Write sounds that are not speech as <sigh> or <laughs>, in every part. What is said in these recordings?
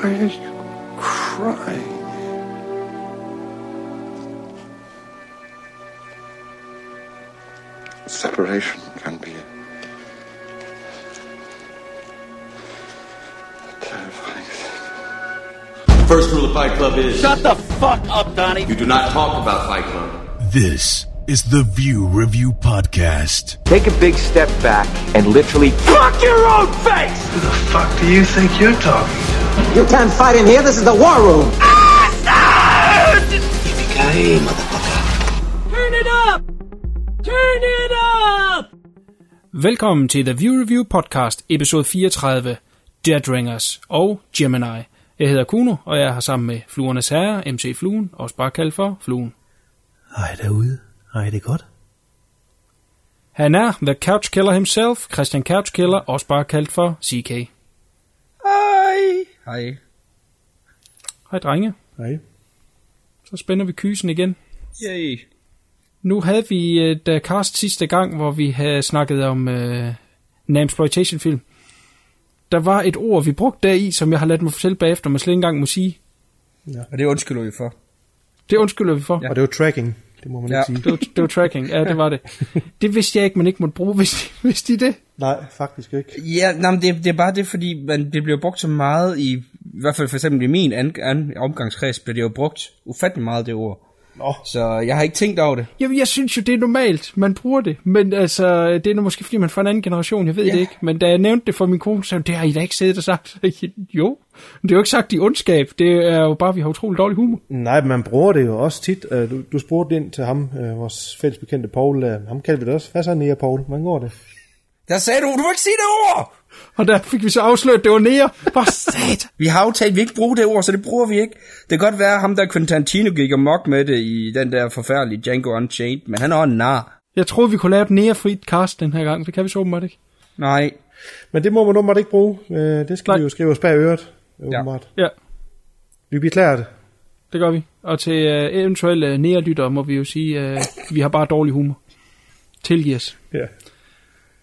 Why are you crying? Separation can be a, a terrifying thing. First rule of Fight Club is Shut the fuck up, Donnie. you do not talk about Fight Club. This is the View Review Podcast. Take a big step back and literally Fuck your own face! Who the fuck do you think you're talking to? You can't fight in here. This is the war room. Yippee-ki-yay, motherfucker. Turn it up! Turn it up! Velkommen til The View Review Podcast, episode 34, Dead Ringers og Gemini. Jeg hedder Kuno, og jeg er her sammen med Fluernes Herre, MC Fluen, også bare kaldt for Fluen. Hej derude. Hej, det er godt. Han er The Couch Killer himself, Christian Couch Killer, også bare kaldt for CK. Hej. Hej. Drenge, Hej. så spænder vi kysen igen. Yay. Nu havde vi et uh, cast sidste gang, hvor vi havde snakket om uh, en exploitation film. Der var et ord, vi brugte deri, som jeg har ladt mig fortælle bagefter, men slet ikke engang må sige. Og det undskylder vi for. Det undskylder vi for. Ja. Og det var tracking. Det må man Ja. ikke sige. Det var, det var tracking, ja, det var det. <laughs> Det vidste jeg ikke, man ikke måtte bruge, hvis, hvis de det. Nej, faktisk ikke. Ja, nej, men det, det er bare det, fordi man, det bliver brugt så meget i, i hvert fald for eksempel i min an, an, omgangskreds, bliver det jo brugt ufattelig meget det ord. Nå. Så jeg har ikke tænkt over det. Jamen, jeg synes jo, det er normalt, man bruger det. Men altså, det er nu måske, fordi man er fra en anden generation, jeg ved Ja. det ikke. Men da jeg nævnte det for min kone, så sagde det har I da ikke siddet og sagt. <laughs> jo, men det er jo ikke sagt i ondskab. Det er jo bare, vi har utrolig dårlig humor. Nej, men man bruger det jo også tit. Øh, Du, du spurgte ind til ham, øh, vores fælles bekendte Paul. øh, Ham kaldte vi det også. Hvad så, Nia Paul? Hvordan går det? Der sagde du, du må ikke sige det ord! Og der fik vi så afsløret, at det var nære. Hvor sat. Vi har aftalt, at vi ikke bruger det ord, så det bruger vi ikke. Det kan godt være, at ham der Quentin Tarantino gik amok med det i den der forfærdelige Django Unchained, men han er en nar. Jeg troede, vi kunne lave et nærefrit cast den her gang. Det kan vi så åbenbart ikke. Nej, Men det må man åbenbart ikke bruge. Øh, Det skal Nej. vi jo skrive os bag øret. Åbenbart. Ja, Vi beklager det. det gør vi. Og til uh, eventuelle nærelyttere må vi jo sige, uh, vi har bare dårlig humor. Tilgiv os. Ja.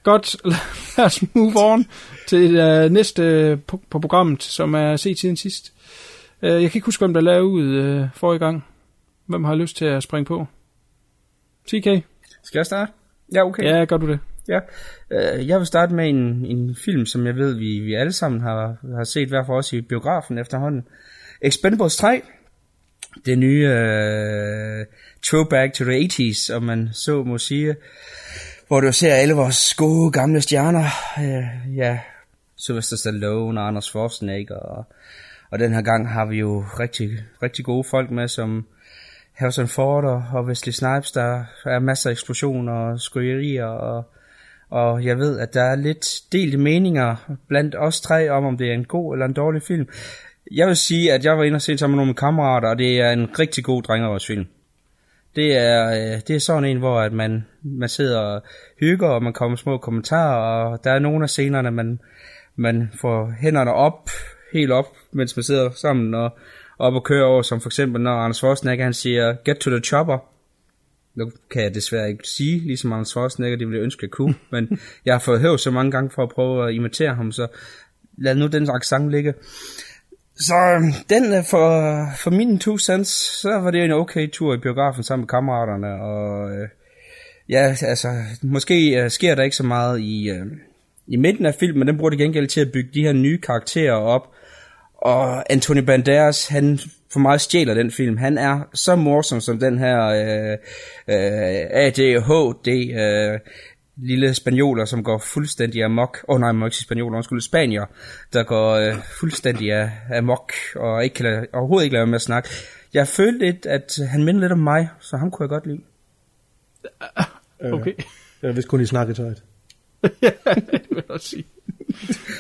Godt, <laughs> lad os move on til uh, næste punkt på programmet, som er se tiden sidst. Uh, jeg kan ikke huske, hvem der lavede ud uh, forrige gang. Hvem har lyst til at springe på? TK? skal jeg starte? Ja, okay. Ja, gør du det? Ja, øh, jeg vil starte med en, en film, som jeg ved, vi, vi alle sammen har, har set hver for os i biografen efterhånden. Expendables 3. Det nye øh, throwback to the 80s, om man så må sige. Hvor du ser alle vores gode gamle stjerner. Øh, ja, Sylvester Stallone og Anders Schwarzenegger. Og, og den her gang har vi jo rigtig, rigtig gode folk med, som Harrison Ford og, og Wesley Snipes. Der er masser af eksplosioner og skrøjerier og og jeg ved, at der er lidt delte meninger blandt os tre om, om det er en god eller en dårlig film. Jeg vil sige, at jeg var inde og se sammen med nogle kammerater, og det er en rigtig god drengeårsfilm. Det er, øh, det er sådan en, hvor at man, man sidder og hygger, og man kommer små kommentarer, og der er nogle af scenerne, man, man får hænderne op, helt op, mens man sidder sammen og op og kører over, som for eksempel når Anders Schwarzenegger han siger, get to the chopper, nu kan jeg desværre ikke sige, ligesom Anders Schwarzenegger, det ville jeg ønske, jeg kunne, <laughs> men jeg har fået høv så mange gange for at prøve at imitere ham, så lad nu den sang ligge. Så øhm, den øh, for, for mine to cents, så var det en okay tur i biografen sammen med kammeraterne, og øh, ja, altså, måske øh, sker der ikke så meget i, øh, i midten af filmen, men den bruger det gengæld til at bygge de her nye karakterer op, og Anthony Banderas, han for mig stjæler den film. Han er så morsom som den her øh, øh, ADHD øh, lille spanioler, som går fuldstændig amok. Åh oh, nej, man må ikke sige spanioler, undskyld, spanier, der går øh, fuldstændig af, amok, og ikke kan lade, overhovedet ikke lade med at snakke. Jeg følte lidt, at han minder lidt om mig, så ham kunne jeg godt lide. Øh, <laughs> Okay. Jeg vidste kun, I snakkede tøjt. ja, <laughs> det vil jeg også sige.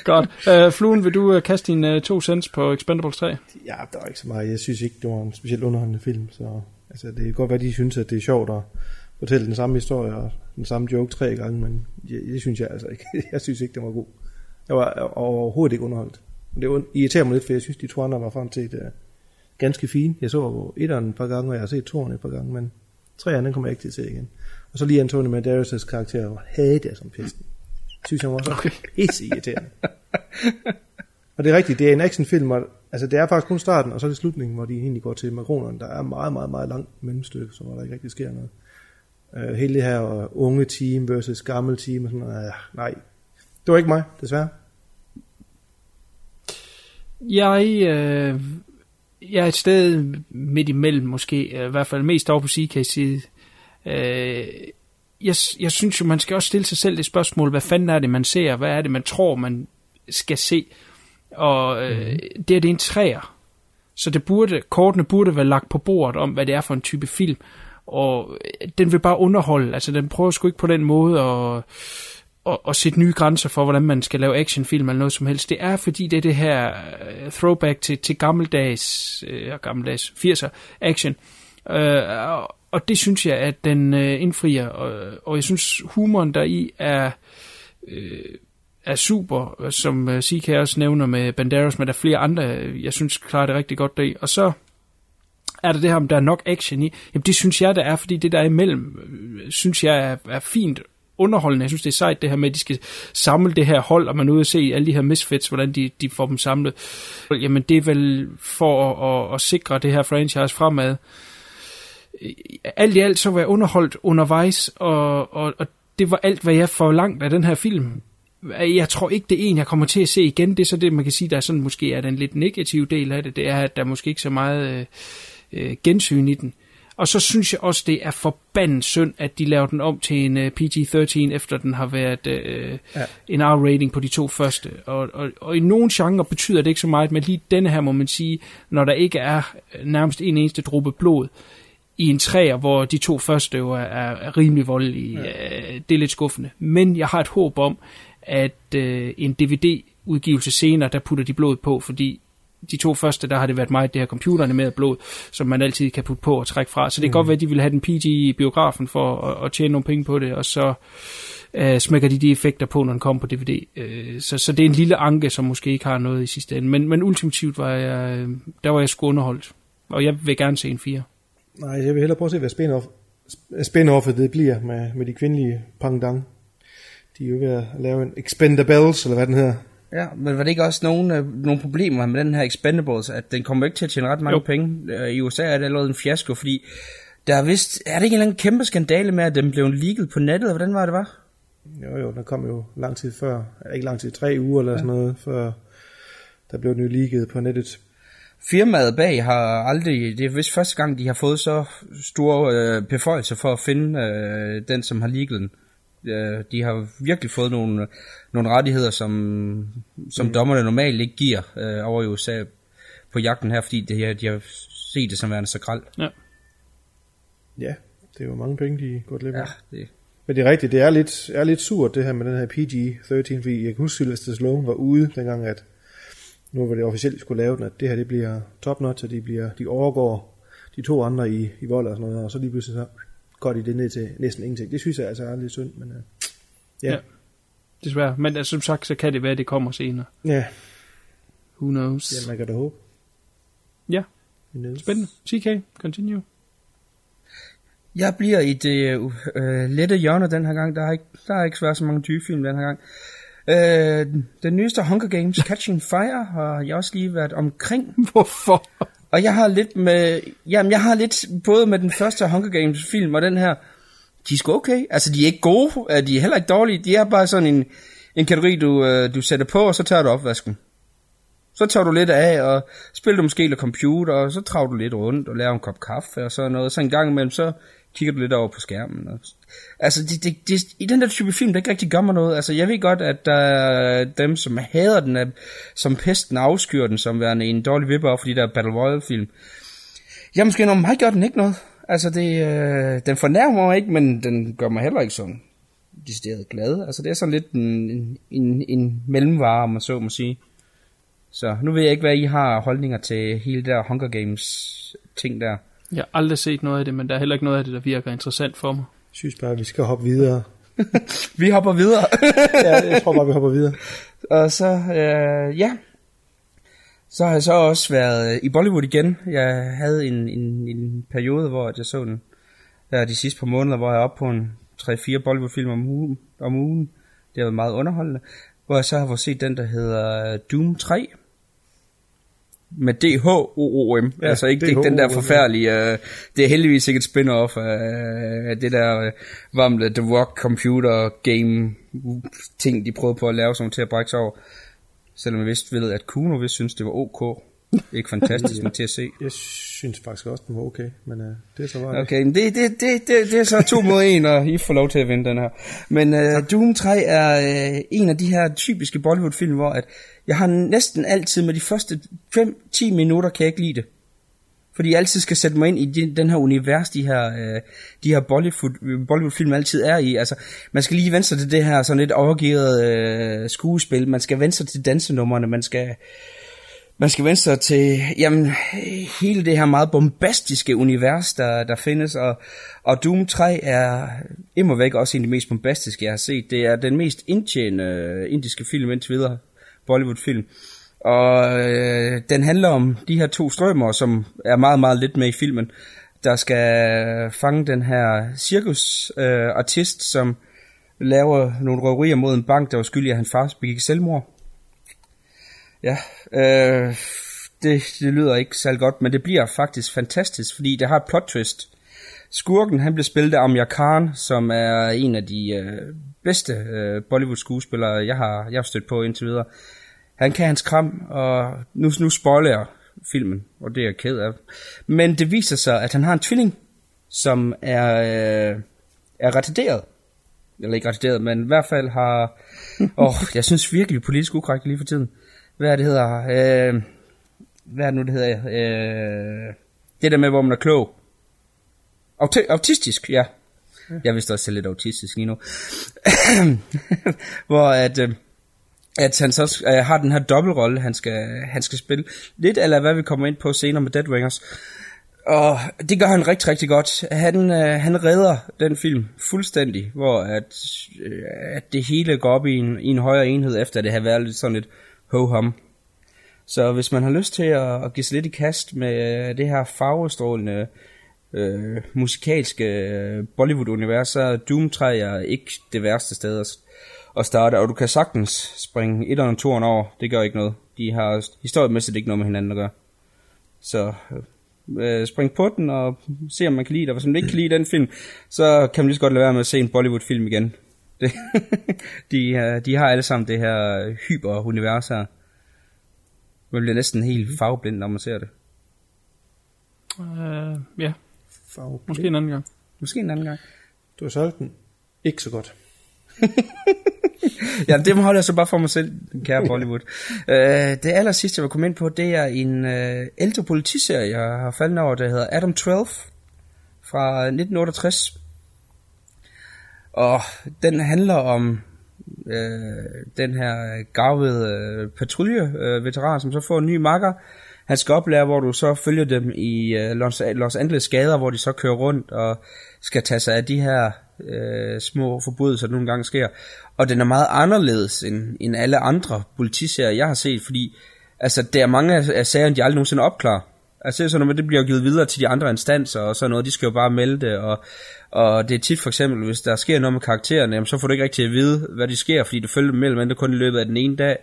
Godt. Uh, Fluen, vil du uh, kaste dine uh, to cents på Expendables 3? Ja, der var ikke så meget. Jeg synes ikke, det var en specielt underholdende film. Så altså, det kan godt være, de synes, at det er sjovt at fortælle den samme historie og den samme joke tre gange, men det, det synes jeg altså ikke. <laughs> Jeg synes ikke, den var god. Jeg var overhovedet ikke underholdt. Det irriterer mig lidt, for jeg synes, de to andre var frem til et uh, ganske fine. Jeg så etteren et par gange, og jeg har set toeren et par gange, men treeren, den kommer jeg ikke til at se igen. Og så lige Antonio Banderas' karakter, hvor havde jeg som pesten. Jeg synes, han var så okay. <laughs> helt irriterende. Og det er rigtigt, det er en actionfilm, og Altså, det er faktisk kun starten, og så er det slutningen, hvor de egentlig går til makronerne. Der er meget, meget, meget langt mellemstykke, så hvor der ikke rigtig sker noget. Uh, hele det her unge team versus gammel team, og sådan uh, nej. Det var ikke mig, desværre. Jeg, øh, jeg er et sted midt imellem måske, øh, i hvert fald mest over på CK's side. Øh, jeg, jeg synes jo, man skal også stille sig selv det spørgsmål, hvad fanden er det, man ser? Hvad er det, man tror, man skal se? Og øh, mm. det er det er en træer. Så det burde, kortene burde være lagt på bordet om, hvad det er for en type film. Og øh, den vil bare underholde. Altså, den prøver sgu ikke på den måde at, at, at sætte nye grænser for, hvordan man skal lave actionfilm eller noget som helst. Det er, fordi det er det her øh, throwback til, til gammeldags, øh, gammeldags 80'er action. Øh, og, og det synes jeg, at den øh, indfrier. Og, og jeg synes, humoren der i er... Øh, er super, som øh, Sika også nævner med Banderas, men der er flere andre, jeg synes klarer det rigtig godt deri. Og så er der det her, om der er nok action i. Jamen det synes jeg, der er, fordi det der er imellem, øh, synes jeg er, er fint underholdende. Jeg synes, det er sejt det her med, at de skal samle det her hold, og man er ude og se alle de her misfits, hvordan de, de får dem samlet. Jamen det er vel for at, at, at sikre det her franchise fremad. Øh, alt i alt så var jeg underholdt undervejs, og, og, og det var alt, hvad jeg forlangte af den her film. Jeg tror ikke, det er en, jeg kommer til at se igen. Det er så det, man kan sige, der sådan måske er den lidt negative del af det. Det er, at der måske ikke så meget øh, øh, gensyn i den. Og så synes jeg også, det er forbandet synd, at de laver den om til en uh, PG-13, efter den har været uh, ja. en R-rating på de to første. Og, og, og i nogle genrer betyder det ikke så meget, men lige denne her må man sige, når der ikke er nærmest en eneste dråbe blod i en træer, hvor de to første jo er, er, er rimelig voldelige. Ja. Uh, det er lidt skuffende. Men jeg har et håb om, at uh, en DVD-udgivelse senere, der putter de blod på, fordi de to første, der har det været meget det her computeranimeret blod, som man altid kan putte på og trække fra. Så det kan mm. godt være, at de vil have den PG i biografen for at, at tjene nogle penge på det, og så uh, smækker de de effekter på, når den kommer på DVD. Øh, så, så det er en lille anke, som måske ikke har noget i sidste ende. Men, men ultimativt var jeg, der var jeg sgu underholdt. Og jeg vil gerne se en 4. Nej, jeg vil hellere prøve at se, hvad spin-off, spin-offet det bliver med, med de kvindelige pangdang. De er jo ved at lave en Expendables, eller hvad den hedder. Ja, men var det ikke også nogle, øh, nogle problemer med den her Expendables, at den kommer ikke til at tjene ret mange jo. penge? Øh, I USA er det allerede en fiasko, fordi der er vist, er det ikke en eller anden kæmpe skandale med, at den blev leaget på nettet, hvordan var det var? Jo jo, den kom jo lang tid før, ikke lang tid, tre uger eller ja. sådan noget, før der blev den jo leaget på nettet. Firmaet bag har aldrig, det er vist første gang, de har fået så store øh, beføjelser for at finde øh, den, som har leaget den. Øh, de har virkelig fået nogle, nogle rettigheder, som, som mm. dommerne normalt ikke giver øh, over i USA på jagten her, fordi det, de har set det som værende så gralt. Ja. Ja, det er jo mange penge, de går glip af. Ja, det... Men det er rigtigt, det er lidt, er lidt surt det her med den her PG-13, fordi jeg kan huske, at Sylvester Stallone var ude dengang, at nu var det officielt, de skulle lave den, at det her det bliver top notch, og de, bliver, de overgår de to andre i, i vold og sådan noget, og så lige pludselig så går de det ned til næsten ingenting. Det synes jeg altså er lidt synd, men uh, ja. ja. Desværre, men altså, som sagt, så kan det være, at det kommer senere. Ja. Who knows? Ja, man kan da håbe. Ja. Spændende. CK, continue. Jeg bliver i det uh, lette hjørne den her gang. Der har ikke, der har ikke været så mange dybe film den her gang. Uh, den nyeste Hunger Games, Catching Fire, har jeg også lige været omkring. <laughs> Hvorfor? Og jeg har lidt med, jamen jeg har lidt både med den første Hunger Games film og den her, de er sgu okay. Altså de er ikke gode, de er heller ikke dårlige, de er bare sådan en, en kategori, du, øh, du sætter på, og så tager du opvasken. Så tager du lidt af, og spiller du måske lidt computer, og så trager du lidt rundt, og laver en kop kaffe, og sådan noget. Så en gang imellem, så kigger du lidt over på skærmen. Og, altså, det, det, det, i den der type film, der ikke rigtig gør mig noget. Altså, jeg ved godt, at der er dem, som hader den, som pesten afskyr den, som værende en dårlig vipper fordi der er Battle Royale-film. Jeg måske når mig gør den ikke noget. Altså, det, øh, den fornærmer mig ikke, men den gør mig heller ikke sådan decideret glad. Altså, det er sådan lidt en, en, en, en mellemvare, om man så må sige. Så nu ved jeg ikke, hvad I har holdninger til hele der Hunger Games ting der. Jeg har aldrig set noget af det, men der er heller ikke noget af det, der virker interessant for mig. Jeg synes bare, at vi skal hoppe videre. <laughs> vi hopper videre. <laughs> ja, jeg tror bare, vi hopper videre. Og så, øh, ja. Så har jeg så også været i Bollywood igen. Jeg havde en, en, en periode, hvor jeg så den, der de sidste par måneder, hvor jeg er oppe på en 3-4 Bollywood-film om ugen, om ugen. Det har været meget underholdende. Hvor jeg så har fået set den, der hedder Doom 3. med D-H-O-O-M. Ja, altså ikke, ikke den der forfærdelige... Øh, det er heldigvis ikke et spin-off af, af det der øh, vamle The Rock Computer Game ting, de prøvede på at lave, som til at brække sig over. Selvom jeg vidst ved, at Kuno vist synes, det var ok. Ikke fantastisk, men til at se. Jeg synes faktisk også, den var okay, men uh, det er så bare. Okay, men det, det, det, det, det er så to mod en, og I får lov til at vinde den her. Men uh, Doom 3 er uh, en af de her typiske Bollywood-film, hvor at jeg har næsten altid med de første 5-10 minutter, kan jeg ikke lide det. Fordi jeg altid skal sætte mig ind i de, den her univers, de her, øh, de her Bollywood, Bollywood-film altid er i. Altså, man skal lige vende sig til det her sådan lidt overgivet øh, skuespil. Man skal vende sig til dansenummerne. Man skal, man skal vende sig til jamen, hele det her meget bombastiske univers, der, der findes. Og, og Doom 3 er immer væk også en af de mest bombastiske, jeg har set. Det er den mest indtjenende øh, indiske film indtil videre. Bollywood-film. Og øh, den handler om de her to strømmer, som er meget, meget lidt med i filmen, der skal fange den her cirkusartist, øh, artist, som laver nogle røverier mod en bank, der var skyldig, at han far begik selvmord. Ja, øh, det, det lyder ikke særlig godt, men det bliver faktisk fantastisk, fordi det har et plot twist. Skurken, han blev spillet af Amir Khan, som er en af de øh, bedste øh, Bollywood-skuespillere, jeg har, jeg har stødt på indtil videre. Han kan hans kram, og nu, nu spoiler jeg filmen, og det er jeg ked af. Men det viser sig, at han har en tvilling, som er, øh, er retarderet. Eller ikke retarderet, men i hvert fald har... <laughs> Åh, oh, jeg synes virkelig politisk ukorrekt lige for tiden. Hvad er det hedder? Øh, hvad er det nu, det hedder? Øh, det der med, hvor man er klog. Auti- autistisk, ja. Jeg vidste også selv lidt autistisk lige nu. <laughs> hvor at... Øh, at han så øh, har den her dobbeltrolle, han skal, han skal spille. Lidt eller hvad vi kommer ind på senere med Dead Ringers. Og det gør han rigtig, rigtig godt. Han, øh, han redder den film fuldstændig, hvor at, øh, at det hele går op i en, i en højere enhed, efter det har været lidt sådan ho-hum. Så hvis man har lyst til at, at give sig lidt i kast med øh, det her farvestrålende øh, musikalske øh, Bollywood-univers, så er Doom 3 er ikke det værste sted at, at starte, og du kan sagtens springe et og to over, det gør ikke noget. De har historiemæssigt ikke noget med hinanden at gøre. Så øh, spring på den og se om man kan lide det, og hvis man ikke kan lide den film, så kan man lige så godt lade være med at se en Bollywood-film igen. Det, <laughs> de, øh, de har alle sammen det her hyper-univers her. Man bliver næsten helt farveblind, når man ser det. Øh, ja, Farve. måske en anden gang. Måske en anden gang. Du har solgt den. Ikke så godt. <laughs> ja, det holder jeg så bare for mig selv, kære Bollywood. uh, det aller sidste, jeg vil komme ind på, det er en uh, ældre politiserie, jeg har faldet over, der hedder Adam 12 fra 1968. Og den handler om øh, den her gavede øh, patruljeveteran, øh, som så får en ny makker. Han skal oplære, hvor du så følger dem i øh, Los, Los Angeles gader, hvor de så kører rundt og skal tage sig af de her øh, små forbrydelser, der nogle gange sker. Og den er meget anderledes end, end alle andre politiserier, jeg har set, fordi altså, der er mange af, af sagerne, de aldrig nogensinde opklarer. Altså sådan noget, det bliver givet videre til de andre instanser og sådan noget, de skal jo bare melde det, og, og det er tit for eksempel, hvis der sker noget med karaktererne, jamen, så får du ikke rigtig at vide, hvad de sker, fordi du følger dem mellem, kun i løbet af den ene dag.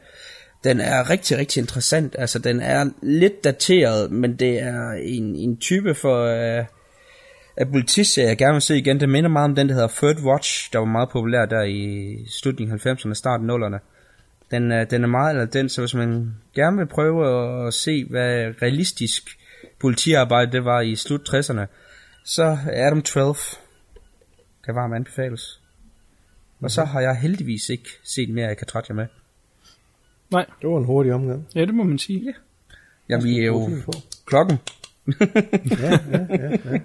Den er rigtig, rigtig interessant, altså den er lidt dateret, men det er en, en type for... Øh, af politiserie, jeg gerne vil se igen. Det minder meget om den, der hedder Third Watch, der var meget populær der i slutningen af 90'erne, starten af 0'erne. Den, er, den er meget eller den, så hvis man gerne vil prøve at se, hvad realistisk politiarbejde det var i slut 60'erne, så er Adam 12 kan varmt anbefales. Og så har jeg heldigvis ikke set mere, jeg kan trætte jer med. Nej, Det var en hurtig omgang. ja, det må man sige. Ja. Ja, vi er jo klokken. <laughs> Ja, ja, ja, ja.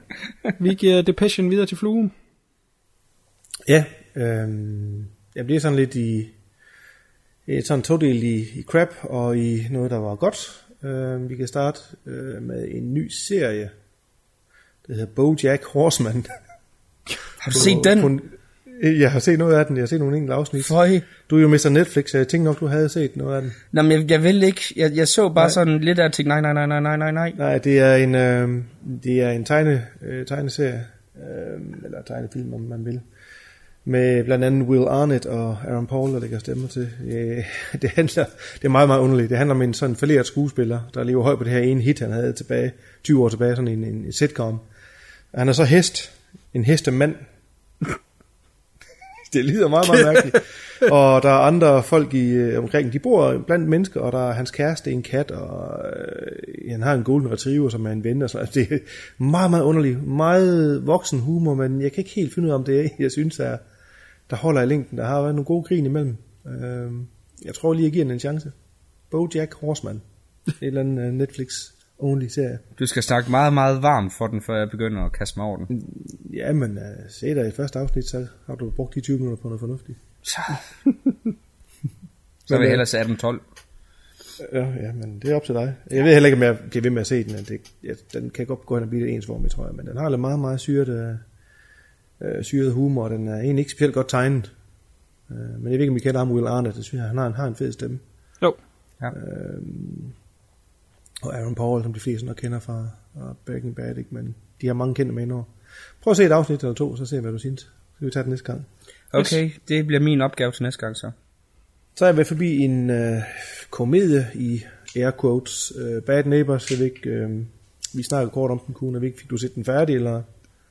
Vi giver Depression videre til fluen. Ja, øhm, jeg bliver sådan lidt i, i sådan to del i, i crap og i noget, der var godt. Øhm, vi kan starte øh, med en ny serie, der hedder BoJack Horseman. Har du set den? På, jeg har set noget af den, jeg har set nogle enkelte afsnit. Føj. Du er jo Mr. Netflix, så jeg tænkte nok, du havde set noget af den. Nå, men jeg, jeg vil ikke. Jeg, jeg så bare Nej. sådan lidt af ting. Nej, nej, nej, nej, nej, nej, nej. Nej, det er en, øh, det er en tegne, øh, tegneserie, øh, eller tegnefilm, om man vil. Med blandt andet Will Arnett og Aaron Paul, der lægger stemmer til. Øh, <laughs> Det, handler, det er meget, meget underligt. Det handler om en sådan falderet skuespiller, der lever højt på det her ene hit, han havde tilbage, 20 år tilbage, sådan en, en sitcom. Han er så hest, en hestemand. <laughs> det lyder meget, meget mærkeligt. <laughs> Og der er andre folk i, øh, omkring, de bor blandt mennesker, og der er hans kæreste, en kat, og øh, han har en golden retriever, som er en ven, og sådan altså, Det er meget, meget underligt. Meget voksen humor, men jeg kan ikke helt finde ud af, om det er, jeg synes, er, der holder i længden. Der har været nogle gode grin imellem. Øh, jeg tror lige, jeg giver den en chance. Bojack Horseman. Et eller andet øh, Netflix-only serie. Du skal snakke meget, meget varmt for den, før jeg begynder at kaste mig over den. Ja, men uh, se dig i første afsnit, så har du brugt de 20 minutter på noget fornuftigt. Så, <laughs> så vil jeg hellere se 18-12. Ja, ja, men det er op til dig. Jeg ved heller ikke, om jeg bliver ved med at se den. Det, ja, den kan godt gå hen og blive lidt ensformig, tror jeg. Men den har lidt meget, meget syret, øh, syret humor, og den er egentlig ikke specielt godt tegnet. Øh, men jeg ved ikke, om I kender ham, Will Arnett. Det synes jeg, han har en, har en fed stemme. Jo. Ja. Øh, og Aaron Paul, som de fleste nok kender fra, fra Breaking Bad, ikke? men de har mange kendte med indover. Prøv at se et afsnit eller to, så se hvad du synes. Så skal vi tage det næste gang. Okay, det bliver min opgave til næste gang så. Så er jeg været forbi en øh, komedie i air quotes, øh, Bad Neighbors, jeg ved ikke, øh, vi snakkede kort om den, kunne, jeg ved ikke, fik du set den færdig, eller?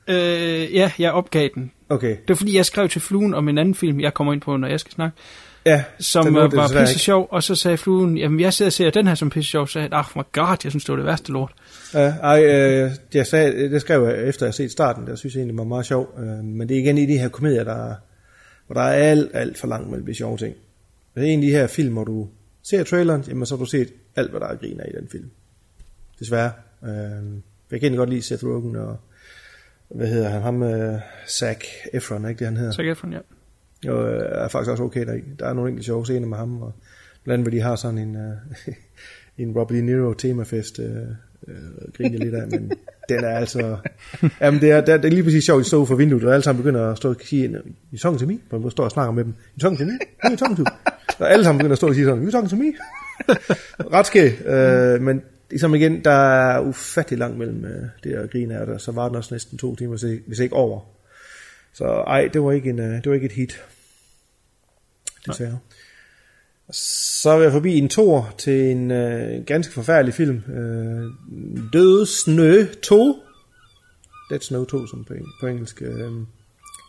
Øh, ja, jeg opgav den. Okay, Det var fordi, jeg skrev til fluen om en anden film, jeg kommer ind på, når jeg skal snakke, ja. som den øh, var pisse sjov, og så sagde fluen, jamen jeg sidder og ser den her som pisse sjov, så sagde jeg, ah my god, jeg synes, det var det værste lort. Ja, ej, øh, jeg sagde, det skrev jeg efter jeg har set starten, der synes jeg egentlig, var meget sjov. Øh, men det er igen i de her komedier, der, er- hvor der er alt, alt for langt mellem de sjove ting. Det er en af de her film, hvor du ser traileren, jamen så har du set alt, hvad der er griner i den film. Desværre. Øh, jeg kan godt lide Seth Rogen og, hvad hedder han, ham, øh, Zac Efron, ikke det han hedder? Så Efron, ja. Og øh, er faktisk også okay deri. Der er nogle enkelte sjove scener med ham, og blandt andet, hvor de har sådan en, øh, <laughs> en Robert De Niro temafest, øh, øh, griner lidt af, men den er altså... <laughs> Jamen, det er, det er, lige præcis sjovt, står ude for vinduet, og alle sammen begynder at stå og sige, I talking to me? Hvor man står og snakker med dem. I talking to me? Who are you talking to? Og alle sammen begynder at stå og sige sådan, You talking to me? Ret skæg, øh, men ligesom igen, der er ufattelig langt mellem øh, det og grine af det, så var den også næsten to timer, hvis ikke- hvis ikke over. Så ej, det var ikke, en, øh, det var ikke et hit. Desværre. Så er jeg forbi en tor til en øh, ganske forfærdelig film. Øh, Døde Snø 2. Dead Snow 2, som på, på engelsk. Øh,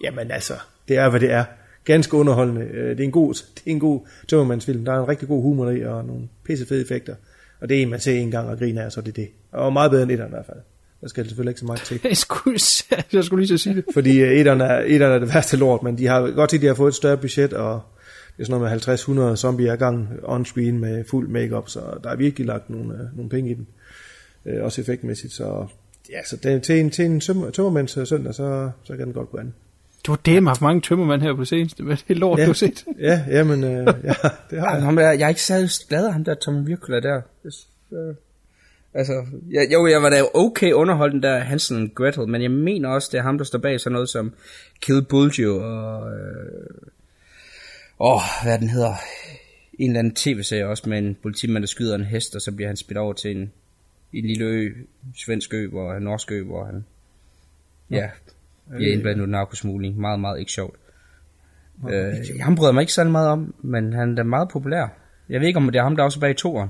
jamen altså, det er hvad det er. Ganske underholdende. Øh, det er en god, det er en god tømmermandsfilm. Der er en rigtig god humor i, og nogle pisse fede effekter. Og det er en, man ser en gang og griner af, så det er det. Og meget bedre end etteren i hvert fald. Der skal selvfølgelig ikke så meget til. Jeg <laughs> skulle, jeg skulle lige så <laughs> sige det. Fordi øh, etterne er, etterne er det værste lort, men de har godt til, at de har fået et større budget, og det er sådan noget med 50-100 zombier i gang on-screen med fuld makeup, så der er virkelig lagt nogle, øh, nogle penge i den. Øh, også effektmæssigt, så ja, så det, til en, til en tømmer, tømmermænds øh, søndag, så, så kan den godt gå an. Du har dæmme haft mange tømmermænd her på det seneste, men det er lort, Ja. du har set. Ja, ja, men øh, ja, det har <laughs> jeg. ham der, jeg er ikke særlig glad af ham der Tommy Virkula der. Det, øh, altså, jeg, jo, jeg var da okay underholdt den der Hansen Gretel, men jeg mener også, det er ham, der står bag sådan noget som Kill Bulgio og... Øh, åh, hvad den hedder? En eller anden tv-serie også med en politimand, der skyder en hest, og så bliver han spidt over til en, en lille ø, svensk ø, hvor norsk ø, hvor han... Ja, bliver indblandet i narkosmugling. Meget, meget ikke sjovt. Øh, han bryder mig ikke særlig meget om, men han er meget populær. Jeg ved ikke, om det er ham, der også er bag toeren.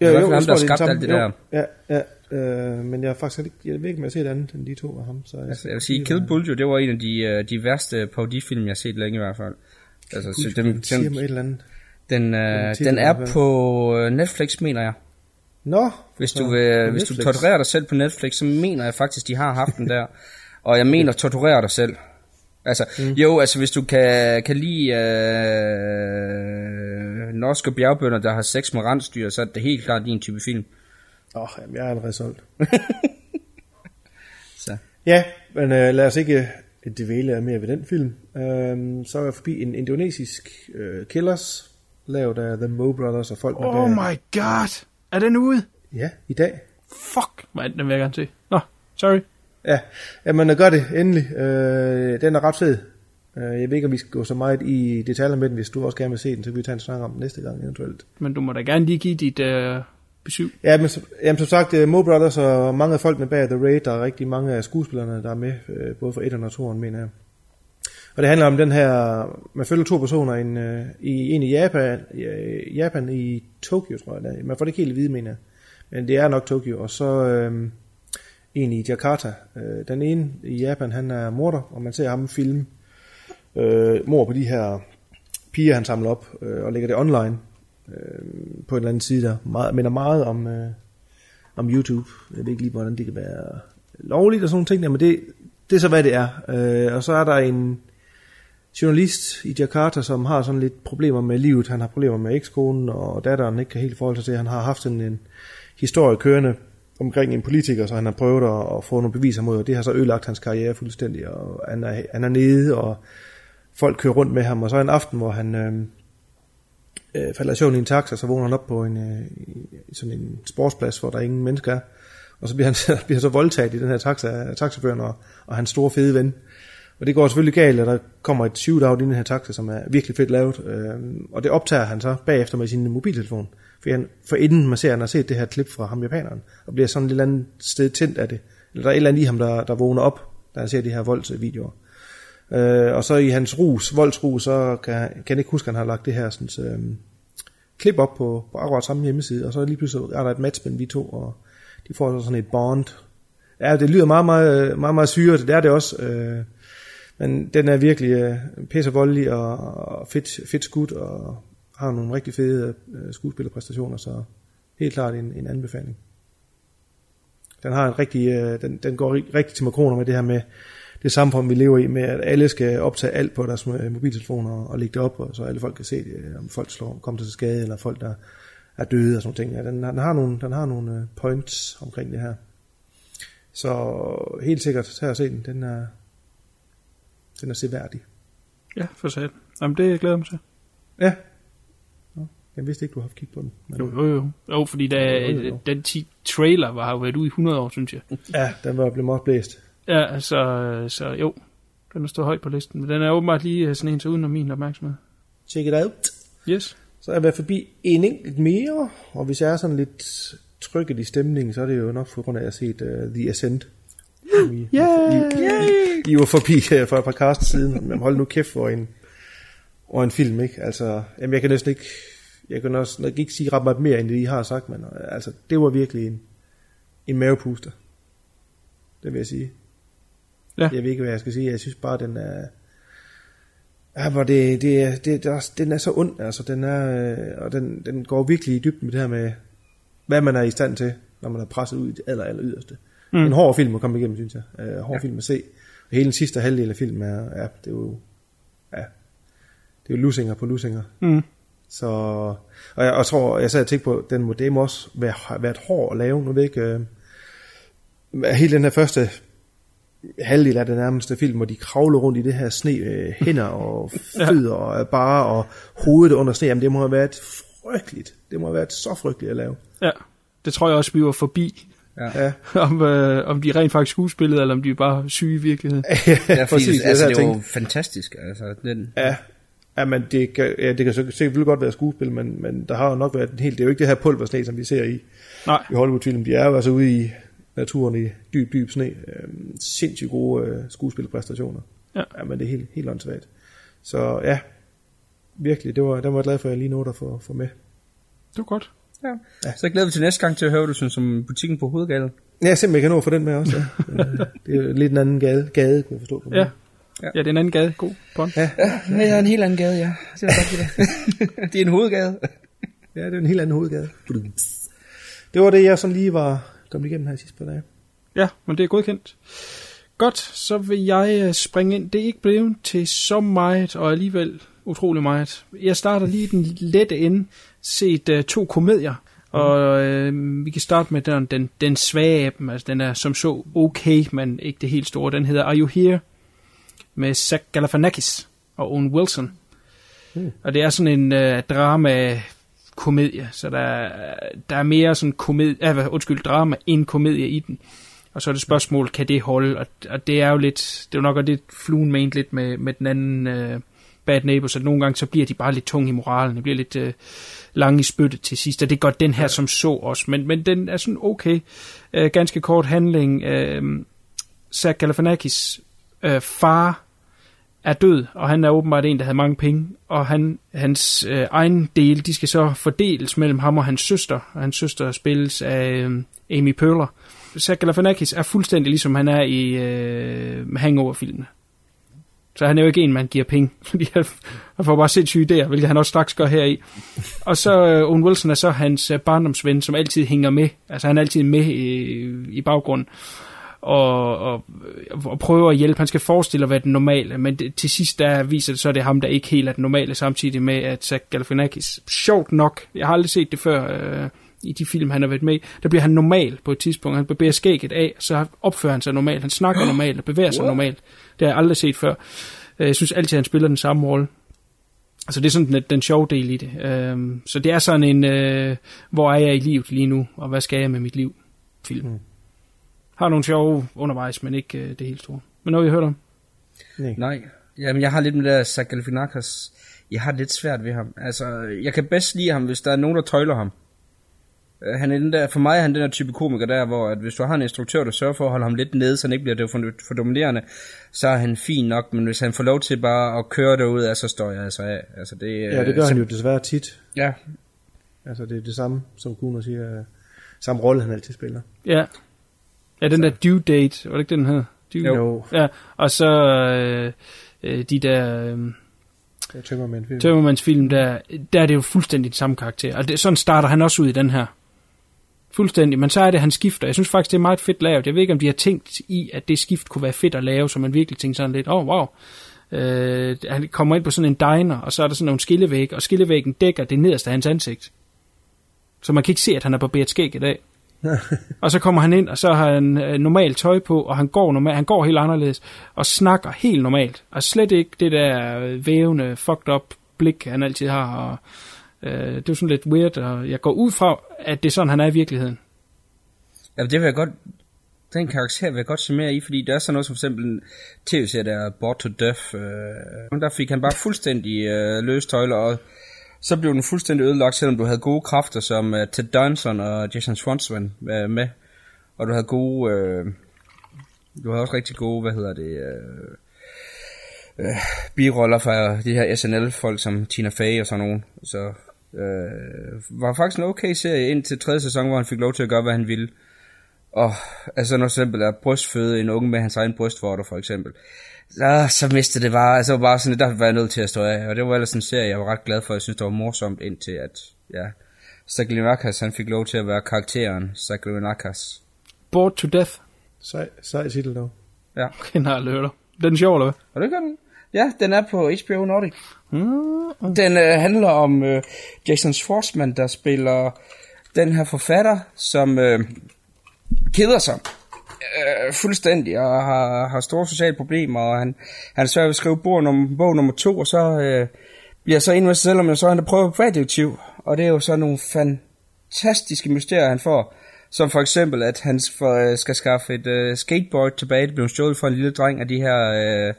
Det er fald ham, der har skabt er alt det den samme. Ja, ja, øh, men jeg har faktisk ikke, jeg ved ikke, om jeg har set andet end de to af ham. Så jeg, Altså, jeg vil sige, Kill Bulgio, det var en af de, øh, de værste parodifilm, jeg har set længe i hvert fald. Altså, så den, den, siger mig den, et eller andet. den, øh, den i er på øh, Netflix, mener jeg. Nå, Hvis så du, vil, hvis du torturerer dig selv på Netflix, så mener jeg faktisk, de har haft den der. Og jeg mener, torturere dig selv. Altså, mm. jo, altså hvis du kan, kan lide øh, norske bjergbønder, der har sex med rensdyr, så er det helt klart din type film. Åh, jamen, jeg er allerede solgt. <laughs> Så. Ja, men øh, lad os ikke øh, dvæle mere ved den film. Øhm, så er jeg forbi en indonesisk øh, killers, lavet af The Mo Brothers og folk. Oh my god. Er den ude? Ja, i dag. Fuck, man, den vil jeg gerne se. Nå, sorry. Ja, jamen øh, gør det endelig. Øh, den er ret fed. Øh, jeg ved ikke, om vi skal gå så meget i detaljer med den. Hvis du også gerne vil se den, så kan vi tage en snak om den næste gang eventuelt. Men du må da gerne lige give dit, uh, 7. Ja, men jamen, som sagt, uh, Mo Brothers og mange af folkene bag The Raid, der er rigtig mange af skuespillerne, der er med, både fra 1 og 2, mener jeg. Og det handler om den her, man følger to personer, en, øh, i, en i Japan, øh, Japan i Tokyo, tror jeg. det. Man får det ikke helt at vide, mener jeg. Men det er nok Tokyo. Og så øh, en i Jakarta. Øh, den ene i Japan, han er morder, og man ser ham filme øh, mor på de her piger, han samler op øh, og lægger det online øh, på en eller anden side, der meget, minder meget om, øh, om YouTube. Jeg ved ikke lige, hvordan det kan være lovligt og sådan nogle ting, der, men det, det er så, hvad det er. Øh, og så er der en journalist i Jakarta, som har sådan lidt problemer med livet. Han har problemer med ekskonen, og datteren ikke kan helt forholde sig til. Han har haft en, en historie kørende omkring en politiker, så han har prøvet at, at få nogle beviser mod, og det har så ødelagt hans karriere fuldstændig, og han er, han er nede, og folk kører rundt med ham, og så en aften, hvor han, øh, øh falder i søvn i en taxa, så vågner han op på en, øh, sådan en sportsplads, hvor der ingen mennesker er. Og så bliver han, <laughs> bliver han så voldtaget i den her taxa taxaføren og, og hans store fede ven. Og det går selvfølgelig galt, at der kommer et shootout i den her taxa, som er virkelig fedt lavet. Øh, og det optager han så bagefter med sin mobiltelefon. For, han, for inden man ser, at han har set det her klip fra ham japaneren, og bliver sådan et eller andet sted tændt af det. Eller der er et eller andet i ham, der, der vågner op, da han ser de her voldsvideoer. Øh, og så i hans rus, voldsrus, så kan, kan jeg ikke huske, at han har lagt det her sådan, øh, klip op på, på akkurat samme hjemmeside, og så lige pludselig er der et match mellem de to, og de får så sådan et bond. Ja, det lyder meget, meget, meget, meget syret, det er det også. Øh, men den er virkelig øh, pisse voldelig og, og fedt, fedt skudt, og har nogle rigtig fede øh, skuespillerpræstationer, så helt klart en, en anbefaling. Den har en rigtig, øh, den, den går rigtig til makroner med det her med, det samfund, vi lever i, med at alle skal optage alt på deres øh, mobiltelefoner og lægge det op, og så alle folk kan se det, om folk slår, kommer til skade, eller folk, der er døde og sådan ting. Ja, den, den, har nogle, den har nogle øh, points omkring det her. Så helt sikkert, tag og se den. Den er, den er seværdig. Ja, for sat. Jamen, det glæder jeg mig til. Ja. Jeg vidste ikke, du har haft kig på den. Men... Jo, jo, jo. Jo, fordi da, jo, jo, jo. den trailer var, har jo været ude i 100 år, synes jeg. Ja, den var blevet meget blæst. Ja, så, så jo, den er stået højt på listen. Men den er åbenbart lige øh, sådan en til uden om min opmærksomhed. Check it out. Yes. Så er jeg været forbi en enkelt mere, og hvis jeg er sådan lidt trykket i stemningen, så er det jo nok for grund af, at jeg har set uh, The Ascent. I, yeah, I, I, I, var forbi uh, for et par cast siden, men hold nu kæft for en, og en film, ikke? Altså, jamen jeg kan næsten ikke, jeg kan også ikke sige ret meget mere, end det I har sagt, men altså, det var virkelig en, en mavepuster. Det vil jeg sige. Ja. Jeg ved ikke, hvad jeg skal sige. Jeg synes bare, den er... Ja, hvor det, det, det, er, den er så ond, altså den er, og den, den går virkelig i dybden med det her med, hvad man er i stand til, når man er presset ud i det aller, aller yderste. Mm. En hård film at komme igennem, synes jeg. Uh, hård ja. film at se. Og hele den sidste halvdel af filmen er, ja, det er jo, ja, det er jo lusinger på lusinger. Mm. Så, og jeg, og tror, jeg sad og tænkte på, den må, det må også være, været hård at lave. Nu ved jeg ikke, uh, hele den her første halvdel af den nærmeste film, hvor de kravler rundt i det her sne, øh, hænder <laughs> og fødder og bare og hovedet under sne. Jamen det må have været frygteligt. Det må have været så frygteligt at lave. Ja, det tror jeg også, vi var forbi. Ja. ja. <laughs> om, øh, om de rent faktisk skuespillede, eller om de bare syge i virkeligheden. <laughs> ja, præcis. Altså, det er jo fantastisk. Altså, den... Ja, Ja, men det kan, ja, det kan selvfølgelig godt være skuespil, men, men der har jo nok været en helt... Det er jo ikke det her pulversne, som vi ser i, Nej. i Hollywood-film. De er jo altså ude i naturen i dyb, dyb sne. Øh, sindssygt gode øh, skuespilpræstationer. Ja. ja. men det er helt, helt åndssvagt. Så ja, virkelig, det var, det var jeg glad for, at jeg lige nåede at få, få med. Det var godt. Ja. ja. Så jeg glæder vi til næste gang til at høre, du synes om butikken på hovedgade. Ja, simpelthen kan nå at få den med også. Ja. <laughs> det er jo lidt en anden gade, gade kunne jeg forstå. På ja. Ja. ja, det er en anden gade. God pond. Ja, ja, det er en helt anden gade, ja. Det er, det. <laughs> det er en hovedgade. <laughs> ja, det er en helt anden hovedgade. Det var det, jeg sådan lige var kommet igennem her sidste par dage. Ja, men det er godkendt. Godt, så vil jeg øh, springe ind. Det er ikke blevet til så meget, og alligevel utrolig meget. Jeg starter lige den lette ende, set uh, to komedier, mm. og uh, vi kan starte med den, den, den svage af dem, altså den er som så okay, men ikke det helt store. Den hedder Are You Here? med Zach Galifianakis og Owen Wilson. Mm. Og det er sådan en uh, drama komedie, så der, der er mere sådan komedie, uh, undskyld, drama end komedie i den. Og så er det spørgsmål, kan det holde? Og, og det er jo lidt, det er jo nok det fluen ment lidt med, med den anden, uh, Bad Neighbors, at nogle gange så bliver de bare lidt tunge i moralen, de bliver lidt øh, lange i spyttet til sidst, og det gør den her ja. som så også, men, men den er sådan okay, øh, ganske kort handling, øh, Zach Galifianakis øh, far er død, og han er åbenbart en, der havde mange penge, og han, hans øh, egen del, de skal så fordeles mellem ham og hans søster, og hans søster spilles af øh, Amy Poehler. Zach Galifianakis er fuldstændig ligesom han er i øh, Hangover-filmene. Så han er jo ikke en, man giver penge, <laughs> fordi han, han får bare sindssyge idéer, hvilket han også straks gør her i. Og så øh, Owen Wilson er så hans øh, barndomsven, som altid hænger med. Altså han er altid med i, i baggrunden og, og, og prøver at hjælpe. Han skal forestille at være den normale, men det, til sidst der viser det så, at det er ham, der ikke helt er den normale, samtidig med, at Zach Galifianakis, sjovt nok, jeg har aldrig set det før øh, i de film, han har været med i, der bliver han normal på et tidspunkt. Han bevæger skægget af, så opfører han sig normalt. Han snakker normalt og bevæger sig normalt. Det har jeg aldrig set før. Øh, jeg synes altid, at han spiller den samme rolle. Altså det er sådan den, den sjove del i det. Øh, så det er sådan en, øh, hvor er jeg i livet lige nu, og hvad skal jeg med mit liv? Film. Mm. Har nogle sjove undervejs, men ikke øh, det helt store. Men noget, I har hørt om? Nej. Nej. Jamen, jeg har lidt med det der Zach Galifianakis. Jeg har lidt svært ved ham. Altså, jeg kan bedst lide ham, hvis der er nogen, der tøjler ham. Øh, Han er den der, for mig er han den der type komiker der, hvor at hvis du har en instruktør, der sørger for at holde ham lidt nede, så han ikke bliver for, for dominerende, så er han fin nok, men hvis han får lov til bare at køre derud, så står jeg altså af. Altså det, Ja, det gør så, han jo desværre tit. Ja, Altså det er det samme, som Kuno siger, øh, samme rolle han altid spiller. Ja. Ja, den der due date, var det ikke den her? Due? Jo. Ja, og så øh, øh, de der øh, Jeg tømmer med en film. Tømmermans film, der, der er det jo fuldstændig den samme karakter. Og det, sådan starter han også ud i den her. Fuldstændig. Men så er det, han skifter. Jeg synes faktisk, det er meget fedt lavet. Jeg ved ikke, om de har tænkt i, at det skift kunne være fedt at lave, så man virkelig tænker sådan lidt, åh, oh, wow. Øh, han kommer ind på sådan en diner, og så er der sådan nogle skillevæg, og skillevæggen dækker det nederste af hans ansigt. Så man kan ikke se, at han er barberet skæg i dag. <laughs> og så kommer han ind, og så har han øh, normalt tøj på, og han går, normal, han går helt anderledes, og snakker helt normalt. Og slet ikke det der øh, vævende, fucked up blik, han altid har. Og, øh, det er sådan lidt weird, og jeg går ud fra, at det er sådan, han er i virkeligheden. Ja, det vil jeg godt, den karakter vil jeg godt se mere i, fordi der er sådan noget som for eksempel en tv-serie, der er Bored to Death. Øh, der fik han bare fuldstændig øh, løs tøjler, og så blev den fuldstændig ødelagt, selvom du havde gode kræfter som øh, Ted Danson og Jason Swanson øh, med. Og du havde gode, øh, du havde også rigtig gode, hvad hedder det, øh, øh, biroller fra de her SNL-folk som Tina Fey og sådan nogen. Så øh, var faktisk en okay serie indtil tredje sæson, hvor han fik lov til at gøre, hvad han ville. Og altså når for eksempel er brystføde en unge med hans egen brystvorter for eksempel, så, så mistede det bare, altså bare sådan, der var jeg nødt til at stå af, og det var ellers en serie, jeg var ret glad for, jeg synes det var morsomt indtil at, ja, Saglinakas, han fik lov til at være karakteren Saglinakas. Bored to Death. Sej, sej titel dog. Ja, Den har jeg hørt. Den er sjov, eller hvad? og det gør den. Ja, den er på HBO Nordic. Den øh, handler om øh, Jason Schwartzman, der spiller den her forfatter, som øh, keder sig øh, fuldstændig og har, har store sociale problemer, og han, han er svært ved at skrive bog nummer, bog nummer to, og så øh, bliver så en med sig selv, om så han der prøver radioaktiv, og det er jo så nogle fantastiske mysterier, han får, som for eksempel, at han for, øh, skal skaffe et øh, skateboard tilbage, det blev stjålet for en lille dreng af de her, øh,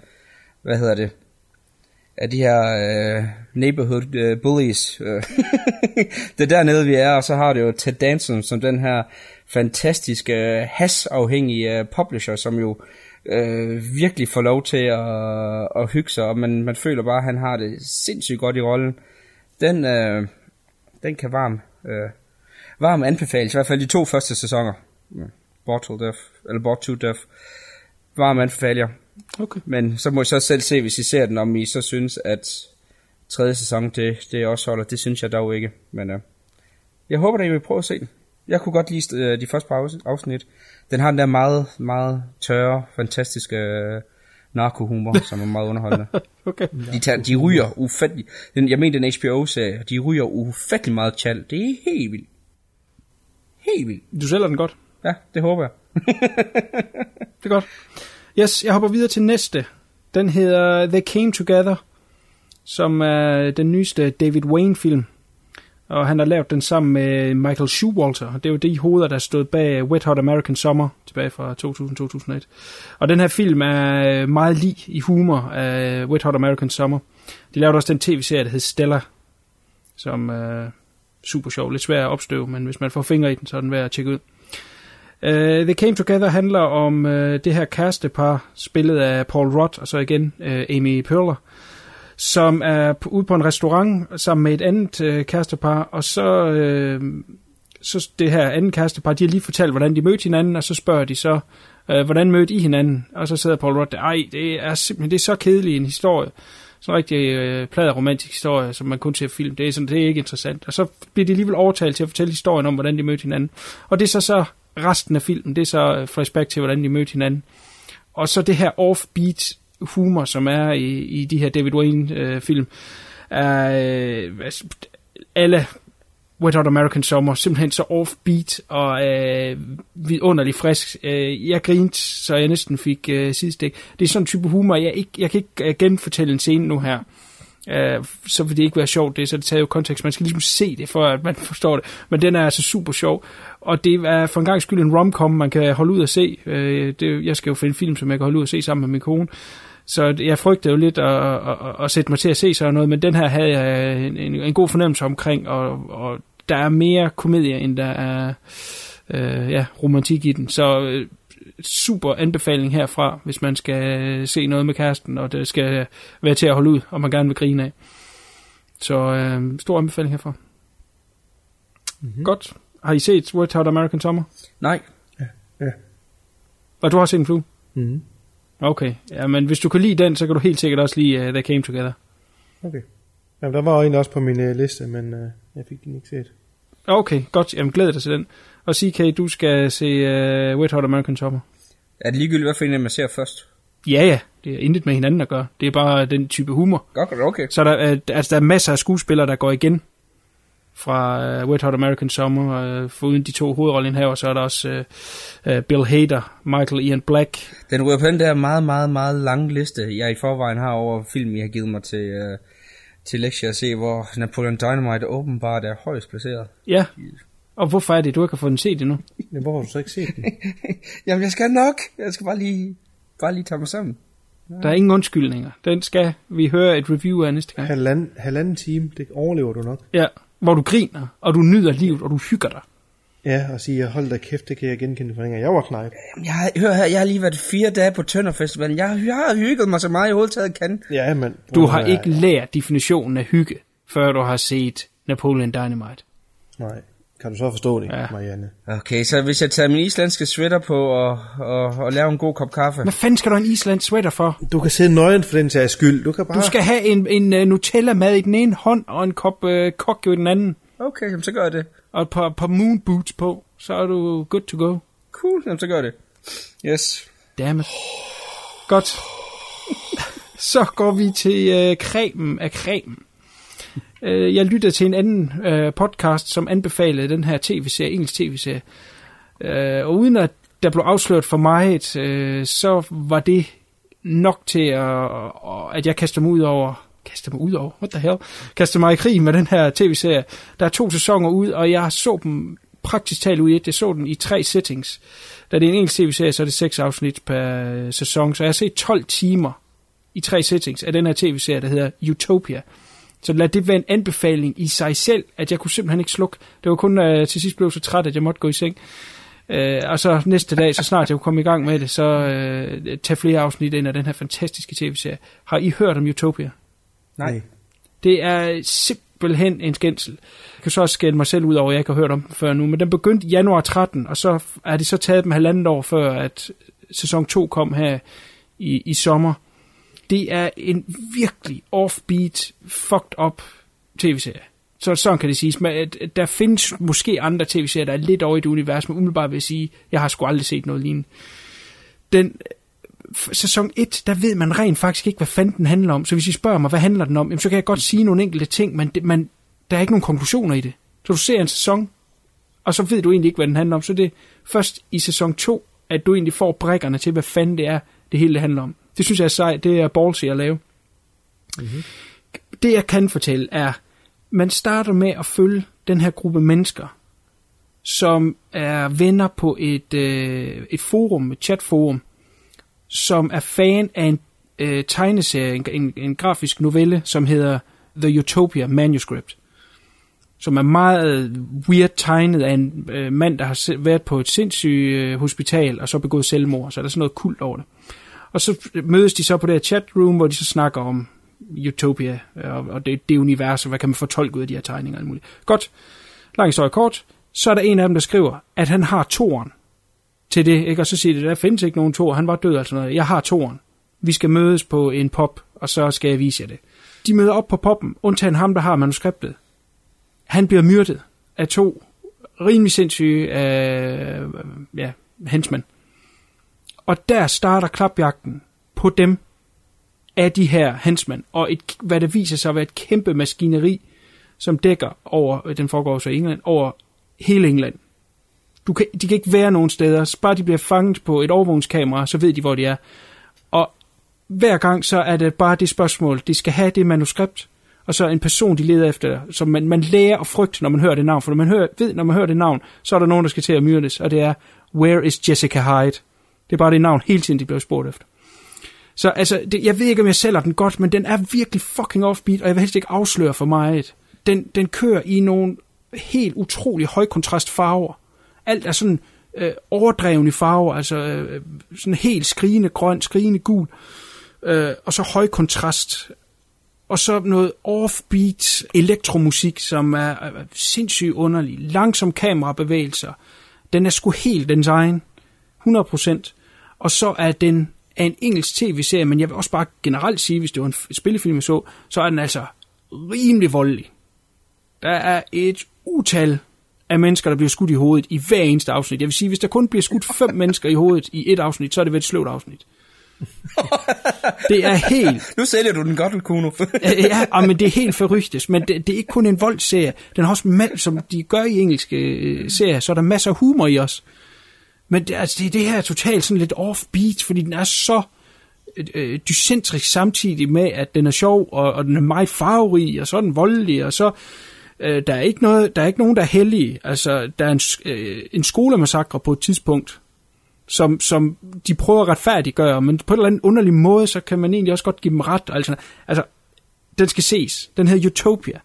hvad hedder det, af de her øh, neighborhood øh, bullies. Øh, <laughs> det er dernede, vi er, og så har det jo Ted Danson som den her fantastiske øh, hasafhængige øh, publisher, som jo øh, virkelig får lov til at, at hygge sig, og man, man føler bare, at han har det sindssygt godt i rollen. Den, øh, den kan varm, øh, varm anbefales, i hvert fald de to første sæsoner. Bottle Death, eller Bot to Death. Varm anbefaler. Okay. Men så må I så selv se, hvis I ser den, om I så synes, at tredje sæson, det, det også holder. Det synes jeg dog ikke. Men øh, jeg håber, at I vil prøve at se den. Jeg kunne godt lide øh, de første par afs- afsnit. Den har den der meget, meget tørre, fantastiske øh, narkohumor, som er meget underholdende. <laughs> Okay. De, tager, de ryger ufattelig... Den, jeg mener, den HBO-serie, de ryger ufattelig meget tjal. Det er helt vildt. Helt vildt. Du sælger den godt. Ja, det håber jeg. <laughs> Det er godt. Yes, jeg hopper videre til næste. Den hedder They Came Together, som er den nyeste David Wayne-film. Og han har lavet den sammen med Michael Showalter. Det er jo de hoveder, der stod bag Wet Hot American Summer tilbage fra 2000-2001. Og den her film er meget lig i humor af Wet Hot American Summer. De lavede også den tv-serie, der hed Stella, som er super sjov. Lidt svær at opstøve, men hvis man får fingre i den, så er den værd at tjekke ud. Uh, The Came Together handler om uh, det her kærestepar, spillet af Paul Rudd, og så igen uh, Amy Poehler, som er på, ude på en restaurant sammen med et andet uh, kærestepar, og så, uh, så det her andet kærestepar, de har lige fortalt, hvordan de mødte hinanden, og så spørger de så, uh, hvordan mødte I hinanden? Og så sidder Paul Rudd der, ej, det er simpelthen det er så kedelig en historie. Sådan en rigtig øh, plader romantisk historie, som man kun ser film. Det er, sådan, det er ikke interessant. Og så bliver de alligevel overtalt til at fortælle historien om, hvordan de mødte hinanden. Og det er så så resten af filmen, det er så øh, flashback til, hvordan de mødte hinanden. Og så det her offbeat humor, som er i, i de her David Wayne-film, øh, er øh, altså, alle Wet Hot American Summer, simpelthen så offbeat og øh, vidunderligt frisk. Øh, jeg grinte, så jeg næsten fik øh, sidestik. Det er sådan en type humor, jeg, ikke, jeg kan ikke øh, genfortælle en scene nu her øh, så vil det ikke være sjovt, det, så det tager jo kontekst. Man skal ligesom se det, for at man <laughs> forstår det. Men den er altså super sjov. Og det er for en gang skyld en romcom, man kan holde ud at se. Øh, det, jeg skal jo finde film, som jeg kan holde ud at se sammen med min kone. Så jeg frygtede jo lidt at, at, at, at sætte mig til at se sådan noget, men den her havde jeg en, en, en god fornemmelse omkring, og, og der er mere komedie, end der er øh, ja, romantik i den. Så øh, super anbefaling herfra, hvis man skal se noget med kæresten, og det skal være til at holde ud, og man gerne vil grine af. Så øh, stor anbefaling herfra. Mm-hmm. Godt. Har I set Wet Hot American Summer? Nej. Ja. Og du har set en flue? Mm-hmm. Okay. Ja, men hvis du kan lide den, så kan du helt sikkert også lide uh, They Came Together. Okay. Jamen, der var en også på min uh, liste, men uh, jeg fik den ikke set. Okay, godt. Jamen, glæder dig til den. Og CK, du skal se uh, Wet Hot American Summer. Er det ligegyldigt, hvad for en man ser først? Ja, ja. Det er intet med hinanden at gøre. Det er bare den type humor. Godt, okay. Så der, uh, altså, der er masser af skuespillere, der går igen fra uh, Wet Hot American Summer. Uh, foruden de to hovedroller så er der også uh, uh, Bill Hader, Michael Ian Black. Den ryger på den der meget, meget, meget lange liste, jeg i forvejen har over film, jeg har givet mig til, uh, til lektier at se, hvor Napoleon Dynamite åbenbart er højst placeret. Ja, og hvorfor er det, du ikke har fået den set endnu? Ja, hvor har du så ikke set den? <laughs> Jamen, jeg skal nok. Jeg skal bare lige, bare lige tage mig sammen. Der er ingen undskyldninger. Den skal vi høre et review af næste gang. Halvanden, halvanden time, det overlever du nok. Ja, hvor du griner, og du nyder livet, og du hygger dig. Ja, og sige, hold da kæft, det kan jeg genkende fra Jeg var knejt. Jeg, har, hør her, jeg har lige været fire dage på Tønder Festival. Jeg, jeg har hygget mig så meget, jeg overhovedet kan. Ja, men... Du har ikke lært definitionen af hygge, før du har set Napoleon Dynamite. Nej. Kan du så forstå det, Ja. Marianne? Okay, så hvis jeg tager min islandske sweater på og, og, og laver en god kop kaffe. Hvad fanden skal du en Island sweater for? Du kan sidde nøgen for den sags skyld. Du kan bare... Du skal have en, en uh, Nutella-mad i den ene hånd, og en kop uh, kokjo i den anden, Okay, så gør jeg det. Og et par, par moon boots på. Så er du good to go. Cool, jamen, så gør det. Yes. Dammit. Godt. <laughs> Så går vi til uh, cremen af cremen. Uh, jeg lyttede til en anden uh, podcast, som anbefalede den her tv-serie, engelsk tv-serie. Uh, og uden at der blev afsløret for mig, uh, så var det nok til, at, at jeg kaster mig ud over kaste mig ud over, what the hell, Kaste mig i krig med den her tv-serie. Der er to sæsoner ud, og jeg så dem praktisk talt ud i et. Jeg så den i tre settings. Da det er en engelsk tv-serie, så er det seks afsnit per sæson, så jeg har set 12 timer i tre settings af den her tv-serie, der hedder Utopia. Så lad det være en anbefaling i sig selv, at jeg kunne simpelthen ikke slukke. Det var kun, at til sidst blev så træt, at jeg måtte gå i seng. Øh, og så næste dag, så snart jeg kunne komme i gang med det, så øh, tage flere afsnit ind af den her fantastiske tv-serie. Har I hørt om Utopia? Nej. Det er simpelthen en skændsel. Jeg kan så også skælde mig selv ud over, at jeg ikke har hørt om den før nu, men den begyndte i januar 13, og så er det så taget dem halvandet år før, at sæson 2 kom her i, i sommer. Det er en virkelig offbeat, fucked up tv-serie. Så sådan kan det siges. Men at der findes måske andre tv-serier, der er lidt over i det univers, men umiddelbart vil jeg sige, jeg har sgu aldrig set noget lignende. Den sæson 1, der ved man rent faktisk ikke, hvad fanden den handler om. Så hvis I spørger mig, hvad handler den om, jamen, så kan jeg godt sige nogle enkelte ting, men det, man, der er ikke nogen konklusioner i det. Så du ser en sæson, og så ved du egentlig ikke, hvad den handler om. Så det er først i sæson 2, at du egentlig får brækkerne til, hvad fanden det er, det hele det handler om. Det synes jeg er sejt. Det er ballsy at lave. Mm-hmm. Det jeg kan fortælle er, man starter med at følge den her gruppe mennesker, som er venner på et, øh, et forum, et chatforum, som er fan af en øh, tegneserie, en, en, en grafisk novelle, som hedder The Utopia Manuscript, som er meget weird tegnet af en øh, mand, der har se- været på et sindssygt øh, hospital, og så begået selvmord, så er der sådan noget kult over det. Og så mødes de så på det her chatroom, hvor de så snakker om Utopia, øh, og, og det, det univers, og hvad kan man fortolke ud af de her tegninger og alt muligt. Godt, lang historie kort, så er der en af dem, der skriver, at han har toren til det, ikke? og så siger det, der findes ikke nogen to, han var død, altså noget. Jeg har toren. Vi skal mødes på en pop, og så skal jeg vise jer det. De møder op på poppen, undtagen ham, der har manuskriptet. Han bliver myrdet af to rimelig sindssyge øh, ja, henchmen. Og der starter klapjagten på dem af de her henchmen, og et, hvad der viser sig at være et kæmpe maskineri, som dækker over, den foregår så i England, over hele England. Du kan, de kan ikke være nogen steder, så bare de bliver fanget på et overvågningskamera, så ved de, hvor de er. Og hver gang så er det bare det spørgsmål, de skal have det manuskript, og så en person, de leder efter, som man, man lærer at frygte, når man hører det navn, for når man hører, ved, når man hører det navn, så er der nogen, der skal til at myrdes, og det er, where is Jessica Hyde? Det er bare det navn hele tiden, de bliver spurgt efter. Så altså, det, jeg ved ikke, om jeg sælger den godt, men den er virkelig fucking offbeat, og jeg vil helst ikke afsløre for meget. Den, den kører i nogle helt utrolig højkontrastfarver. Alt er sådan øh, i farver, altså øh, sådan helt skrigende grøn, skrigende gul, øh, og så høj kontrast. Og så noget offbeat elektromusik, som er, øh, sindssygt underlig. Langsom kamerabevægelser. Den er sgu helt dens egen. 100%. Og så er den af en engelsk tv-serie, men jeg vil også bare generelt sige, hvis det var en spillefilm, jeg så, så er den altså rimelig voldelig. Der er et utal af mennesker, der bliver skudt i hovedet i hver eneste afsnit. Jeg vil sige, hvis der kun bliver skudt fem mennesker i hovedet i et afsnit, så er det vel et sløvt afsnit. <laughs> Det er helt... Nu sælger du den godt, Kuno. <laughs> ja, ah, men det er helt forrygtes, men det, det er ikke kun en voldserie. Den har også, ma- som de gør i engelske øh, serier, så er der masser af humor i os. Men det, altså, det, det her er totalt sådan lidt offbeat, fordi den er så øh, dycentrisk samtidig med, at den er sjov, og, og den er meget farverig, og så er den voldelig, og så øh, der er ikke noget, der er ikke nogen, der er heldige. Altså, der er en, øh, en skolemassakre på et tidspunkt, som, som de prøver at retfærdiggøre, men på en eller anden underlig måde, så kan man egentlig også godt give dem ret. Altså, altså den skal ses. Den hedder Utopia.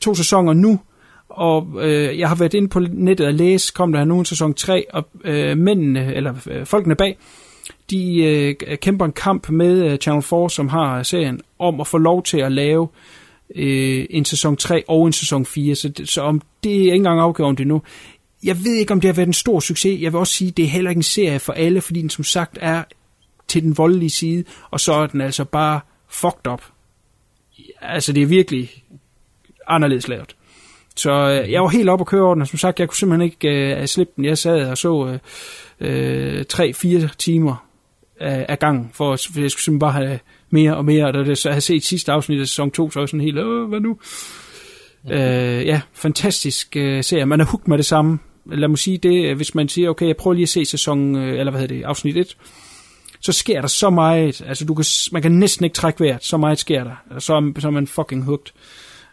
To sæsoner nu, og øh, jeg har været inde på nettet og læse, kom der nu en sæson 3, og øh, mændene, eller øh, folkene bag, de øh, kæmper en kamp med øh, Channel 4, som har serien, om at få lov til at lave øh, Øh, en sæson 3 og en sæson 4, så, det, så om det er ikke engang afgjort endnu. Jeg ved ikke, om det har været en stor succes. Jeg vil også sige, at det er heller ikke en serie for alle, fordi den som sagt er til den voldelige side, og så er den altså bare fucked up. Altså, det er virkelig anderledes lavet. Så øh, jeg var helt op at køre over den, og som sagt, jeg kunne simpelthen ikke øh, slippe den. Jeg sad og så øh, øh 3-4 timer øh, af, af gang, for, for jeg skulle simpelthen bare have mere og mere, og da jeg så havde set sidste afsnit af sæson 2, så var jeg sådan helt, Åh, hvad nu? Ja, øh, ja fantastisk øh, serie. Man er hooked med det samme. Lad mig sige det, hvis man siger, okay, jeg prøver lige at se sæson, øh, eller hvad hedder det, afsnit 1, så sker der så meget, altså du kan, man kan næsten ikke trække vejret, så meget sker der, så, så er man fucking hooked.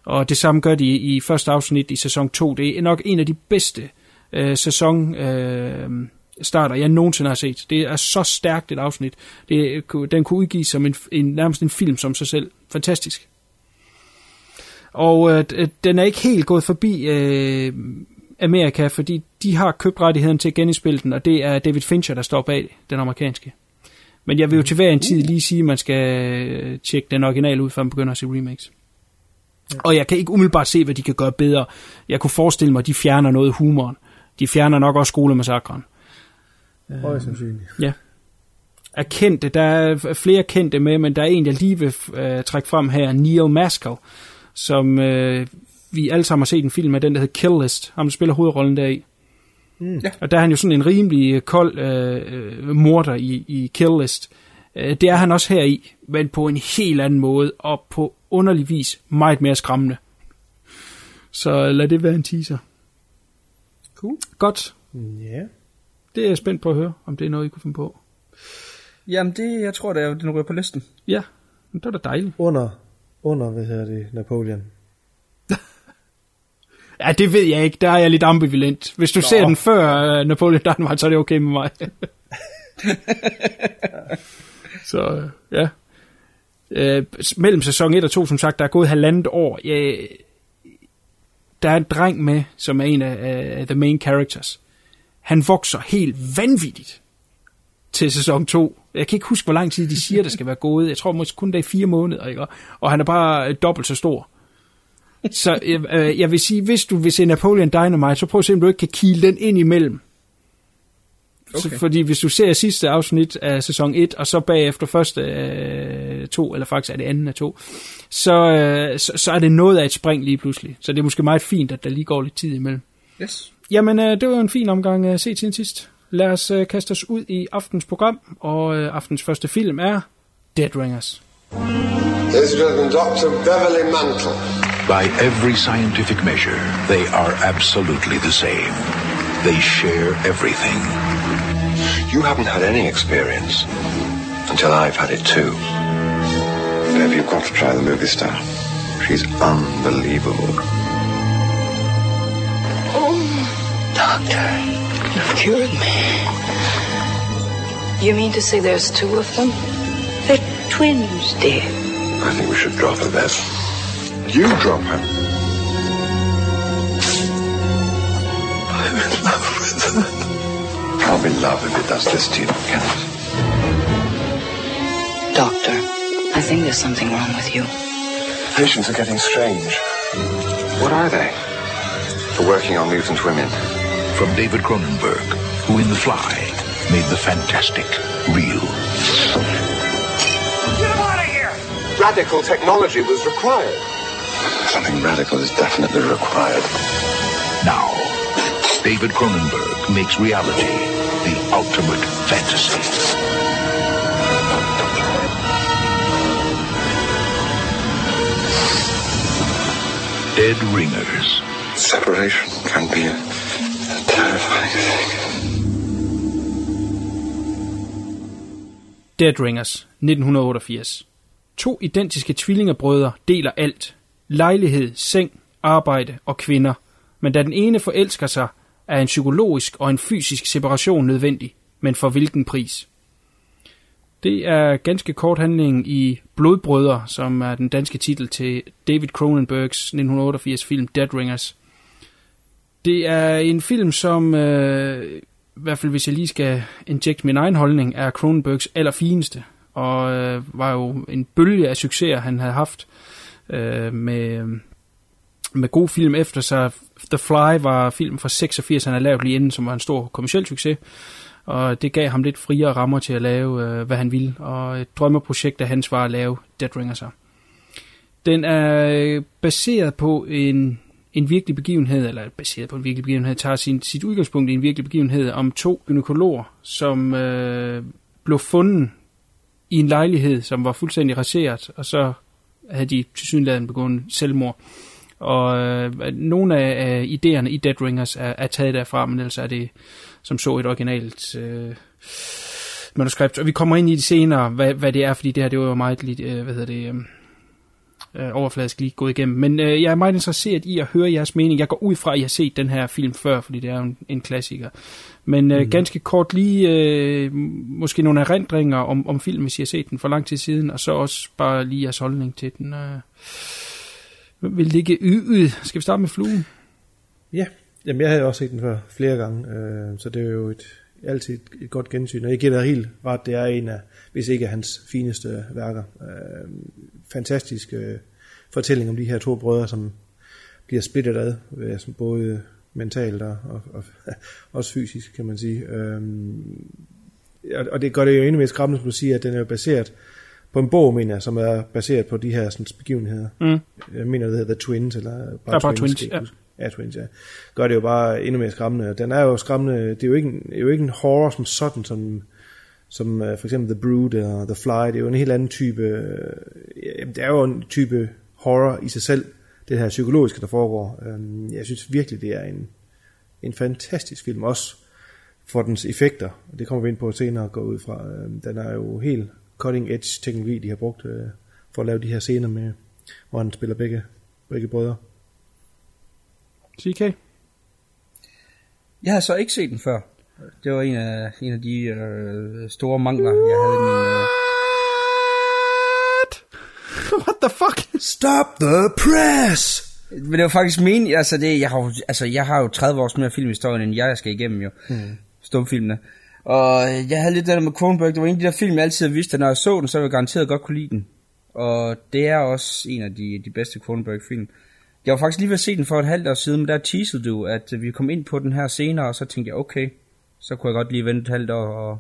Og det samme gør de i, i første afsnit i sæson 2. Det er nok en af de bedste øh, sæson øh, starter, jeg nogensinde har set. Det er så stærkt et afsnit. Det, den kunne udgives som en, en, nærmest en film som sig selv. Fantastisk. Og øh, d- den er ikke helt gået forbi øh, Amerika, fordi de har købt rettigheden til at genindspille den, og det er David Fincher, der står bag den amerikanske. Men jeg vil jo til hver en tid lige sige, at man skal øh, tjekke den original ud, før man begynder at se remakes. Og jeg kan ikke umiddelbart se, hvad de kan gøre bedre. Jeg kunne forestille mig, at de fjerner noget humoren. De fjerner nok også skolemassakren. Højst sandsynligt. Ja. Er kendte, der er flere kendte med, men der er en, jeg lige vil øh, trække frem her, Neil Maskell, som øh, vi alle sammen har set en film af, den der hedder Kill List. Ham spiller hovedrollen deri. Mm. Ja. Og der er han jo sådan en rimelig øh, kold øh, øh, morder i, i Kill List. Øh, det er han også her i, men på en helt anden måde, og på underlig vis meget mere skræmmende. Så lad det være en teaser. Cool. Godt. Ja. Det er jeg spændt på at høre, om det er noget, I kunne finde på. Jamen, det, jeg tror, det er, den ryger på listen. Ja, men det var da dejligt. Under, under, hvad hedder det, Napoleon. <laughs> Ja, det ved jeg ikke. Der er jeg lidt ambivalent. Hvis du Nå. ser den før uh, Napoleon Dynamite, så er det okay med mig. <laughs> så øh, ja. Øh, mellem sæson 1 og 2, som sagt, der er gået halvandet år. Ja, der er en dreng med, som er en af uh, the main characters. Han vokser helt vanvittigt til sæson 2. Jeg kan ikke huske, hvor lang tid de siger, der skal være gået. Jeg tror måske kun, det er fire måneder, ikke? Og han er bare dobbelt så stor. Så øh, jeg vil sige, hvis du vil se Napoleon Dynamite, så prøv at se, om du ikke kan kile den ind imellem. Okay. Så, fordi hvis du ser sidste afsnit af sæson 1, og så bagefter første øh, to, eller faktisk er det anden af to, så, øh, så, så er det noget af et spring lige pludselig. Så det er måske meget fint, at der lige går lidt tid imellem. Yes. Jamen, øh, det var en fin omgang at se til sidst. Lad os øh, kaste os ud i aftens program, og øh, aftens første film er Dead Ringers. Israel and Dr. Beverly Mantle. By every scientific measure, they are absolutely the same. They share everything. You haven't had any experience until I've had it too. Bev, you've got to try the movie star. She's unbelievable. Oh, doctor, you've cured me. You mean to say there's two of them? They're twins, dear. I think we should drop her, Bev. You drop her. I'm in love with her. I'll be love if it does this to you, Kenneth. Doctor, I think there's something wrong with you. Patients are getting strange. What are they? For working on mutant women. From David Cronenberg, who in The Fly made the fantastic real. Get him out of here! Radical technology was required. Something radical is definitely required. Now, David Cronenberg makes reality the ultimate fantasy. Dead Ringers. Separation can be a, a terrifying thing. Dead Ringers, 1988. To identiske tvillingebrødre deler alt. Lejlighed, seng, arbejde og kvinder. Men da den ene forelsker sig, er en psykologisk og en fysisk separation nødvendig. Men for hvilken pris? Det er ganske kort handling i Blodbrødre, som er den danske titel til David Cronenbergs 1988 film Dead Ringers. Det er en film, som, øh, i hvert fald hvis jeg lige skal injekte min egen holdning, er Cronenbergs allerfineste. Og øh, var jo en bølge af succeser, han havde haft øh, med, øh, med god film efter sig. The Fly var filmen fra 86, han havde lavet lige inden, som var en stor kommersiel succes. Og det gav ham lidt friere rammer til at lave, øh, hvad han ville. Og et drømmeprojekt af hans var at lave Dead Ringer sig. Den er øh, baseret på en, en virkelig begivenhed, eller baseret på en virkelig begivenhed, tager sin, sit udgangspunkt i en virkelig begivenhed om to gynekologer, som øh, blev fundet i en lejlighed, som var fuldstændig raseret, og så havde de til synligheden begået selvmord. Og øh, nogle af, af idéerne i Dead Ringers er, er taget derfra, men ellers er det som så et originalt øh, manuskript. Og vi kommer ind i det senere, hvad, hvad det er, fordi det her det var jo meget lidt, øh, hvad hedder det, øh, øh, overfladisk lige gået igennem. Men øh, jeg er meget interesseret i at høre jeres mening. Jeg går ud fra, at I har set den her film før, fordi det er en, en klassiker. Men øh, mm. ganske kort lige, øh, måske nogle erindringer om, om filmen, hvis I har set den for lang tid siden, og så også bare lige jeres holdning til den. Øh, vil ligge ud. Skal vi starte med fluen? Ja, Jamen jeg havde også set den før flere gange, øh, så det er jo et, altid et, et godt gensyn. Og jeg giver dig helt ret, det er en af, hvis ikke hans fineste værker. Øh, fantastisk øh, fortælling om de her to brødre, som bliver splittet ad, øh, som både mentalt og, og, og <laughs> også fysisk, kan man sige. Øh, og det gør det jo endnu mere skræmmende, som du siger, at den er baseret på en bog, mener jeg, som er baseret på de her sådan, begivenheder. Mm. Jeg mener, det hedder The Twins, eller bare, ja, bare Twins, Twins ja. Ja, Twins, ja. Gør det jo bare endnu mere skræmmende. Den er jo skræmmende, det er jo ikke, en, det er jo ikke en horror som sådan, som, som uh, for eksempel The Brood eller The Fly, det er jo en helt anden type, uh, det er jo en type horror i sig selv, det her psykologiske, der foregår. Um, jeg synes virkelig, det er en, en fantastisk film, også for dens effekter, det kommer vi ind på senere at gå ud fra. Um, den er jo helt cutting edge teknologi, de har brugt uh, for at lave de her scener med, hvor han spiller begge, begge brødre. CK? Jeg har så ikke set den før. Det var en af, en af de øh, store mangler, jeg havde i min... Øh... <laughs> What the fuck? Stop the press! Men det var faktisk min, altså, det, jeg, har, jo- altså jeg har jo 30 års mere filmhistorie, end jeg skal igennem jo. Hmm. Stumfilmene. Og jeg havde lidt det der med Cronenberg, det var en af de der film, jeg altid havde vidst, at når jeg så den, så ville jeg garanteret godt kunne lide den. Og det er også en af de, de bedste Cronenberg-film. Jeg var faktisk lige ved at se den for et halvt år siden, men der teasede du, at vi kom ind på den her senere, og så tænkte jeg, okay, så kunne jeg godt lige vente et halvt år og,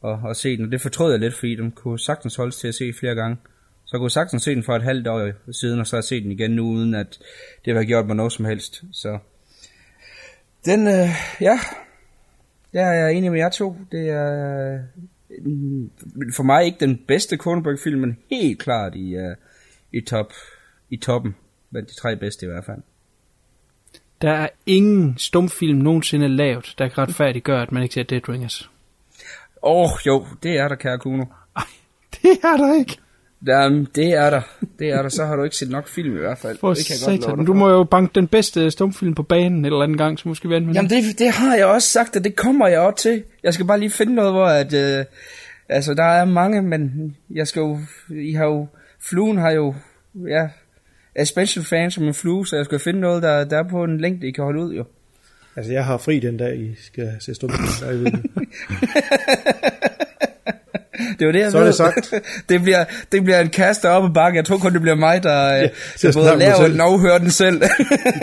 og, og se den. Og det fortrød jeg lidt, fordi den kunne sagtens holdes til at se flere gange. Så jeg kunne sagtens se den for et halvt år siden, og så har jeg set den igen nu, uden at det har gjort mig noget som helst. Så den, øh, ja, der er jeg enig med jer to. Det er øh, for mig ikke den bedste Kronenberg-film, men helt klart i, uh, i, top, i toppen. Blandt de tre bedste i hvert fald. Der er ingen stumfilm nogensinde lavet, der kan retfærdiggøre, at man ikke ser Dead Ringers. Åh, oh, jo, det er der, kære Kuno. Det er der ikke. Jamen, det er der. Det er der. Så har du ikke set nok film i hvert fald. For det kan jeg godt satan. Du må jo banke den bedste stumfilm på banen en eller anden gang, så måske vi med Jamen, det, det har jeg også sagt, og det kommer jeg også til. Jeg skal bare lige finde noget, hvor at... Øh, altså, der er mange, men jeg skal jo... I har jo... Fluen har jo... Ja, er special fan som en flue, så jeg skal finde noget, der, der er på en længde, I kan holde ud, jo. Altså, jeg har fri den dag, I skal se <laughs> er ved det. <laughs> Var det, jeg Så er det sagt. <laughs> det, bliver, det bliver en kaster op ad bakke. Jeg tror kun, det bliver mig, der, ja, til der både laver den og hører den selv.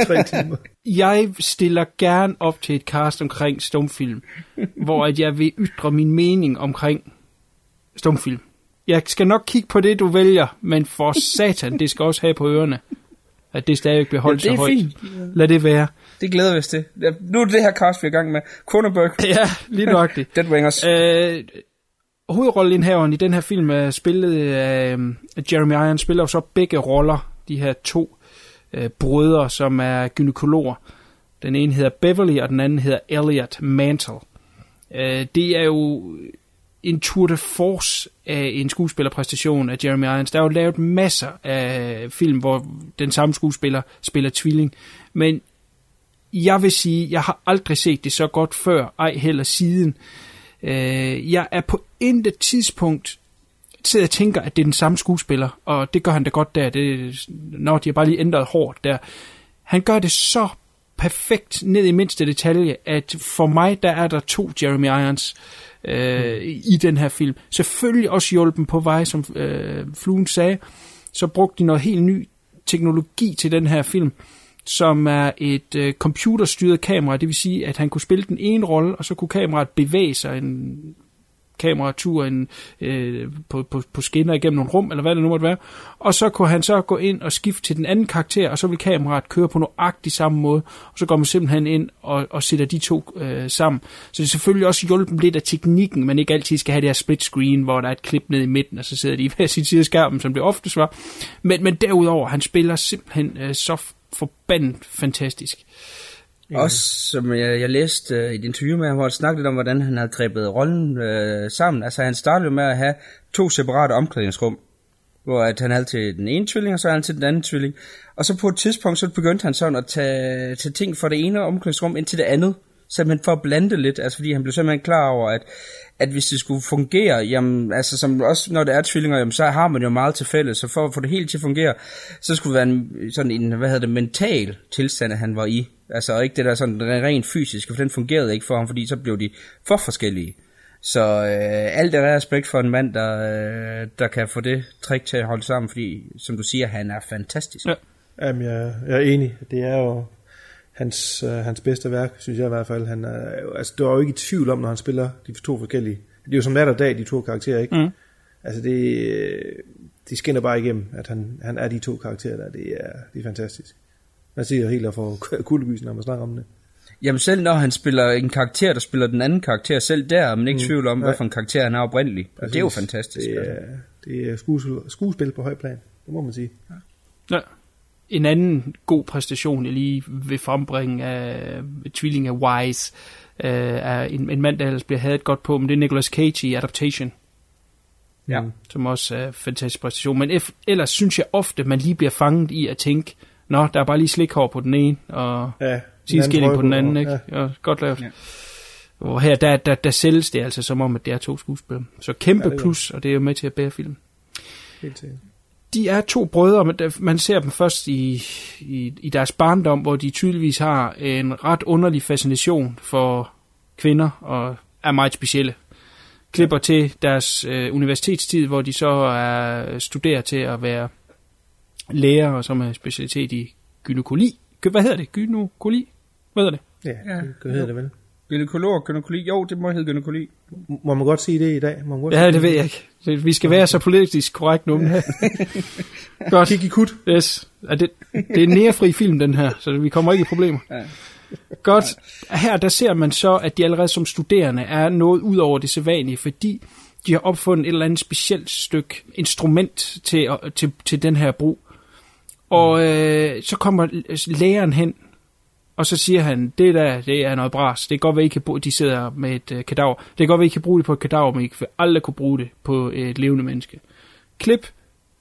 I tre timer. Jeg stiller gerne op til et cast omkring stumfilm, hvor at jeg vil ytre min mening omkring stumfilm. Jeg skal nok kigge på det, du vælger, men for <laughs> satan, det skal også have på ørerne, at det stadig bliver holdt Ja, det så er højt. fint. Lad det være. det glæder vi os til. Ja, Nu er det her cast, vi er i gang med. Cronenberg, <laughs> Ja, lige nøjagtigt. <laughs> Dead Ringers. Øh, hovedrollenindhaveren i den her film er spillet af øh, Jeremy Irons, spiller jo så begge roller, de her to øh, brødre, som er gynekologer. Den ene hedder Beverly, og den anden hedder Elliot Mantle. Øh, det er jo en tour de force af en skuespillerpræstation af Jeremy Irons. Der er jo lavet masser af film, hvor den samme skuespiller spiller tvilling, men jeg vil sige, jeg har aldrig set det så godt før, ej heller siden. Øh, jeg er på intet tidspunkt sidder og tænker, at det er den samme skuespiller, og det gør han da godt der. Det, når de har bare lige ændret hårdt der. Han gør det så perfekt ned i mindste detalje, at for mig, der er der to Jeremy Irons øh, mm. i den her film. Selvfølgelig også hjulpen på vej, som øh, Fluen sagde. Så brugte de noget helt ny teknologi til den her film, som er et øh, computerstyret kamera. Det vil sige, at han kunne spille den ene rolle, og så kunne kameraet bevæge sig en kameratur en, øh, på, på, på skinner igennem nogle rum, eller hvad det nu måtte være. Og så kunne han så gå ind og skifte til den anden karakter, og så vil kameraet køre på nøjagtig samme måde, og så går man simpelthen ind og, og sætter de to øh, sammen. Så det er selvfølgelig også hjulpet lidt af teknikken, man ikke altid skal have det her split screen, hvor der er et klip ned i midten, og så sidder de i hver sin side af skærmen, som det oftest var. Men, men derudover, han spiller simpelthen øh, så forbandet fantastisk. Også som jeg, jeg læste øh, i et interview med ham, hvor han snakkede lidt om, hvordan han havde grebet rollen øh, sammen. Altså han startede jo med at have to separate omklædningsrum, hvor at han havde til den ene tvilling, og så havde han til den anden tvilling. Og så på et tidspunkt, så begyndte han sådan at tage, tage ting fra det ene omklædningsrum ind til det andet, simpelthen for at blande det lidt, altså fordi han blev simpelthen klar over, at, at hvis det skulle fungere, jamen, altså som også når det er tvillinger, jamen, så har man jo meget til fælles, så for at få det helt til at fungere, så skulle det være en, sådan en, hvad hedder det, mental tilstand, at han var i, altså ikke det der sådan rent fysiske, for den fungerede ikke for ham, fordi så blev de for forskellige. Så øh, alt det der respekt for en mand, der, øh, der kan få det trick til at holde sammen, fordi som du siger, han er fantastisk. Ja. Jamen, jeg, jeg er enig. Det er jo hans, øh, hans bedste værk, synes jeg i hvert fald. Han er, altså, du er jo ikke i tvivl om, når han spiller de to forskellige. Det er jo som nat og dag, de to karakterer, ikke? Mm. Altså, det, øh, de skinner bare igennem, at han, han er de to karakterer der. Det er, det er fantastisk. Man siger helt at få <laughs> kuldegysen, når man snakker om det. Jamen selv når han spiller en karakter, der spiller den anden karakter, selv der er man ikke Mm. tvivl om, Nej. hvad for en karakter han er oprindelig. Og det er jo fantastisk. Det er, det er skuespil, skuespil på høj plan, det må man sige. Ja. En anden god præstation, jeg lige vil frembringe af tvilling af Wise, øh, er en, en mand, der ellers bliver hadet godt på, men det er Nicolas Cage i Adaptation, Ja. som også er en fantastisk præstation. Men ellers synes jeg ofte, man lige bliver fanget i at tænke, nå, der er bare lige slikhår på den ene, og Ja, sideskilling på den anden, ikke? Ja. Ja. godt lavet. Ja. Og her, der, der, der sælges det altså som om, at det er to skuespillere. Så kæmpe Ja, plus, og det er jo med til at bære filmen. Helt sikkert. De er to brødre, men man ser dem først i, i, i deres barndom, hvor de tydeligvis har en ret underlig fascination for kvinder, og er meget specielle. Klipper til deres øh, universitetstid, hvor de så er studerer til at være læger, og som er specialitet i gynekologi. Gy- Hvad hedder det? Gynekologi? Hvad hedder det? Ja, Ja. det det hedder det vel. Gynekolog, gynekologi. Jo, det må hedde gynekologi. Må man godt sige det i dag? Må man godt Ja, det ved jeg ikke. Vi skal være så politisk korrekt nu. <laughs> Godt. Kig i kut. Yes. Er det, det er en nærefri film, den her, så vi kommer ikke i problemer. Ja. Godt. Her der ser man så, at de allerede som studerende er noget ud over det sædvanlige, fordi de har opfundet et eller andet specielt stykke instrument til, til, til den her brug. Og øh, så kommer lægeren hen, og så siger han, det der, det er noget bras. Det kan godt være, I kan bruge, de sidder med et øh, kadaver. Det kan godt være, I kan bruge det på et kadaver, men I vil aldrig kunne bruge det på et levende menneske. Klip,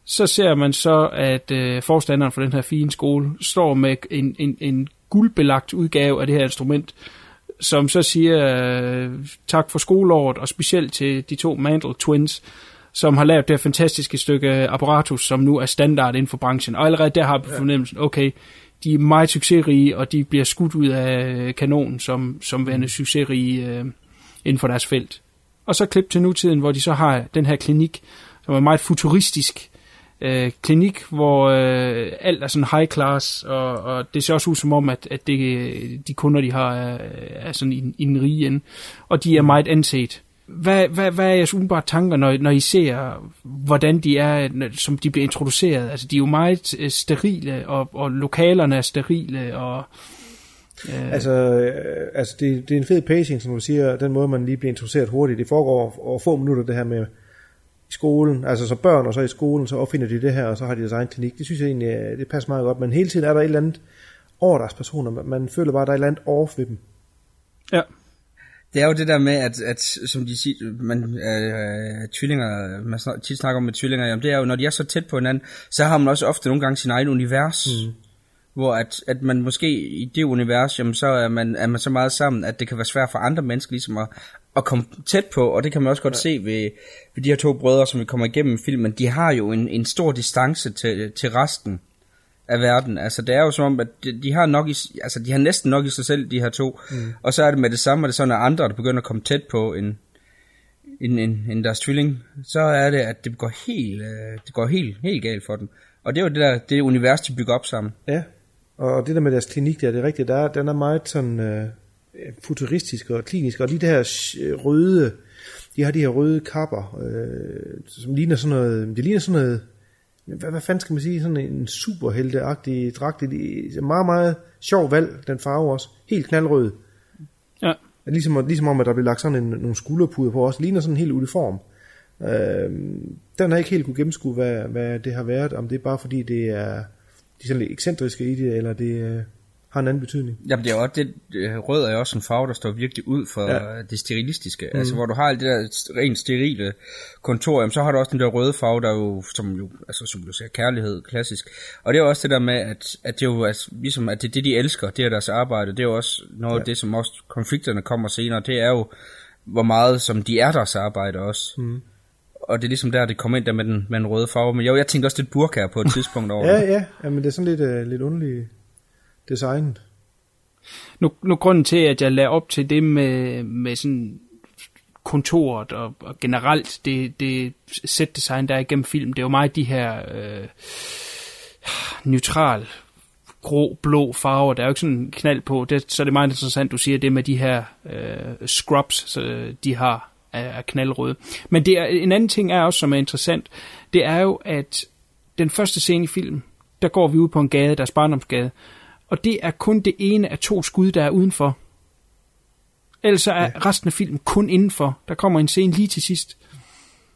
så ser man så, at øh, forstanderen for den her fine skole står med en, en, en guldbelagt udgave af det her instrument, som så siger øh, tak for skoleåret, og specielt til de to Mandel Twins, som har lavet det her fantastiske stykke apparatus, som nu er standard inden for branchen. Og allerede der har vi fornemmelsen, okay, de er meget succesrige, og de bliver skudt ud af kanonen som, som værende succesrige øh, inden for deres felt. Og så klip til nutiden, hvor de så har den her klinik, som er meget futuristisk øh, klinik, hvor øh, alt er sådan high class, og, og det ser også ud som om, at, at det, de kunder, de har, er, er sådan i, i den rige ende, og de er meget anset. Hvad, hvad, hvad er jeres umiddelbare tanker, når, når I ser, hvordan de er, som de bliver introduceret? Altså, de er jo meget øh, sterile, og, og lokalerne er sterile, og... Øh, Altså, øh, altså det, det er en fed pacing, som du siger, den måde, man lige bliver introduceret hurtigt. Det foregår over, over få minutter, det her med i skolen, altså så børn, og så i skolen, så opfinder de det her, og så har de deres egen klinik. Det synes jeg egentlig, øh, det passer meget godt, men hele tiden er der et eller andet over deres personer. Man, man føler bare, at der er et eller andet off ved dem. ja. Det er jo det der med, at, at som de siger, man, øh, tvillinger, man snak, tit snakker om med tvillinger, jamen det er jo, når de er så tæt på hinanden, så har man også ofte nogle gange sin egen univers. Mm. Hvor at, at man måske i det univers, jamen så er man, er man så meget sammen, at det kan være svært for andre mennesker ligesom at, at komme tæt på, og det kan man også godt ja. se ved, ved de her to brødre, som vi kommer igennem filmen. De har jo en, en stor distance til, til resten af verden. Altså det er jo som om, at de, de har nok i, altså de har næsten nok i sig selv, de her to. Mm. Og så er det med det samme, at det sådan er andre, der begynder at komme tæt på en, en, en, en deres tvilling. Så er det, at det går helt, øh, det går helt, helt galt for dem. Og det er jo det der, det univers, de bygger op sammen. Ja, og det der med deres klinik der, det er rigtigt, der er, den er meget sådan øh, futuristisk og klinisk, og lige det her røde, de har de her røde kapper, øh, som ligner sådan noget, det ligner sådan noget, hvad, hvad fanden skal man sige, sådan en superhelteagtig dragt, det er meget, meget sjov valg, den farve også, helt knaldrød. Ja. Ligesom, ligesom om, at der bliver lagt sådan en, nogle skulderpuder på også, ligner sådan en helt uniform. Øh, den har ikke helt kunne gennemskue, hvad, hvad det har været, om det er bare fordi, det er, de sådan lidt ekscentriske i det, eller det øh, har en anden betydning. Jamen det er også det, øh, rød er også en farve, der står virkelig ud for Ja. det sterilistiske. Mm. Altså hvor du har alt det der rent sterile kontor, jamen, så har du også den der røde farve, der jo, som jo, altså som du siger, kærlighed, klassisk. Og det er også det der med, at, at det er jo altså, ligesom, at det er det, de elsker, det er deres arbejde. Det er jo også noget ja. af det, som også konflikterne kommer senere. Det er jo, hvor meget som de er deres arbejde også. Mm. Og det er ligesom der, det kommer ind der med den, med den røde farve. Men jo, jeg tænkte også lidt burka på et <laughs> tidspunkt over Ja, det. ja, ja, men det er sådan lidt, øh, lidt underligt design. Nu, nu grunden til, at jeg lader op til det med, med sådan kontoret og, og generelt det, det set design, der er igennem film, det er jo meget de her øh, neutral grå, blå farver. Der er jo ikke sådan en knald på. Det, så er det meget interessant, du siger det med de her øh, scrubs, så de har er, er knaldrøde. Men det er, en anden ting er også, som er interessant, det er jo, at den første scene i filmen, der går vi ud på en gade, deres barndomsgade, og det er kun det ene af to skud, der er udenfor. Ellers er ja. resten af filmen kun indenfor. Der kommer en scene lige til sidst,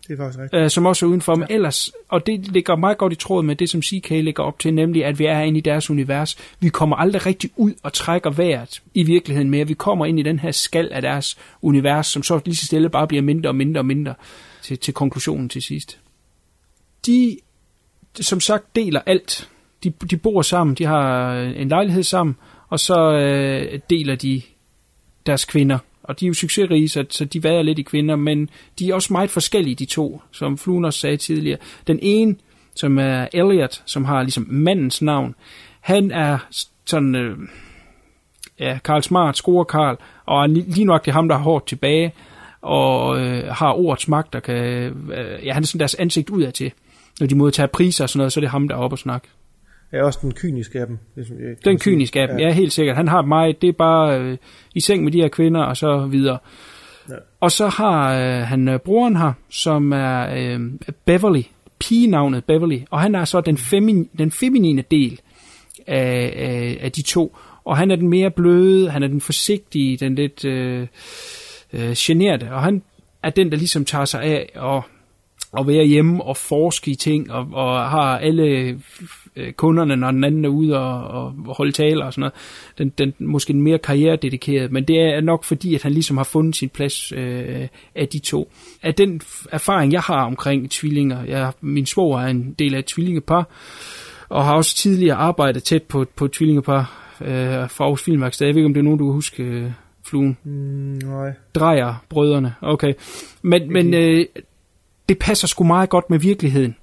Det er faktisk rigtigt. øh, som også er udenfor. Men ellers, og det ligger meget godt i tråd med det, som CK ligger op til, nemlig at vi er inde i deres univers. Vi kommer aldrig rigtig ud og trækker vejret i virkeligheden mere. Vi kommer ind i den her skal af deres univers, som så lige så stille bare bliver mindre og mindre og mindre til, til konklusionen til sidst. De, som sagt, deler alt. De, de bor sammen, de har en lejlighed sammen, og så øh, deler de deres kvinder. Og de er jo succesrige, så, så de vader lidt i kvinder, men de er også meget forskellige, de to, som Fluen også sagde tidligere. Den ene, som er Elliot, som har ligesom mandens navn, han er sådan, øh, ja, Karl Smart, score Karl, og er lige nok det ham, der har hårdt tilbage, og øh, har ordets magt, der kan, øh, ja, han er sådan deres ansigt udad til. Når de modtager priser og sådan noget, så er det ham, der er oppe og snakke. Er også den kyniske af dem. Ligesom jeg, Den kyniske af dem, ja. ja, helt sikkert. Han har meget, det er bare øh, i seng med de her kvinder, og så videre. Ja. Og så har øh, han øh, broren her, som er øh, Beverly, pigenavnet Beverly, og han er så den, femin, den feminine del af, af, af de to. Og han er den mere bløde, han er den forsigtige, den lidt øh, øh, generte, og han er den, der ligesom tager sig af og, og være hjemme og forske i ting, og, og har alle øh, kunderne, når den anden er ude og, og holde taler og sådan noget. Den, den, måske mere karrierededikeret, men det er nok fordi, at han ligesom har fundet sin plads øh, af de to. Af den erfaring, jeg har omkring tvillinger, jeg, min svor er en del af et tvillingepar, og har også tidligere arbejdet tæt på, på et tvillingepar øh, fra Aarhus Filmværksted. Jeg ved ikke, om det er nogen, du kan huske, øh, fluen? Mm, nej. Drejer brødrene, okay. Men, men øh, det passer sgu meget godt med virkeligheden.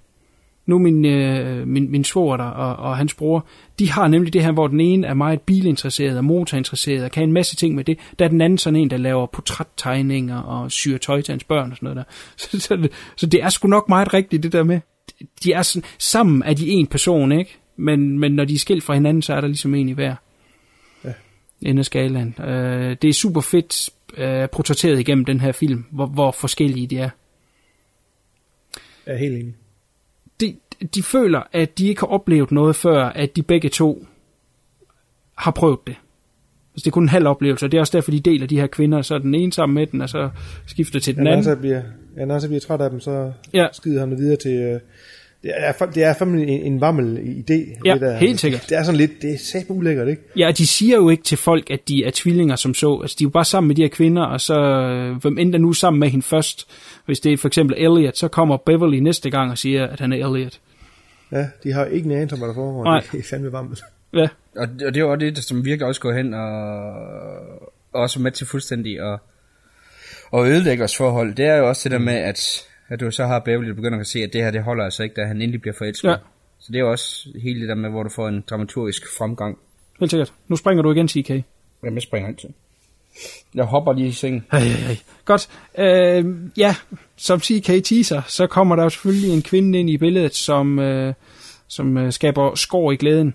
Nu min, øh, min, min svoger der og, og hans bror, de har nemlig det her, hvor den ene er meget bilinteresseret og motorinteresseret og kan en masse ting med det. Der er den anden sådan en, der laver portrættegninger og syr tøj til hans børn og sådan noget der. <laughs> Så, så, så det er sgu nok meget rigtigt, det der med. De er sådan, sammen er de en person, ikke? Men, men når de er skilt fra hinanden, så er der ligesom en i hver ende af skalaen. Øh, det er super fedt øh, portrætteret igennem den her film, hvor, hvor forskellige de er. Jeg er helt enig. De, føler, at de ikke har oplevet noget før, at de begge to har prøvet det. Altså, det er kun en halv oplevelse, og det er også derfor, de deler de her kvinder, så er den ene sammen med den, og så skifter til den ja, anden. Når bliver, ja, når så bliver træt af dem, så ja. skider han videre til... Øh, det er, det er fandme en, en vammel idé. Ja, det der. helt sikkert. Det er sådan lidt, det er sæt ulækkert, ikke? Ja, de siger jo ikke til folk, at de er tvillinger som så. Altså, de er jo bare sammen med de her kvinder, og så, øh, hvem end der nu sammen med hende først. Hvis det er for eksempel Elliot, så kommer Beverly næste gang og siger, at han er Elliot. Ja, de har ikke en anelse om, hvad der foregår. Nej. Det er fandme vammel. Ja. Og, og det er også det, som virkelig også går hen og, og også med til fuldstændig at, at ødelægge os forhold. Det er jo også det der med, at at du så har Beverly, der begynder at se, at det her, det holder altså ikke, da han endelig bliver forelsket. Ja. Så det er jo også hele det der med, hvor du får en dramaturgisk fremgang. Helt sikkert. Nu springer du igen, TK. Jamen, jeg springer altid. Jeg hopper lige i sengen. Ej, ej, ej. Godt. Øh, ja, som TK teaser, så kommer der selvfølgelig en kvinde ind i billedet, som, øh, som øh, skaber skår i glæden.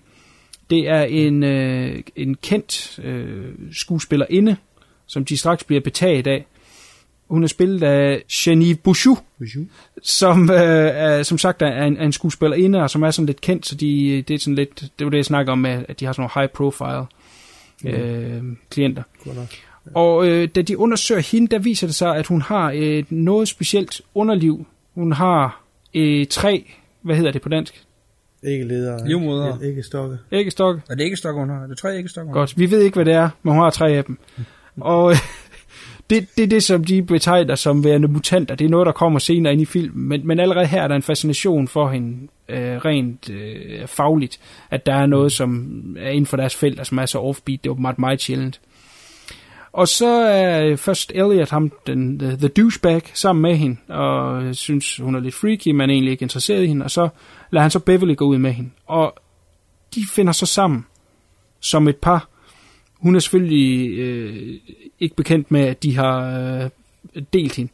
Det er en, øh, en kendt øh, skuespillerinde, som de straks bliver betaget af. Hun er spillet af Jenny Bouchou, som øh, er, som sagt er en, er en skuespillerinde, og som er sådan lidt kendt, så de, det er sådan lidt, det var det, jeg snakker om, med, at de har sådan nogle high profile øh, klienter. Og øh, da de undersøger hende, der viser det sig, at hun har et noget specielt underliv. Hun har øh, tre, hvad hedder det på dansk? Ikke leder. Livmoder. Ikke stokke. Ikke stokke. Er det ikke stokke, hun har? Er det tre ikke stokke? Godt, vi ved ikke, hvad det er, men hun har tre af dem. Og øh, <laughs> det, det er det, som de betegner som værende mutanter. Det er noget, der kommer senere ind i filmen. Men, men allerede her er der en fascination for hende øh, rent øh, fagligt, at der er noget, som er inden for deres felt, og som er så offbeat. Det er åbenbart meget sjældent. Og så er øh, først Elliot, ham, den, the, the douchebag, sammen med hende, og øh, synes, hun er lidt freaky, men er egentlig ikke interesseret i hende, og så lader han så Beverly gå ud med hende. Og de finder så sammen som et par. Hun er selvfølgelig øh, ikke bekendt med, at de har øh, delt hende.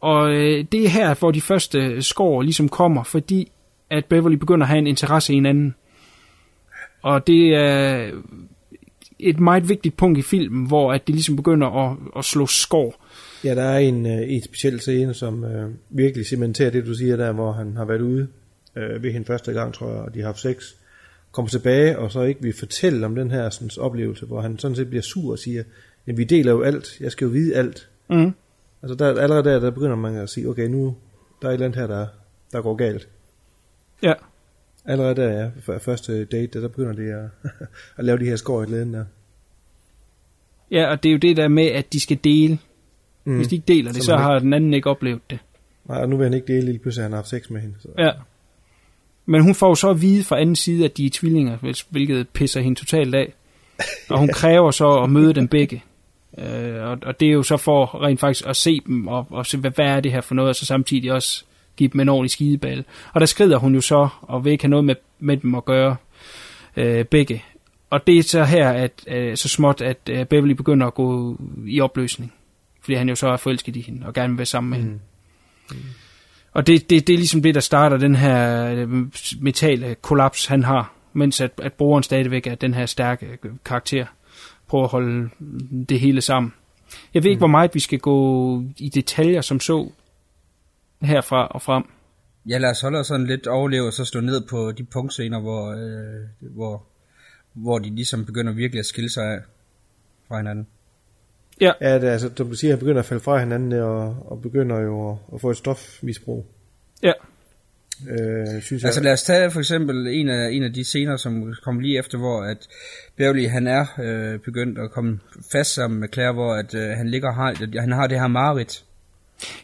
Og øh, det er her, hvor de første skår ligesom kommer, fordi at Beverly begynder at have en interesse i en anden. Og det er et meget vigtigt punkt i filmen, hvor at det ligesom begynder at, at slå skår. Ja, der er en, øh, en speciel scene, som øh, virkelig cementerer det, du siger der, hvor han har været ude øh, ved hende første gang, tror jeg, og de har haft sex. Kommer tilbage, og så ikke vil fortælle om den her sådan, oplevelse, hvor han sådan set bliver sur og siger, at vi deler jo alt, jeg skal jo vide alt. Mm. Altså der, allerede der, der begynder man at sige, okay, nu der er et eller andet her, der, der går galt. Ja. Allerede der, ja, første date, der, der begynder det at, <laughs> at lave de her skår i glæden der. Ja, og det er jo det der med, at de skal dele. Mm. Hvis de ikke deler det, så han har den anden ikke oplevet det. Nej, og nu vil han ikke dele lige pludselig, han har haft sex med hende. Så. Ja. Men hun får så at vide fra anden side, at de er tvillinger, hvil- hvilket pisser hende totalt af. <laughs> Og hun kræver så at møde dem begge. Øh, og, og det er jo så for rent faktisk at se dem, og, og se, hvad, hvad er det her for noget, og så samtidig også give dem en ordentlig skideball. Og der skrider hun jo så, og vil ikke have noget med, med dem at gøre, øh, begge. Og det er så her, at øh, så småt, at øh, Beverly begynder at gå i opløsning. Fordi han jo så er forelsket i hende, og gerne vil være sammen med mm. hende. Og det, det, det er ligesom det, der starter den her øh, mentale kollaps, han har, mens at, at brugeren stadigvæk er den her stærke karakter. Prøver at holde det hele sammen. Jeg ved ikke, hvor meget vi skal gå i detaljer som så herfra og frem. Ja, lad os holde os sådan lidt overleve, og så stå ned på de punktscener, hvor, øh, hvor, hvor de ligesom begynder virkelig at skille sig af fra hinanden. Ja. Ja, det, er, altså, du siger, at han begynder at falde fra hinanden, og, og begynder jo at, at få et stofmisbrug. Ja. Øh, synes jeg. Altså lad os tage for eksempel en af, en af de scener, som kom lige efter, hvor at Beverly han er øh, begyndt at komme fast sammen med Claire, hvor at, øh, han ligger og har, at han har det her mareridt.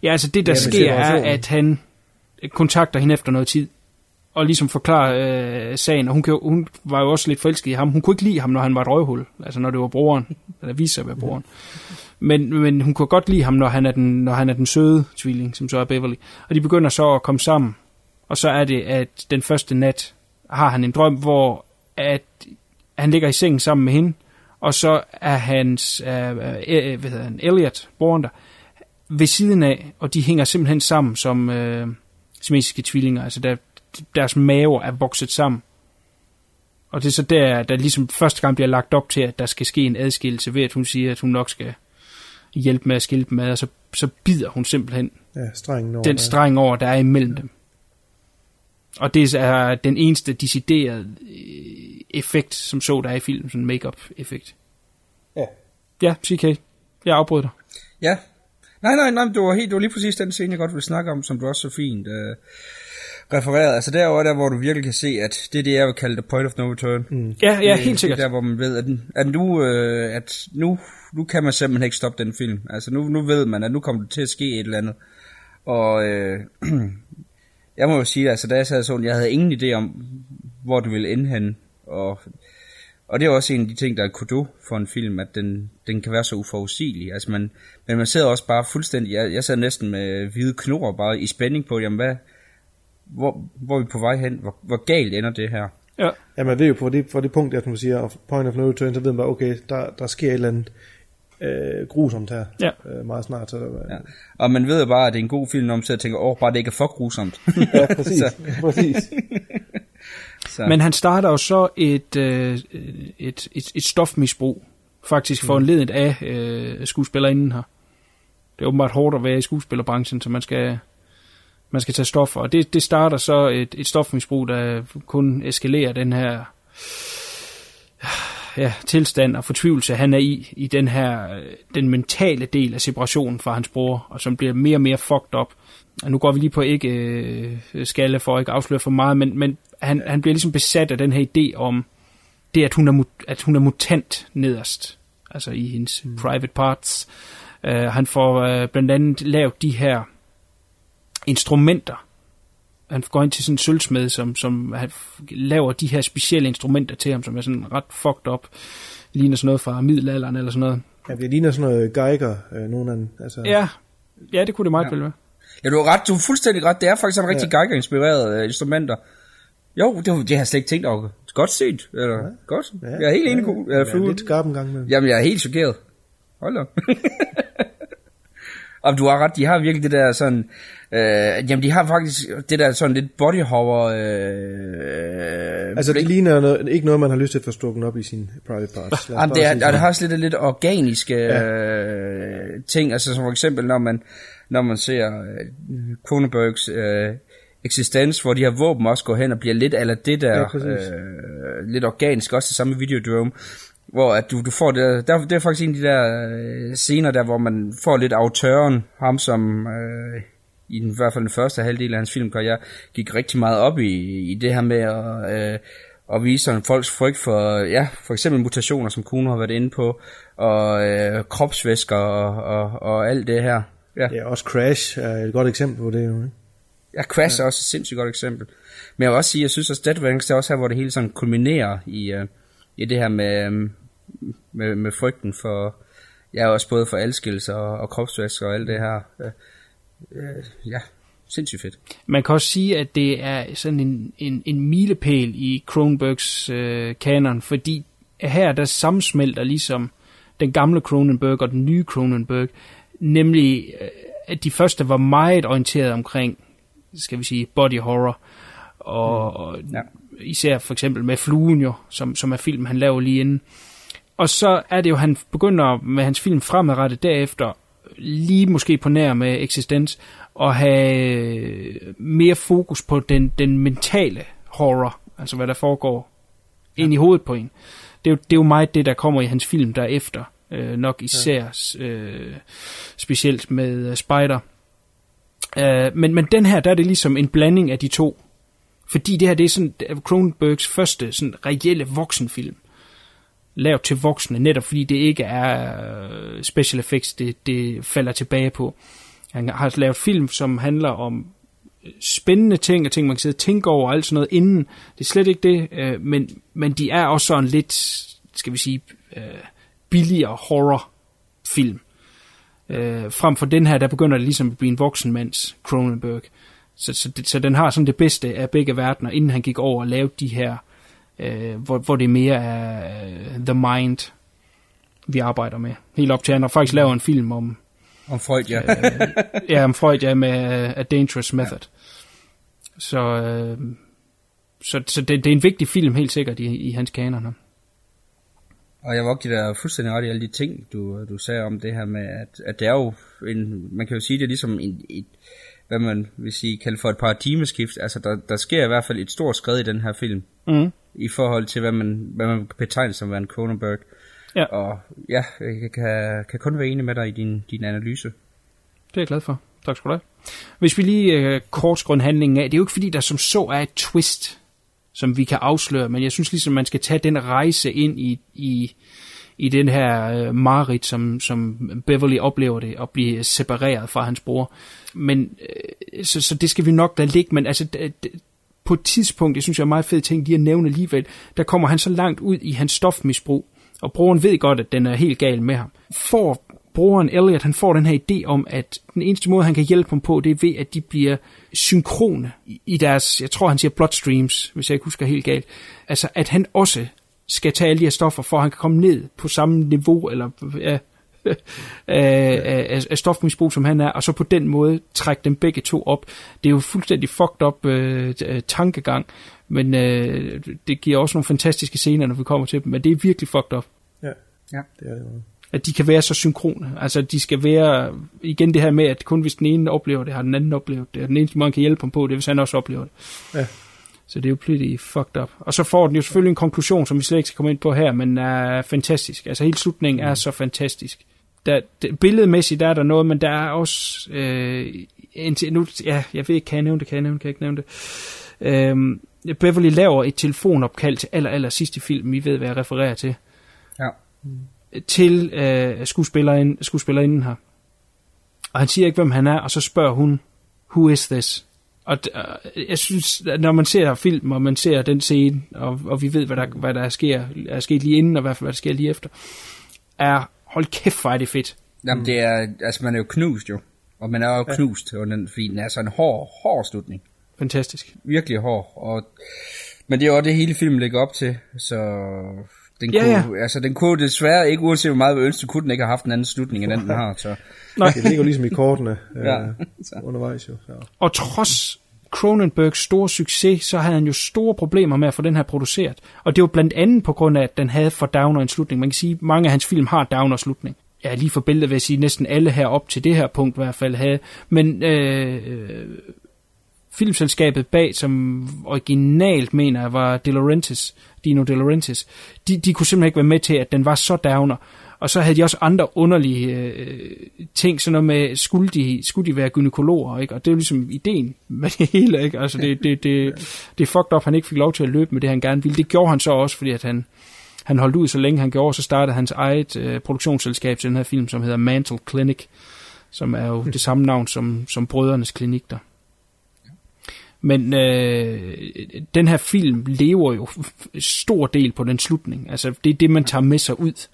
Ja, altså det der Ja, sker er, at han kontakter hende efter noget tid, og ligesom forklarer øh, sagen, og hun, kan, hun var jo også lidt forelsket i ham. Hun kunne ikke lide ham, når han var et røghul, altså når det var broren, eller viste sig at være broren. Men, men hun kunne godt lide ham, når han, er den, når han er den søde tvilling, som så er Beverly. Og de begynder så at komme sammen, og så er det, at den første nat har han en drøm, hvor at han ligger i sengen sammen med hende, og så er hans, øh, øh, øh, hvad hedder han, Elliot, broren der, ved siden af, og de hænger simpelthen sammen som øh, siamesiske tvillinger. Altså der, deres maver er vokset sammen. Og det er så der, der ligesom første gang bliver lagt op til, at der skal ske en adskillelse ved, at hun siger, at hun nok skal hjælpe med at skille dem ad, og så, så bider hun simpelthen Ja, strengen over. den streng over, der er imellem dem. Og det er den eneste deciderede øh, effekt, som så der er i filmen, sådan en make-up effekt. Ja. Ja, CK, jeg afbryder dig. Ja. Nej, nej, nej, det var, helt, det var lige præcis den scene, jeg godt ville snakke om, som du også så fint øh, refererede. Altså derovre der, hvor du virkelig kan se, at det er det, jeg vil kalde the point of no return. Mm. Ja, ja, Det- helt sikkert. Det er der, hvor man ved, at, at, nu, øh, at nu, nu kan man simpelthen ikke stoppe den film. Altså nu, nu ved man, at nu kommer det til at ske et eller andet. Og øh, <clears throat> jeg må jo sige, altså da jeg sad sådan, jeg havde ingen idé om, hvor det ville ende henne. Og, og det er også en af de ting, der er kudo for en film, at den, den kan være så uforudsigelig. Altså man, men man sidder også bare fuldstændig, jeg, jeg sad næsten med hvide knurrer bare i spænding på, jamen hvad, hvor, hvor er vi på vej hen? Hvor, hvor galt ender det her? Ja. Ja, man ved jo på det, på det punkt, at man siger of point of no return, så ved man bare, okay, der, der sker et eller andet øh, grusomt her Ja. øh, meget snart. Så, øh, Ja. Og man ved jo bare, at det er en god film, når man sidder og tænker, åh, oh, bare det ikke er for grusomt. ja præcis. <laughs> så, præcis. Så. Men han starter jo så et, øh, et, et, et stofmisbrug, faktisk foranledet af øh, skuespillerinden her. Det er åbenbart hårdt at være i skuespillerbranchen, så man skal, man skal tage stoffer. Og det, det starter så et, et stofmisbrug, der kun eskalerer den her ja, tilstand og fortvivlelse, han er i, i den her, øh, den mentale del af separationen fra hans bror, og som bliver mere og mere fucked up. Og nu går vi lige på ikke øh, skalle for at ikke afsløre for meget, men, men han, han bliver ligesom besat af den her idé om det, at hun er, at hun er mutant nederst, altså i hendes mm. private parts. Uh, han får uh, blandt andet lavet de her instrumenter. Han går ind til sådan en sølvsmed, som, som han laver de her specielle instrumenter til ham, som er sådan ret fucked up. Ligner sådan noget fra middelalderen eller sådan noget. Ja, det ligner sådan noget Geiger, øh, nogen af altså, Ja, ja det kunne det meget Ja. vel være. Ja, du har ret, du har fuldstændig ret. Det er faktisk en rigtig ja. Geiger-inspireret uh, instrumenter. Jo, det, det har jeg slet ikke tænkt over. Godt set. Eller, ja. Godt. Ja. Jeg er helt enig, ja, ja, ja, lidt skarp en gang med. Jamen, jeg er helt chokeret. Hold da. <laughs> Og du har ret, de har virkelig det der sådan... Øh, jamen, de har faktisk det der sådan lidt body horror... Øh, Altså, det ligner noget, ikke noget, man har lyst til at få stukket op i sin private parts. Jamen, det, er, og det har også lidt, lidt organiske øh, ting, altså som for eksempel, når man, når man ser øh, Kronenbergs øh, eksistens, hvor de her våben også går hen og bliver lidt eller det der, Ja, præcis. øh, lidt organisk, også det samme Videodrome, hvor at du, du får det, der, det er faktisk en af de der øh, scener der, hvor man får lidt autøren, ham som øh, i den, i hvert fald den første halvdel af hans filmkarriere, gik rigtig meget op i, i det her med at, øh, at vise sådan folks frygt for, ja, for eksempel mutationer, som Kuno har været inde på, og øh, kropsvæsker og, og, og alt det her. Ja. Ja, også Crash er et godt eksempel på det jo, ikke? Ja, Crash ja. er også et sindssygt godt eksempel. Men jeg vil også sige, jeg synes også, Dead Wings er også her, hvor det hele sådan kulminerer i, uh, i det her med, um, med, med frygten for, ja, også både for alskillelse og, og kropsvæsker og alt det her. Uh, uh, ja, sindssygt fedt. Man kan også sige, at det er sådan en, en, en milepæl i Cronenbergs øh, kanon, fordi her der sammensmelter ligesom den gamle Cronenberg og den nye Cronenberg, nemlig øh, at de første var meget orienteret omkring, skal vi sige, body horror, og, mm. og ja. især for eksempel med Fluen jo, som, som er film, han laver lige inden. Og så er det jo, han begynder med hans film fremadrettet derefter, lige måske på nær med eksistens, at have mere fokus på den, den mentale horror, altså hvad der foregår ja. ind i hovedet på en. Det er, jo, det er jo meget det, der kommer i hans film derefter, øh, nok især ja. øh, specielt med uh, Spider. Uh, men, men den her, der er det ligesom en blanding af de to. Fordi det her, det er sådan Cronenbergs første sådan reelle voksenfilm. Lavet til voksne, netop fordi det ikke er øh, special effects, det, det falder tilbage på. Han har lavet film, som handler om øh, spændende ting, og ting, man kan sidde og tænke over, og alt sådan noget inden. Det er slet ikke det, øh, men, men de er også sådan lidt, skal vi sige, øh, billigere horrorfilm. Øh, frem for den her, der begynder det ligesom at blive en voksenmands Cronenberg. Så, så, så den har sådan det bedste af begge verdener, inden han gik over og lavede de her, øh, hvor, hvor det mere er uh, The Mind, vi arbejder med. Helt op til, han har faktisk lavet en film om... Om Freud, ja. øh, ja, om Freud, ja, med A Dangerous Method. Ja. Så, øh, så, så det, det er en vigtig film, helt sikkert, i, i hans kanon. Og jeg var give dig fuldstændig ret i alle de ting, du, du sagde om det her med, at, at det er jo en, man kan jo sige, det er ligesom en, et, hvad man vil sige, kalde for et paradigmeskift. Altså, der, der sker i hvert fald et stort skridt i den her film, mm. i forhold til, hvad man, hvad man betegner som en Cronenberg. Ja. Og ja, jeg kan, kan kun være enig med dig i din, din analyse. Det er jeg glad for. Tak skal du have. Hvis vi lige uh, kort handlingen af, det er jo ikke fordi, der som så er et twist som vi kan afsløre, men jeg synes ligesom, man skal tage den rejse ind i, i, i den her øh, marit, som, som Beverly oplever det, og blive separeret fra hans bror. Men, øh, så, så det skal vi nok da ligge, men altså, på et tidspunkt, det synes jeg er meget fedt ting lige at nævne alligevel, der kommer han så langt ud i hans stofmisbrug, og broren ved godt, at den er helt gal med ham. Får broren Elliot, han får den her idé om, at den eneste måde, han kan hjælpe dem på, det er ved, at de bliver synkrone i deres, jeg tror, han siger bloodstreams, hvis jeg ikke husker helt galt. Altså, at han også skal tage alle de her stoffer, for at han kan komme ned på samme niveau, eller ja, <laughs> af, af, af stofmisbrug, som han er, og så på den måde trække dem begge to op. Det er jo fuldstændig fucked up øh, tankegang, men øh, det giver også nogle fantastiske scener, når vi kommer til dem, men det er virkelig fucked up. Ja, ja. det er det jo at de kan være så synkrone. Altså, de skal være, igen det her med, at kun hvis den ene oplever det, har den anden oplevet det. Og den eneste måde, man kan hjælpe ham på, det er, hvis han også oplever det. Ja. Så det er jo pretty fucked up. Og så får den jo selvfølgelig en konklusion, som vi slet ikke skal komme ind på her, men er fantastisk. Altså, hele slutningen mm. er så fantastisk. Der, det, billedmæssigt der er der noget, men der er også... Øh, indtil, nu, ja, jeg ved ikke, kan jeg nævne det, kan jeg nævne det, kan jeg ikke nævne det. Øhm, Beverly laver et telefonopkald til aller, aller sidste film, I ved, hvad jeg refererer til. Ja. Til øh, skuespillerinden, skuespillerinden her. Og han siger ikke, hvem han er, og så spørger hun, who is this? Og øh, jeg synes, når man ser film, og man ser den scene, og, og vi ved, hvad der, hvad der sker, er sket lige inden, og hvad, hvad der sker lige efter, er, hold kæft, hvor er det fedt. Jamen det er, altså man er jo knust jo, og man er jo ja. knust, og den, fordi den er sådan en hård, hård slutning. Fantastisk. Virkelig hård, og, men det er jo også det hele filmen ligger op til, så den, ja, kunne, ja. Altså, den kunne desværre ikke, uanset hvor meget vi ønskede, kunne den ikke have haft en anden slutning, end den, den har. Så. Nej. Det ligger ligesom i kortene <laughs> ja. øh, undervejs jo. Ja. Og trods Cronenbergs store succes, så havde han jo store problemer med at få den her produceret. Og det var blandt andet på grund af, at den havde for downer en slutning. Man kan sige, at mange af hans film har downer slutning. Ja, lige for billedet vil jeg sige, næsten alle her op til det her punkt i hvert fald havde. Men øh, filmselskabet bag, som originalt mener jeg var De Laurentiis, Dino De Laurentiis, de, de kunne simpelthen ikke være med til, at den var så downer. Og så havde de også andre underlige øh, ting, sådan noget med, skulle de, skulle de være gynekologer, ikke? Og det er jo ligesom ideen med det hele, ikke? Altså det, det, det, det er fucked up, han ikke fik lov til at løbe med det, han gerne ville. Det gjorde han så også, fordi at han, han holdt ud så længe han gjorde, så startede hans eget øh, produktionsselskab til den her film, som hedder Mantle Clinic, som er jo det samme navn som, som Brødrenes Klinik der. Men øh, den her film lever jo stor del på den slutning. Altså, det er det, man tager med sig ud.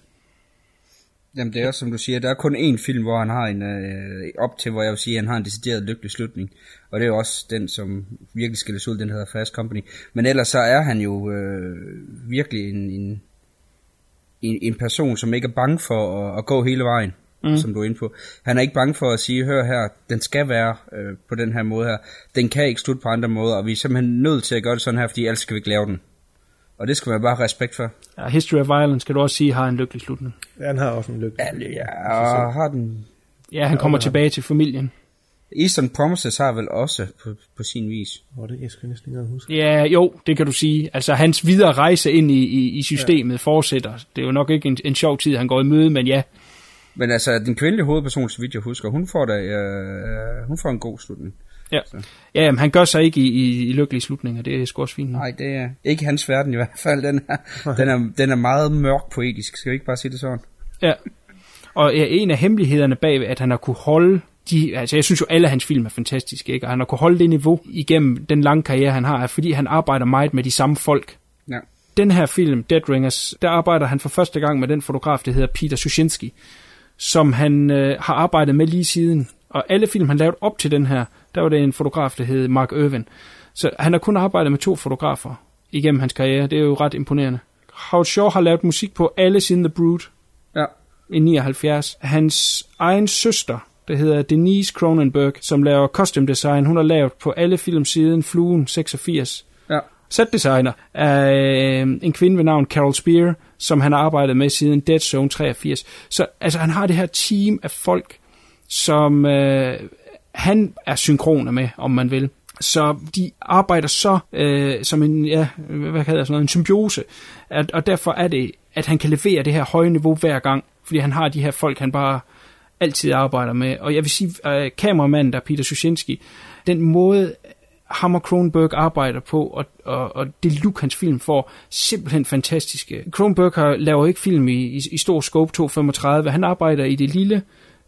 Jamen det er også som du siger, der er kun én film, hvor han har en, øh, op til hvor jeg vil sige, at han har en decideret lykkelig slutning. Og det er jo også den, som virkelig skilles ud, den hedder Fast Company. Men ellers så er han jo øh, virkelig en, en, en, en person, som ikke er bange for at, at gå hele vejen, mm. som du er inde på. Han er ikke bange for at sige, hør her, den skal være øh, på den her måde her. Den kan ikke slutte på andre måder, og vi er simpelthen nødt til at gøre det sådan her, fordi ellers skal vi ikke lave den. Og det skal man bare have respekt for. Ja, History of Violence, skal du også sige, har en lykkelig slutning. Ja, han har også en lykkelig Ja, ja og har den... Ja, han kommer tilbage til familien. Eastern Promises har vel også på, på sin vis. Hvor det jeg skal næsten ikke huske. Ja, jo, det kan du sige. Altså, hans videre rejse ind i, i, i systemet ja. fortsætter. Det er jo nok ikke en, en sjov tid, han går i møde, men ja. Men altså, den kvindelige hovedperson, så vidt jeg husker, hun får, da, øh, hun får en god slutning. Ja, ja jamen, han gør sig ikke i, i, i lykkelige slutninger, det er sgu også fint. Nej, det er ikke hans verden i hvert fald. Den er, den er, den er meget mørk poetisk, skal vi ikke bare sige det sådan? Ja, og ja, en af hemmelighederne bag, at han har kunne holde de, altså jeg synes jo, alle hans film er fantastiske, ikke? og han har kunne holde det niveau igennem den lange karriere, han har, er, fordi han arbejder meget med de samme folk. Ja. Den her film, Dead Ringers, der arbejder han for første gang med den fotograf, der hedder Peter Sushinsky, som han øh, har arbejdet med lige siden. Og alle film, han lavede op til den her, der var det en fotograf, der hed Mark Irvin. Så han har kun arbejdet med to fotografer igennem hans karriere. Det er jo ret imponerende. Howard Shaw har lavet musik på alle siden The Brood ja. i 79. Hans egen søster, der hedder Denise Cronenberg, som laver costume design, hun har lavet på alle film siden Fluen 86. Setdesigner af øh, en kvinde ved navn Carol Spear, som han har arbejdet med siden Dead Zone 83. Så altså, han har det her team af folk, som øh, han er synkrone med, om man vil. Så de arbejder så øh, som en, ja, hvad kalder sådan noget, en symbiose, at, og derfor er det, at han kan levere det her høje niveau hver gang, fordi han har de her folk, han bare altid arbejder med. Og jeg vil sige, øh, kameramanden der, Peter Sushinsky, den måde, Hammer Kronberg arbejder på, og, og, og det look, hans film får, simpelthen fantastiske. Kronberg har, laver ikke film i, i, i stor scope 235, han arbejder i det lille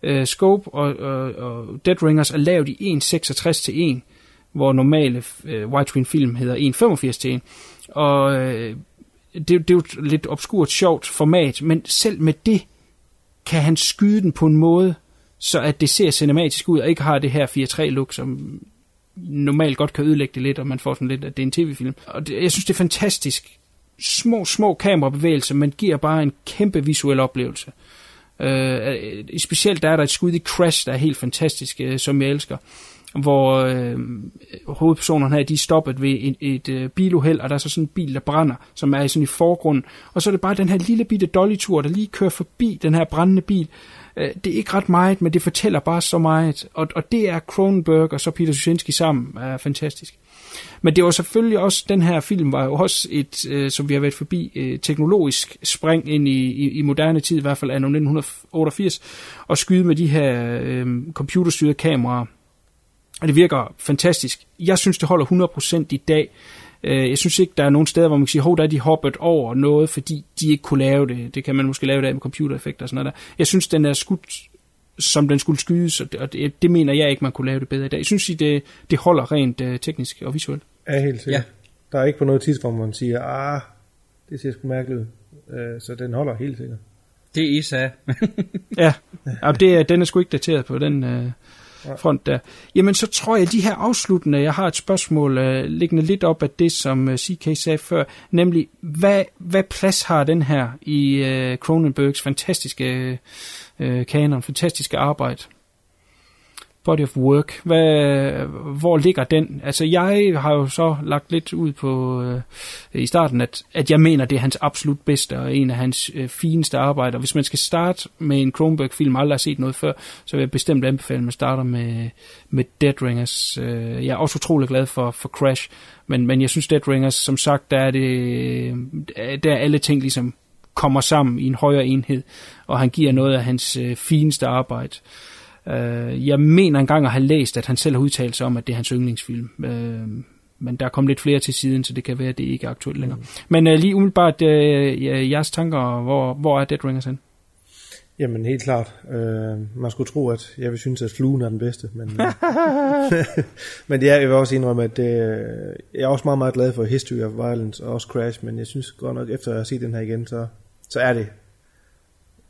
øh, scope, og, og, og Dead Ringers er lavet i 1.66 til 1, hvor normale øh, widescreen film hedder 1.85 til 1. Og øh, det, det er jo et lidt obskurt, sjovt format, men selv med det kan han skyde den på en måde, så at det ser cinematisk ud, og ikke har det her 4-3-look, som normalt godt kan ødelægge det lidt, og man får sådan lidt, at det er en tv-film. Og det, jeg synes, det er fantastisk. Små, små kamerabevægelser, men giver bare en kæmpe visuel oplevelse. Øh, øh specielt der er der et skud i Crash, der er helt fantastisk, øh, som jeg elsker hvor øh, hovedpersonerne her, de er stoppet ved et, et øh, biluheld, og der er så sådan en bil, der brænder, som er sådan i forgrunden. Og så er det bare den her lille bitte dollytur, der lige kører forbi den her brændende bil. Øh, det er ikke ret meget, men det fortæller bare så meget. Og, og det er Cronenberg og så Peter Susinski sammen er fantastisk. Men det var selvfølgelig også, den her film var jo også et, øh, som vi har været forbi, øh, teknologisk spring ind i, i, i moderne tid, i hvert fald anno 1988, og skyde med de her øh, computerstyrede kameraer, og det virker fantastisk. Jeg synes, det holder 100% i dag. Øh, jeg synes ikke, der er nogen steder, hvor man kan sige, hov, der er de hoppet over noget, fordi de ikke kunne lave det. Det kan man måske lave det med computereffekter og sådan noget der. Jeg synes, den er skudt, som den skulle skydes, og det, det mener jeg ikke, man kunne lave det bedre i dag. Jeg synes, det, det holder rent uh, teknisk og visuelt. Ja, helt sikkert. Ja. Der er ikke på noget tidspunkt, hvor man siger, ah, det ser sgu mærkeligt ud. Uh, så den holder helt sikkert. Det I sagde. ja, og det, den er sgu ikke dateret på den... Uh, front der. Jamen så tror jeg, at de her afsluttende, jeg har et spørgsmål uh, liggende lidt op af det, som øh, CK sagde før, nemlig, hvad, hvad plads har den her i uh, Cronenbergs fantastiske uh, kanon, fantastiske arbejde? Body of work. Hvad, hvor ligger den? Altså jeg har jo så lagt lidt ud på øh, i starten, at, at jeg mener, det er hans absolut bedste og en af hans øh, fineste arbejder. Hvis man skal starte med en Cronenberg-film, aldrig har set noget før, så vil jeg bestemt anbefale, at man starter med, med Dead Ringers. Øh, jeg er også utrolig glad for, for Crash, men, men jeg synes Dead Ringers, som sagt, der er, det, øh, der er alle ting ligesom kommer sammen i en højere enhed, og han giver noget af hans øh, fineste arbejde. Øh, jeg mener engang at have læst, at han selv har udtalt sig om, at det er hans yndlingsfilm. Øh, men der er kommet lidt flere til siden, så det kan være, at det ikke er aktuelt længere. Mm. Men uh, lige umiddelbart, uh, jeres tanker, hvor, hvor er Dead Ringers hen? Jamen helt klart. Øh, man skulle tro, at jeg vil synes, at fluen er den bedste. Men, øh, <laughs> men ja, jeg vil også indrømme, at det, jeg er også meget, meget glad for History of Violence og også Crash, men jeg synes godt nok, efter at have set den her igen, så, så er det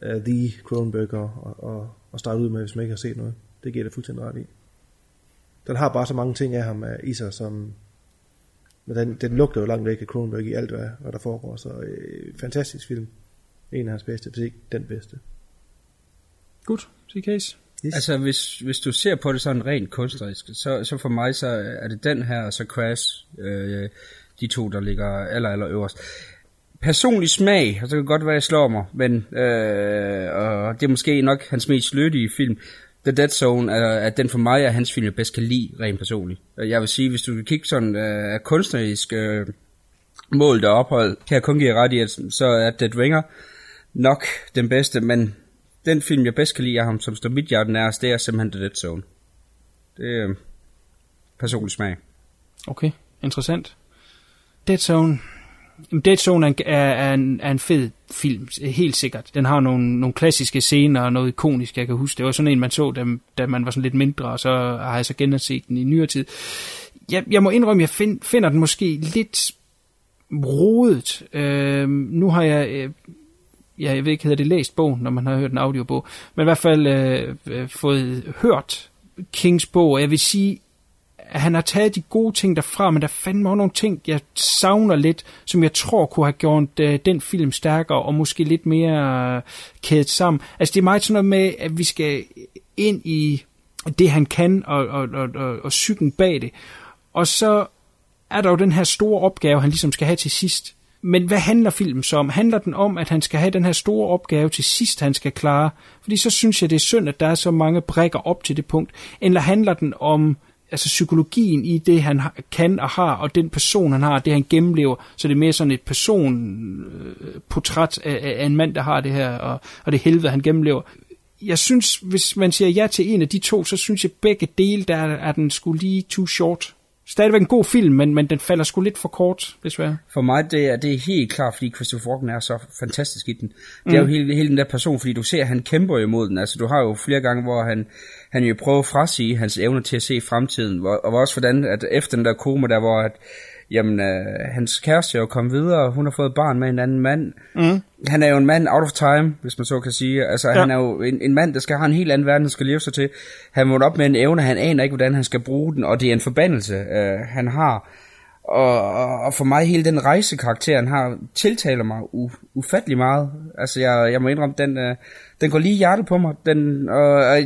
uh, The Cronenberg og, og, og starte ud med, hvis man ikke har set noget. Det giver det fuldstændig ret i. Den har bare så mange ting af ham i sig, som men den, den lugter jo langt væk af Cronenberg i alt, hvad, hvad der foregår. Så øh, fantastisk film. En af hans bedste, hvis ikke den bedste. Godt, case. Yes. Altså, hvis, hvis du ser på det sådan rent kunstnerisk, så, så for mig så er det den her og så Crash, øh, de to, der ligger aller, aller øverst. Personlig smag, og så kan det godt være, at jeg slår mig, men øh, og det er måske nok hans mest lødige film. The Dead Zone er, er den for mig, er hans film, jeg bedst kan lide, rent personligt. Øh, jeg vil sige, hvis du vil kigge sådan øh, kunstnerisk øh, mål der ophold, kan jeg kun give ret i, at så er Dead Ringer nok den bedste, men den film, jeg bedst kan lide af ham, som står mit hjerte nærmest, det er simpelthen The Dead Zone. Det er øh, personlig smag. Okay, interessant. Dead Zone. Dead Zone er, er, er, en, er en fed film, helt sikkert. Den har nogle, nogle klassiske scener og noget ikonisk, jeg kan huske. Det var sådan en, man så, da, da man var sådan lidt mindre, og så har jeg så genset den i nyere tid. Jeg, jeg må indrømme, jeg find, finder den måske lidt rodet. Øh, nu har jeg øh, ja, jeg ved ikke, hedder det læst bog, når man har hørt en audiobog, men i hvert fald øh, øh, fået hørt Kings bog, og jeg vil sige, han har taget de gode ting derfra, men der fandme også nogle ting, jeg savner lidt, som jeg tror kunne have gjort øh, den film stærkere, og måske lidt mere øh, kædet sammen. Altså det er meget sådan noget med, at vi skal ind i det, han kan, og, og, og, og, og psyken bag det. Og så er der jo den her store opgave, han ligesom skal have til sidst. Men hvad handler filmen så om? Handler den om, at han skal have den her store opgave til sidst, han skal klare? Fordi så synes jeg, det er synd, at der er så mange brækker op til det punkt. Eller handler den om altså psykologien i det, han kan og har, og den person, han har, det han gennemlever, så det er mere sådan et personportræt af, af en mand, der har det her, og, og det helvede, han gennemlever. Jeg synes, hvis man siger ja til en af de to, så synes jeg begge dele, der er den skulle lige too short stadigvæk en god film, men, men den falder sgu lidt for kort, desværre. For mig, det er, det er helt klart, fordi Christopher Walken er så fantastisk i den. Det er jo mm. hele, hele den der person, fordi du ser, at han kæmper imod den. Altså, du har jo flere gange, hvor han, han jo prøver at frasige hans evne til at se fremtiden, og, og også hvordan, at efter den der koma der, hvor at, jamen, øh, hans kæreste er jo kommet videre, hun har fået barn med en anden mand. Mm. Han er jo en mand out of time, hvis man så kan sige. Altså, ja. han er jo en, en mand, der skal have en helt anden verden, der skal leve sig til. Han må op med en evne, han aner ikke, hvordan han skal bruge den, og det er en forbandelse, øh, han har. Og, og for mig, hele den rejsekarakteren har, tiltaler mig u- ufattelig meget. Altså, jeg, jeg må indrømme, den, øh, den går lige hjertet på mig. Den, og,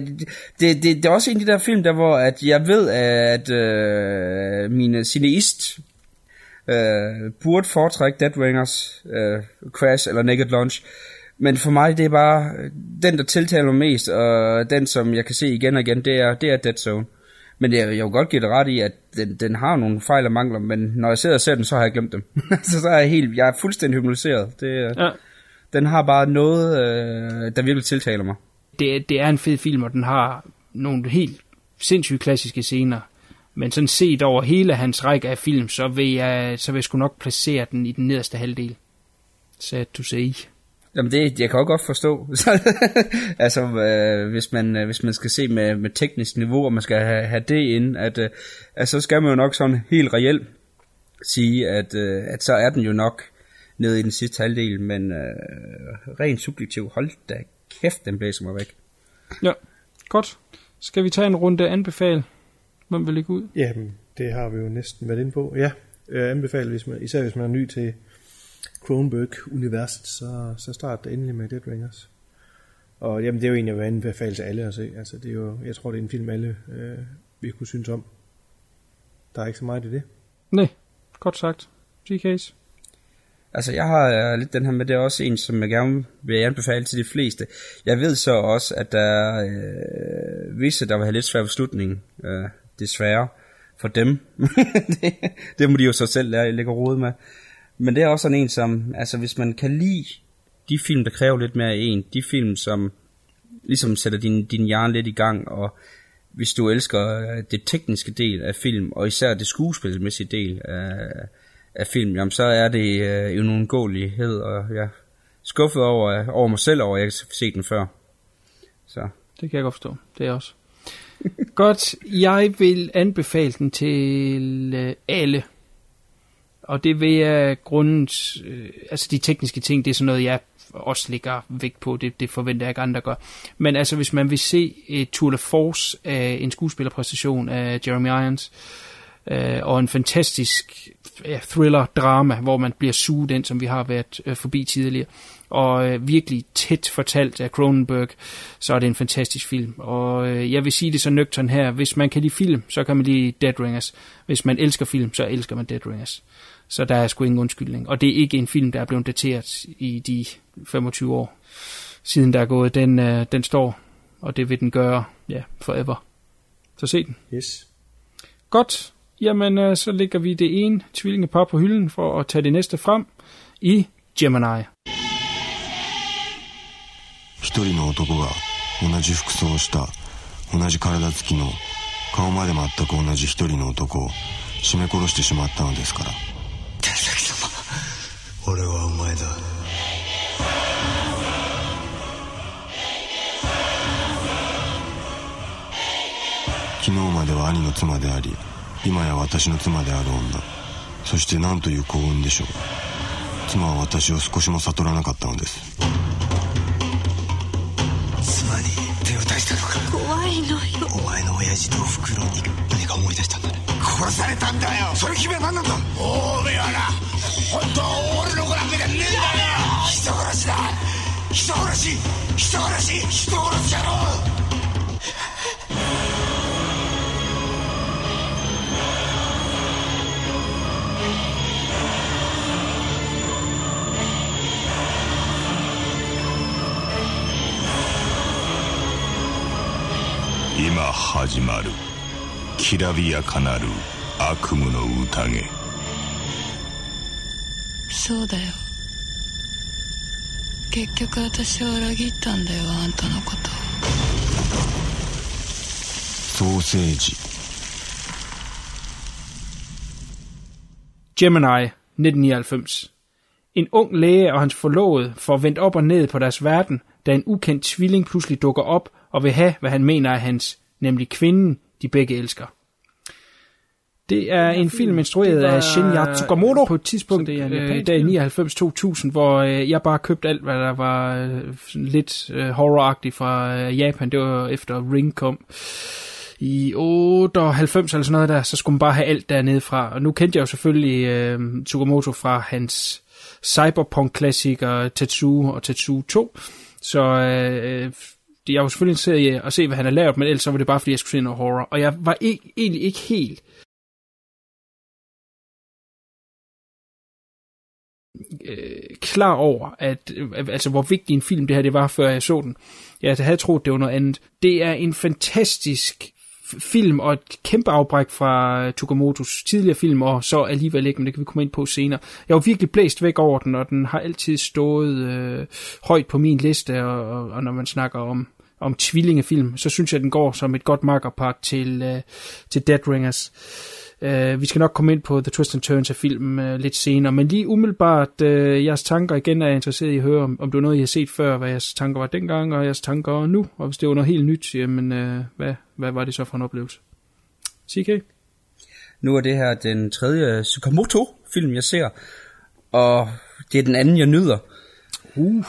det, det, det er også en af de der film, der hvor at jeg ved, at øh, mine cineist øh, burde foretrække Dead Ringers, øh, Crash eller Naked Lunch. Men for mig, det er bare øh, den, der tiltaler mig mest, og den, som jeg kan se igen og igen, det er, det er Dead Zone. Men jeg, jeg vil godt give det ret i, at den, den har nogle fejl og mangler, men når jeg sidder og ser den, så har jeg glemt dem. <laughs> så, så er jeg helt, jeg er fuldstændig hypnotiseret. Det, ja. Den har bare noget, øh, der virkelig tiltaler mig. Det, det er en fed film, og den har nogle helt sindssygt klassiske scener. Men sådan set over hele hans række af film, så vil jeg, så vil jeg sgu nok placere den i den nederste halvdel. Sad to say. Jamen det, jeg kan også godt forstå. <laughs> altså, øh, hvis, man, øh, hvis man skal se med, med teknisk niveau, og man skal have, have det ind, at, øh, at så skal man jo nok sådan helt reelt sige, at, øh, at så er den jo nok nede i den sidste halvdel, men øh, rent subjektivt, hold da kæft, den blæser mig væk. Ja, godt. Skal vi tage en runde anbefale? Hvem vil ligge ud? Jamen, det har vi jo næsten været inde på. Ja, jeg anbefaler, hvis man, især hvis man er ny til Cronenberg-universet, så, så start det endelig med Dead Ringers. Og jamen, det er jo egentlig, hvad anbefale til alle at se. Altså, det er jo, jeg tror, det er en film, alle øh, vi kunne synes om. Der er ikke så meget i det. Nej, godt sagt. GK's. Altså, jeg har uh, lidt den her med, det er også en, som jeg gerne vil anbefale til de fleste. Jeg ved så også, at der er uh, visse, der vil have lidt svær beslutning. Uh, desværre for dem. <laughs> det, det må de jo så selv lære, lægge råd med. Men det er også sådan en, som, altså hvis man kan lide de film, der kræver lidt mere af en, de film, som ligesom sætter din, din hjerne lidt i gang, og hvis du elsker øh, det tekniske del af film, og især det skuespilmæssige del af, af film, jamen så er det øh, en uundgåelighed, og jeg er skuffet over, over mig selv over, at jeg ikke har set den før. Så. Det kan jeg godt forstå. Det er også. godt, jeg vil anbefale den til øh, alle. Og det vil jeg øh, grundet, øh, altså de tekniske ting, det er sådan noget, jeg også ligger vægt på, det, det forventer jeg ikke andre gør. Men altså, hvis man vil se et Tour de Force af en skuespillerpræstation af Jeremy Irons, øh, og en fantastisk ja, thriller-drama, hvor man bliver suget ind, som vi har været øh, forbi tidligere, og øh, virkelig tæt fortalt af Cronenberg, så er det en fantastisk film. Og øh, jeg vil sige det så nøgtern her, hvis man kan lide film, så kan man lide Dead Ringers. Hvis man elsker film, så elsker man Dead Ringers. Så der er sgu ingen undskyldning. Og det er ikke en film, der er blevet dateret i de 25 år siden der er gået. Den, øh, den står, og det vil den gøre, ja, forever. Så se den. Yes. Godt. Jamen, øh, så lægger vi det ene tvillingepar på hylden for at tage det næste frem i Gemini. 一人の男が同じ服装をした同じ体つきの顔まで全く同じ一人の男を絞め殺してしまったのですから天崎様 俺はお前だ。昨日までは兄の妻であり今や私の妻である女。そして何という幸運でしょう。妻は私を少しも悟らなかったのです。妻に手を出したのか。怖いのよ。お前の親父とおふくろに何か思い出したんだね。殺されたんだよ。それ君は何なんだ。おめえはな本当は俺の子なんかじゃねえんだ。よ人殺しだ。人殺し人殺し人殺しやろ今始まるきらびやかなる悪夢の宴そうだよ結局私は裏切ったんだよあんたのことソーセージ Gemini 1999. En ung læge og hans forlovede får vendt op og ned på deres verden, da en ukendt tvilling pludselig dukker op og vil have, hvad han mener er hans, nemlig kvinden, de begge elsker. Det er en film instrueret af Shinya Tsukamoto på et tidspunkt, det er øh, der i 99-2000, hvor øh, jeg bare købte alt, hvad der var øh, lidt øh, horroragtigt fra øh, Japan. Det var efter Ring kom i 98 eller sådan noget der, så skulle man bare have alt dernede fra. Og nu kendte jeg jo selvfølgelig øh, Tsukamoto fra hans cyberpunk-klassiker Tetsuo og Tetsuo 2. Så øh, jeg var selvfølgelig interesseret i at se, hvad han har lavet, men ellers så var det bare, fordi jeg skulle se noget horror. Og jeg var ikke, egentlig ikke helt øh, klar over, at, øh, altså, hvor vigtig en film det her det var, før jeg så den. Jeg havde troet, det var noget andet. Det er en fantastisk film og et kæmpe afbræk fra Tukamotos tidligere film, og så alligevel ikke, men det kan vi komme ind på senere. Jeg var virkelig blæst væk over den, og den har altid stået øh, højt på min liste, og, og, og når man snakker om, om tvillingefilm, så synes jeg, at den går som et godt makkerpart til, øh, til Dead Ringers. Uh, vi skal nok komme ind på The Twist and Turns af filmen uh, lidt senere, men lige umiddelbart uh, jeres tanker igen er jeg interesseret i at høre, om, om det var noget, I har set før, hvad jeres tanker var dengang, og jeres tanker nu, og hvis det var noget helt nyt, jamen uh, hvad, hvad var det så for en oplevelse? CK? Nu er det her den tredje Tsukamoto-film, jeg ser, og det er den anden, jeg nyder. Uh.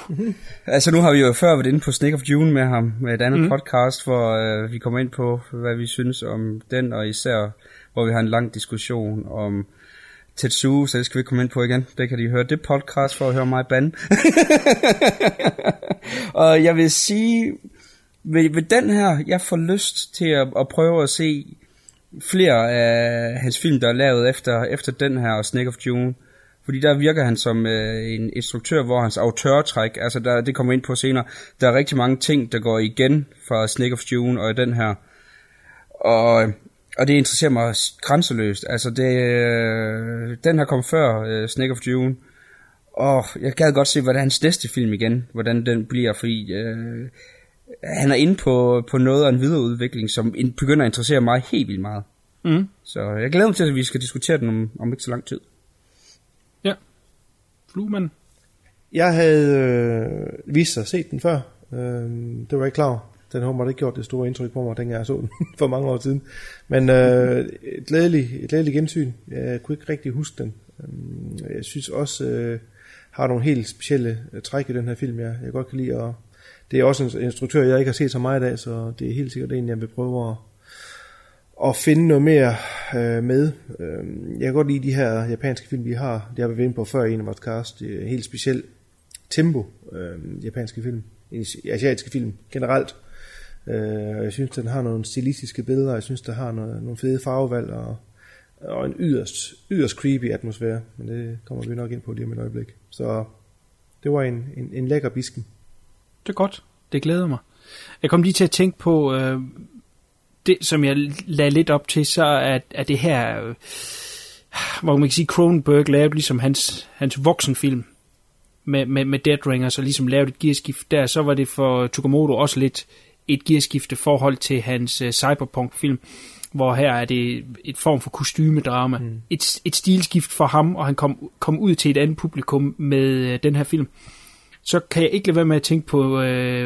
altså nu har vi jo før været inde på Snake of June med ham, med et andet mm. podcast, hvor uh, vi kommer ind på, hvad vi synes om den, og især hvor vi har en lang diskussion om Tetsuo, så det skal vi komme ind på igen. Det kan de høre det podcast for at høre mig bande. <laughs> og jeg vil sige, ved, ved den her, jeg får lyst til at, at prøve at se flere af hans film, der er lavet efter, efter den her, Snake of June. Fordi der virker han som øh, en instruktør, hvor hans autørtræk, altså der, det kommer ind på senere, der er rigtig mange ting, der går igen fra Snake of June og den her. Og og det interesserer mig grænseløst. Altså, det, øh, den har kommet før øh, Snake of June. Og jeg gad godt se, hvordan hans næste film igen, hvordan den bliver, fordi øh, han er inde på, på noget af en videreudvikling, som begynder at interessere mig helt vildt meget. Mm. Så jeg glæder mig til, at vi skal diskutere den om, om ikke så lang tid. Ja. Fluemann? Jeg havde øh, vist sig at se den før. Øh, det var jeg ikke klar over den har åbenbart ikke gjort det store indtryk på mig, dengang jeg så den <laughs> for mange år siden. Men øh, et, glædeligt, et glædeligt gensyn. Jeg kunne ikke rigtig huske den. Øhm, jeg synes også, øh, har nogle helt specielle øh, træk i den her film, jeg, jeg godt kan lide. Og det er også en instruktør, jeg ikke har set så meget af, så det er helt sikkert en, jeg vil prøve at, at finde noget mere øh, med. Øhm, jeg kan godt lide de her japanske film, vi har. Det har vi været inde på før i en af vores cast. Det er helt specielt tempo, øh, japanske film. Asiatiske film generelt. Øh, og jeg synes, den har nogle stilistiske billeder. Jeg synes, der har noget, nogle fede farvevalg og, og en yderst, yderst creepy atmosfære. Men det kommer vi nok ind på lige om et øjeblik. Så det var en, en, en lækker bisken. Det er godt. Det glæder mig. Jeg kom lige til at tænke på, øh, det som jeg lagde lidt op til, så er, er det her, øh, hvor man kan sige, Cronenberg lavede ligesom hans, hans voksenfilm med, med, med Dead Ringers, og ligesom lavede et gearskift der, så var det for Tukamoto også lidt et gearskifte forhold til hans uh, cyberpunk-film, hvor her er det et form for kostymedrama. Mm. Et, et stilskift for ham, og han kom, kom ud til et andet publikum med uh, den her film. Så kan jeg ikke lade være med at tænke på, uh,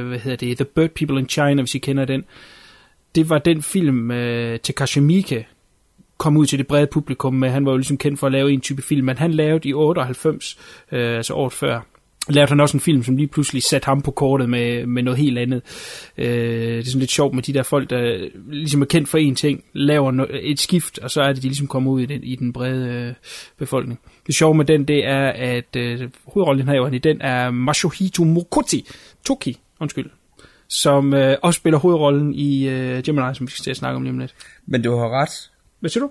hvad hedder det, The Bird People in China, hvis I kender den. Det var den film, uh, Takashi Miike kom ud til det brede publikum med. Han var jo ligesom kendt for at lave en type film, men han lavede i 98, øh, altså året før, lavede han også en film, som lige pludselig satte ham på kortet med, med noget helt andet. Øh, det er sådan lidt sjovt med de der folk, der ligesom er kendt for en ting, laver no- et skift, og så er det, de ligesom kommer ud i den, i den brede øh, befolkning. Det sjove med den, det er, at øh, hovedrollen her han i den er Masahito Mokuti, Toki, undskyld, som øh, også spiller hovedrollen i øh, Gemini, som vi skal til at snakke om lige om lidt. Men du har ret. Hvad siger du?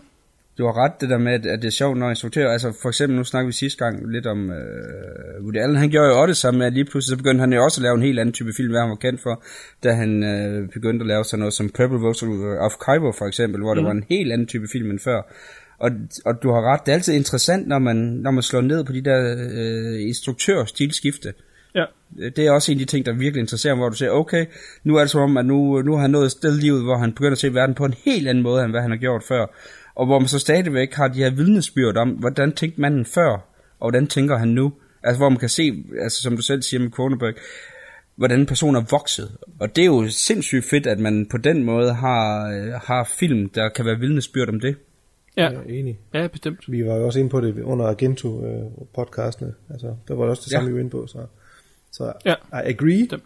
Du har ret, det der med, at, at det er sjovt, når instruktører, altså for eksempel, nu snakker vi sidste gang lidt om øh, Woody Allen, han gjorde jo også det samme med, at lige pludselig så begyndte han jo også at lave en helt anden type film, hvad han var kendt for, da han øh, begyndte at lave sådan noget som Purple Rose of Cairo for eksempel, hvor mm. det var en helt anden type film end før. Og, og du har ret, det er altid interessant, når man, når man slår ned på de der øh, instruktør-stilskifte. Ja. Det er også en af de ting, der virkelig interesserer mig, hvor du siger, okay, nu er det som om, at nu, nu har han nået et sted livet, hvor han begynder at se verden på en helt anden måde, end hvad han har gjort før og hvor man så stadigvæk har de her vidnesbyrd om, hvordan tænkte manden før, og hvordan tænker han nu. Altså hvor man kan se, altså som du selv siger med Cronenberg, hvordan personer er vokset. Og det er jo sindssygt fedt, at man på den måde har, har film, der kan være vidnesbyrd om det. Ja, Jeg er enig. ja bestemt. Vi var jo også inde på det under Argento-podcastene. Altså, der var også det samme, Ja. vi var inde på. Så, så Ja. I agree. Bestemt.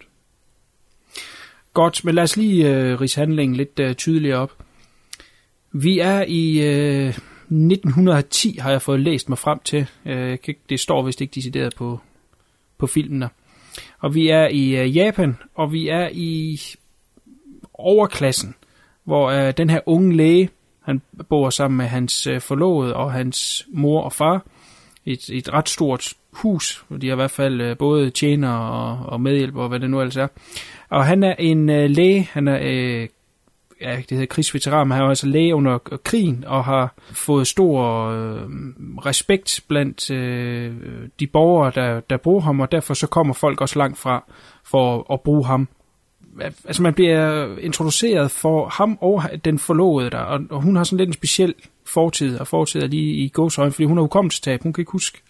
Godt, men lad os lige øh, rise handlingen lidt øh, tydeligere op. Vi er i øh, 1910, har jeg fået læst mig frem til. Øh, det står vist ikke decideret på, på filmen der. Og vi er i øh, Japan, og vi er i overklassen, hvor øh, den her unge læge, han bor sammen med hans øh, forlovede og hans mor og far. Et, et ret stort hus, hvor de har i hvert fald øh, både tjener og, og medhjælper og hvad det nu ellers er. Og han er en øh, læge, han er øh, ja, det hedder krigsveteran, men han var altså læge under krigen og har fået stor øh, respekt blandt øh, de borgere, der, der bruger ham, og derfor så kommer folk også langt fra for at, at bruge ham. Altså man bliver introduceret for ham og den forlovede der, og, og hun har sådan lidt en speciel fortid, og fortid er lige i gåsøjne, fordi hun har hukommelsestab, hun kan ikke huske,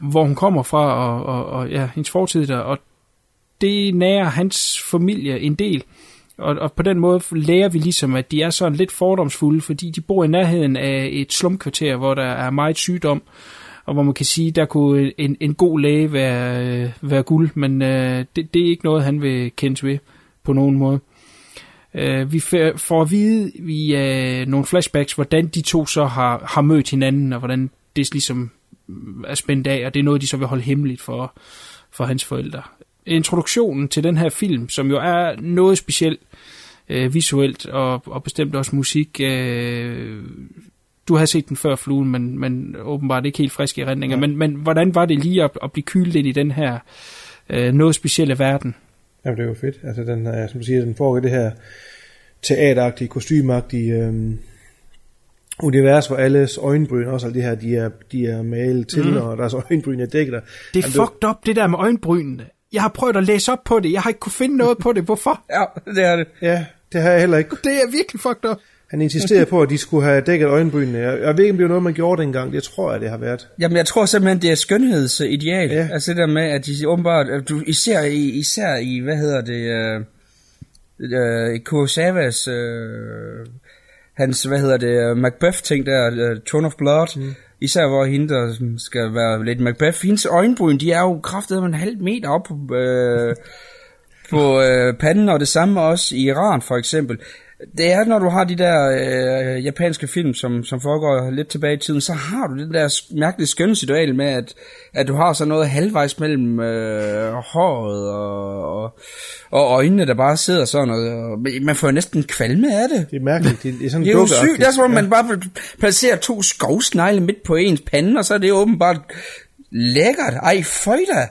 hvor hun kommer fra, og, og, og ja, hendes fortid der, og det nærer hans familie en del. Og, og på den måde lærer vi ligesom, at de er sådan lidt fordomsfulde, fordi de bor i nærheden af et slumkvarter, hvor der er meget sygdom, og hvor man kan sige, der kunne en, en god læge være, øh, være guld, men øh, det, det er ikke noget, han vil kendes ved på nogen måde. Øh, vi får at vide via øh, nogle flashbacks, hvordan de to så har, har mødt hinanden, og hvordan det ligesom er spændt af, og det er noget, de så vil holde hemmeligt for, for hans forældre. Introduktionen til den her film, som jo er noget specielt øh, visuelt, og, og bestemt også musik, øh, du har set den før, Fluen, men, men åbenbart ikke helt frisk i erindringer. Ja. Men, men hvordan var det lige at, at blive kylet ind i den her øh, noget specielle verden? Jamen, det er jo fedt. Altså, den, er, som du siger, den i det her teateragtige, kostymagtige øhm, univers, hvor alles øjenbryn, også alle de her, de er, de er malet til, mm. og deres øjenbryn er dækket. Det er fucked up, det der med øjenbrynene. Jeg har prøvet at læse op på det. Jeg har ikke kunne finde noget på det. Hvorfor? <laughs> Ja, det er det. Ja, det har jeg heller ikke. Det er virkelig fucked up. Han insisterede på, at de skulle have dækket øjenbrynene. Jeg, jeg ved ikke, om det var noget, man gjorde dengang. Det tror jeg, det har været. Jamen, jeg tror simpelthen, det er skønhedsideal. Ja. Altså det der med, at de åbenbart, at du, især, i, især i, hvad hedder det, øh, øh, Kurosawas, øh, hans, hvad hedder det, Macbeth-ting der, uh, Throne of Blood, mm især hvor hende, der skal være lidt Macbeth, hendes øjenbryn, de er jo kraftet en halv meter op på, øh, på øh, panden, og det samme også i Iran for eksempel. Det er, når du har de der øh, japanske film, som, som foregår lidt tilbage i tiden, så har du det der mærkelige skønhedsritual med, at, at du har sådan noget halvvejs mellem øh, håret og, og, og øjnene, der bare sidder sådan, og, og man får næsten kvalme af det. Det er mærkeligt. Det er, sådan det er jo sygt. Det er som om, man bare placerer to skovsnegle midt på ens pande, og så er det åbenbart lækkert. Ej, føj da.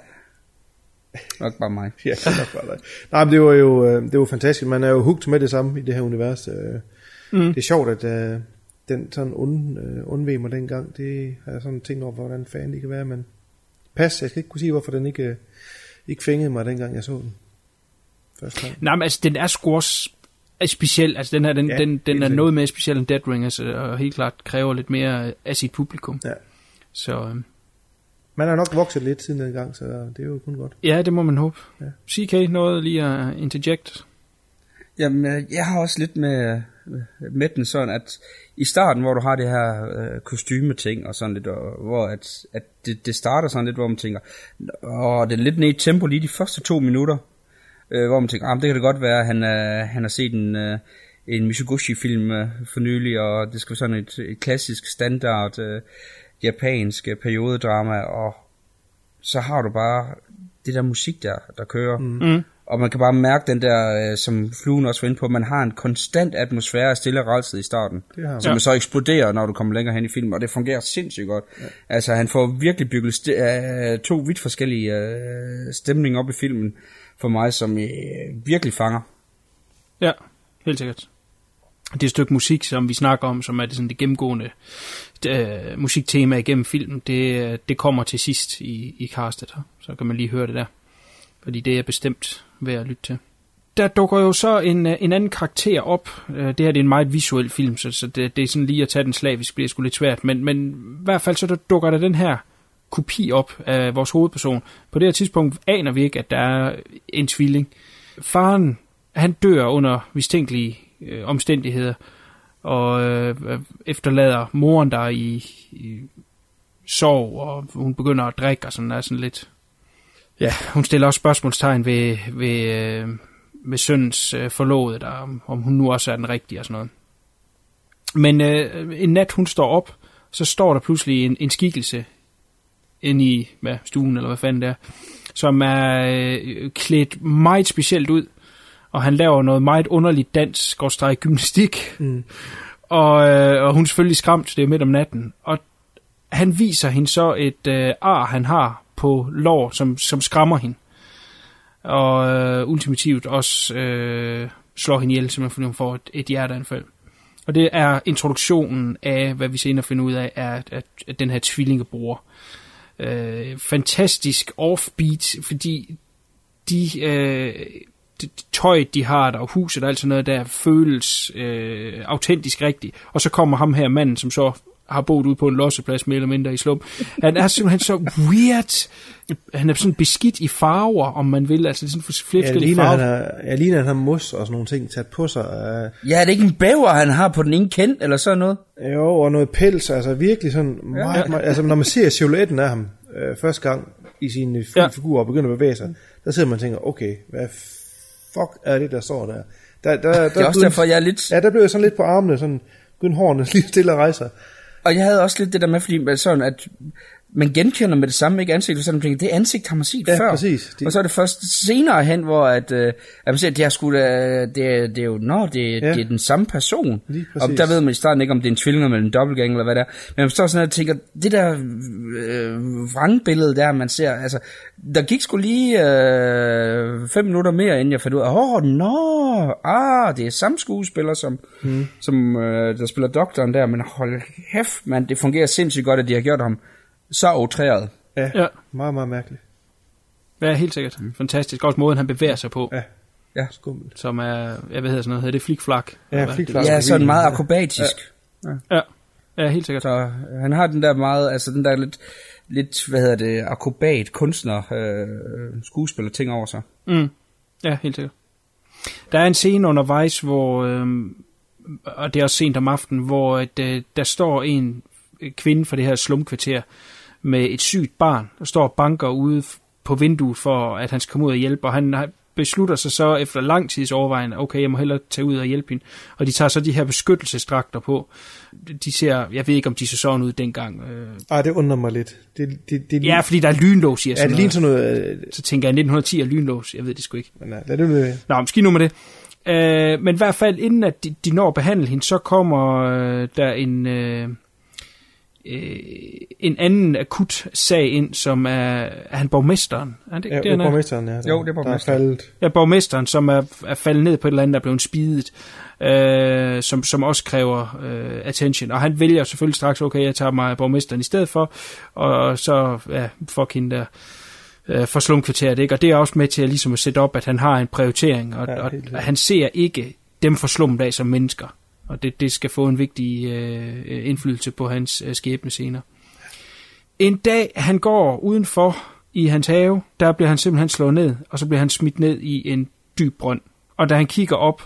Nok bare mig. <laughs> ja, det er nok bare dig. Nej, men det var jo øh, det var fantastisk. Man er jo hugt med det samme i det her univers. Øh. Mm. Det er sjovt, at uh, den sådan und, uh, undved mig dengang. Det har jeg sådan tænkt over, hvordan fanden det kan være. Men pas, jeg skal ikke kunne sige, hvorfor den ikke, ikke fængede mig, dengang jeg så den. Første gang. Nej, men altså, den er sgu også speciel. Altså, den her, den, ja, den, den er noget mere speciel end Dead Ringers, og helt klart kræver lidt mere af sit publikum. Ja. Så, man har nok vokset lidt siden den gang, så det er jo kun godt. Ja, det må man håbe. Ja. CK, noget lige at interject? Jamen, øh, jeg har også lidt med, med den sådan, at i starten, hvor du har det her øh, kostymeting og sådan lidt, og, hvor at, at det, det starter sådan lidt, hvor man tænker, og det er lidt ned i tempo lige de første to minutter, øh, hvor man tænker, ah, det kan det godt være, at han, øh, han har set en, øh, en Mizoguchi-film øh, for nylig, og det skal være sådan et, et klassisk standard øh, japansk periodedrama, og så har du bare det der musik der, der kører. Mm. mm. Og man kan bare mærke den der, øh, som fluen også var inde på, man har en konstant atmosfære af stille og i starten, som ja. så eksploderer, når du kommer længere hen i filmen, og det fungerer sindssygt godt. Ja. Altså, han får virkelig bygget uh, to vidt forskellige uh, stemninger op i filmen, for mig, som virkelig fanger. Ja, helt sikkert det stykke musik, som vi snakker om, som er det, sådan det gennemgående øh, musiktema igennem filmen, det, det kommer til sidst i, i castet her. Så kan man lige høre det der. Fordi det er bestemt værd at lytte til. Der dukker jo så en, øh, en anden karakter op. Øh, det her det er en meget visuel film, så, så det, det er sådan lige at tage den slavisk, bliver sgu lidt svært. Men, men i hvert fald så der dukker der den her kopi op af vores hovedperson. På det her tidspunkt aner vi ikke, at der er en tvilling. Faren, han dør under mistænkelige øh, omstændigheder, og øh, efterlader moren der i, i sorg, og hun begynder at drikke, og sådan er sådan lidt... Ja, hun stiller også spørgsmålstegn ved, ved, øh, ved søns øh, forlovede, der, om, om hun nu også er den rigtige og sådan noget. Men øh, en nat, hun står op, så står der pludselig en, en skikkelse inde i hvad, stuen, eller hvad fanden det er, som er øh, klædt meget specielt ud og han laver noget meget underligt dans, går gymnastik, mm. og, øh, og hun er selvfølgelig skræmt, det er midt om natten, og han viser hende så et øh, ar, han har på lår, som, som skræmmer hende, og øh, ultimativt også øh, slår hende ihjel, simpelthen fordi hun får et, et hjerteanfald. Og det er introduktionen af, hvad vi senere finder ud af, er, at, at den her tvillingebror. Øh, fantastisk offbeat, fordi de øh, tøj, de har der, og huset og alt sådan noget der, føles øh, autentisk rigtigt. Og så kommer ham her manden, som så har boet ude på en losseplads mere eller mindre i slum. Han er simpelthen så weird. Han er sådan beskidt i farver, om man vil. Altså sådan flere ja, forskellige farver. Han er, jeg ligner, han har mos og sådan nogle ting taget på sig. Uh... Ja, er det ikke en bæver, han har på den ene kendt, eller sådan noget? Jo, og noget pels. Altså virkelig sådan ja, meget, ja. meget, altså når man ser silhuetten af ham øh, første gang i sin ja. figur og begynder at bevæge sig, der sidder man og tænker, okay, hvad fuck er det, der står der? der, der, der det er også derfor, jeg er lidt... Ja, der blev jeg sådan lidt på armene, sådan, begyndte hårene <laughs> lige stille at rejse Og jeg havde også lidt det der med, fordi sådan, at man genkender med det samme ikke ansigt, så man tænker, det ansigt har man set ja, før. præcis. De... Og så er det først senere hen, hvor at, øh, at man siger, at det er, sgu, det, er, det er jo, nå, det, ja. det er den samme person. Og der ved man i starten ikke, om det er en tvilling eller en dobbeltgang, eller hvad det er. Men man står sådan og tænker, det der øh, vrangbillede der, man ser, altså, der gik sgu lige øh, fem minutter mere, inden jeg fandt ud af, åh, oh, nå, ah, det er samme skuespiller, som, hmm. som øh, der spiller doktoren der, men hold hæft, man, det fungerer sindssygt godt, at de har gjort ham så outræret. Ja, ja, meget, meget mærkeligt. Ja, helt sikkert. Mm. Fantastisk. Også måden, han bevæger sig på. Ja. Ja. Skummelt. Som er, jeg ved sådan noget, hedder det flikflak? Ja, flikflak. Ja, sådan meget akrobatisk. Ja. ja. Ja, helt sikkert. Så han har den der meget, altså den der lidt, lidt hvad hedder det, akrobat, kunstner, øh, skuespiller ting over sig. Mm. Ja, helt sikkert. Der er en scene undervejs, hvor, øh, og det er også sent om aftenen, hvor at, øh, der står en kvinde fra det her slumkvarter med et sygt barn, der står og banker ude på vinduet for, at han skal komme ud og hjælpe, og han beslutter sig så efter lang tids overvejende, okay, jeg må hellere tage ud og hjælpe hende. Og de tager så de her beskyttelsesdragter på. De ser, jeg ved ikke, om de så sådan ud dengang. Øh, Ej, det undrer mig lidt. Det, det, det, ja, fordi der er lynlås i. Ja, det ligner sådan noget... øh, Så tænker jeg, 1910 er lynlås. Jeg ved det sgu ikke. Men nej, lad det blive. Nå, måske nu med det. Øh, men i hvert fald, inden at de, de når at behandle hende, så kommer øh, der en, øh, øh, en anden akut sag ind, som er, er han borgmesteren? Er det, Ja, det, han er er? borgmesteren, ja. Der, Jo, det er borgmesteren. Der er faldet. Ja, borgmesteren, som er, er faldet ned på et eller andet, der er blevet spidet, øh, som, som også kræver øh, attention. Og han vælger selvfølgelig straks, okay, jeg tager mig af borgmesteren i stedet for, og så, ja, fuck hende der øh, for slumkvarteret, ikke? Og det er også med til at, ligesom at sætte op, at han har en prioritering, og, Ja, og han ser ikke dem for slummet af som mennesker. Og det, det skal få en vigtig øh, indflydelse på hans øh, skæbne senere. En dag, han går udenfor i hans have, der bliver han simpelthen slået ned, og så bliver han smidt ned i en dyb brønd. Og da han kigger op,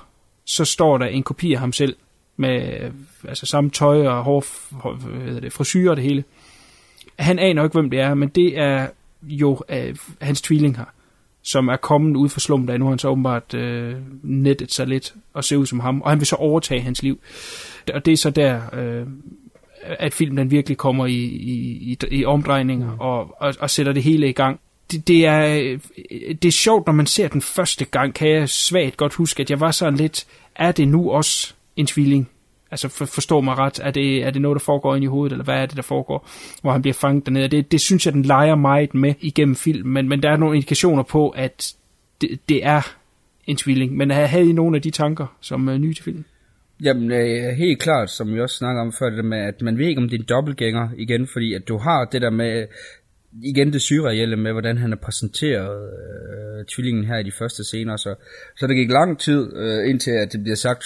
så står der en kopi af ham selv, med øh, altså samme tøj og hår, hår hvad hedder det, frisyr og det hele. Han aner ikke, hvem det er, men det er jo øh, hans tvilling her, som er kommet ud for slummen, nu har han så åbenbart øh, nettet sig lidt og ser ud som ham, og han vil så overtage hans liv. Og det er så der, øh, at filmen den virkelig kommer i, i, i, i omdrejninger og, og, og sætter det hele i gang. Det, det, er, øh, det er sjovt, når man ser den første gang, kan jeg svagt godt huske, at jeg var sådan lidt, er det nu også en tvilling? Altså for, forstå mig ret, er det, er det noget, der foregår ind i hovedet, eller hvad er det, der foregår, hvor han bliver fanget dernede? Det, det synes jeg, den leger meget med igennem filmen, men, men der er nogle indikationer på, at det, det er en tvilling. Men havde I nogle af de tanker, som er nye til filmen? Jamen, øh, helt klart, som vi også snakker om før, det der med, at man ved ikke, om det er en dobbeltgænger igen, fordi at du har det der med, igen det surreelle med, hvordan han har præsenteret øh, tvillingen her i de første scener, så, så der gik lang tid, øh, indtil at det bliver sagt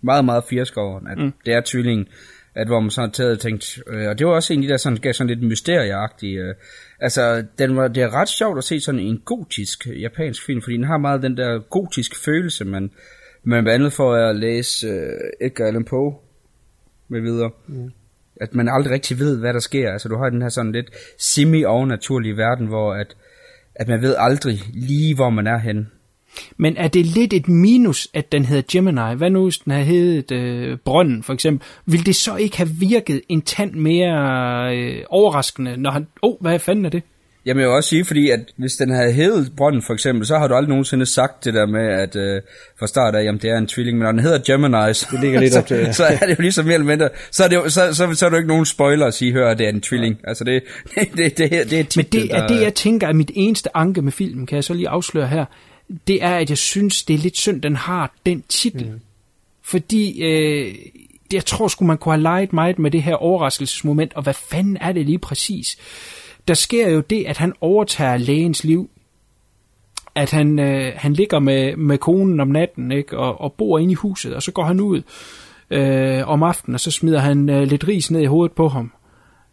meget, meget firskåren, at Mm. det er tvillingen, at hvor man så har taget og tænkt, øh, og det var også en af de der sådan, gav sådan lidt mysterieagtige, øh, altså den var, det er ret sjovt at se sådan en gotisk øh, japansk film, fordi den har meget den der gotisk følelse, man, man blandt andet får at læse øh, Edgar Allan Poe med videre. Mm. At man aldrig rigtig ved, hvad der sker. Altså du har den her sådan lidt semi-overnaturlige verden, hvor at, at man ved aldrig lige, hvor man er henne. Men er det lidt et minus, at den hedder Gemini? Hvad nu, hvis den havde heddet øh, Brønden, for eksempel? Vil det så ikke have virket en tand mere øh, overraskende, når han... Åh, oh, hvad fanden er det? Jamen jeg vil også sige, fordi at hvis den havde hævet Brønden for eksempel, så har du aldrig nogensinde sagt det der med, at øh, fra start af, jamen det er en tvilling, men når den hedder Gemini, så, Det ligger lidt op til, ja. så, <laughs> så er det jo ligesom mere eller mindre, så er det jo, så, så, så er det jo ikke nogen spoiler at sige, hør, at det er en tvilling. Altså det, det, <laughs> det, det, det er Men titlen, det er det, jeg tænker er mit eneste anke med filmen, kan jeg så lige afsløre her. Det er, at jeg synes, det er lidt synd, den har den titel. Mm. Fordi øh, jeg tror sgu, man kunne have leget meget med det her overraskelsesmoment, og hvad fanden er det lige præcis? Der sker jo det, at han overtager lægens liv, at han, øh, han ligger med, med konen om natten ikke, og, og bor inde i huset, og så går han ud øh, om aftenen, og så smider han øh, lidt ris ned i hovedet på ham.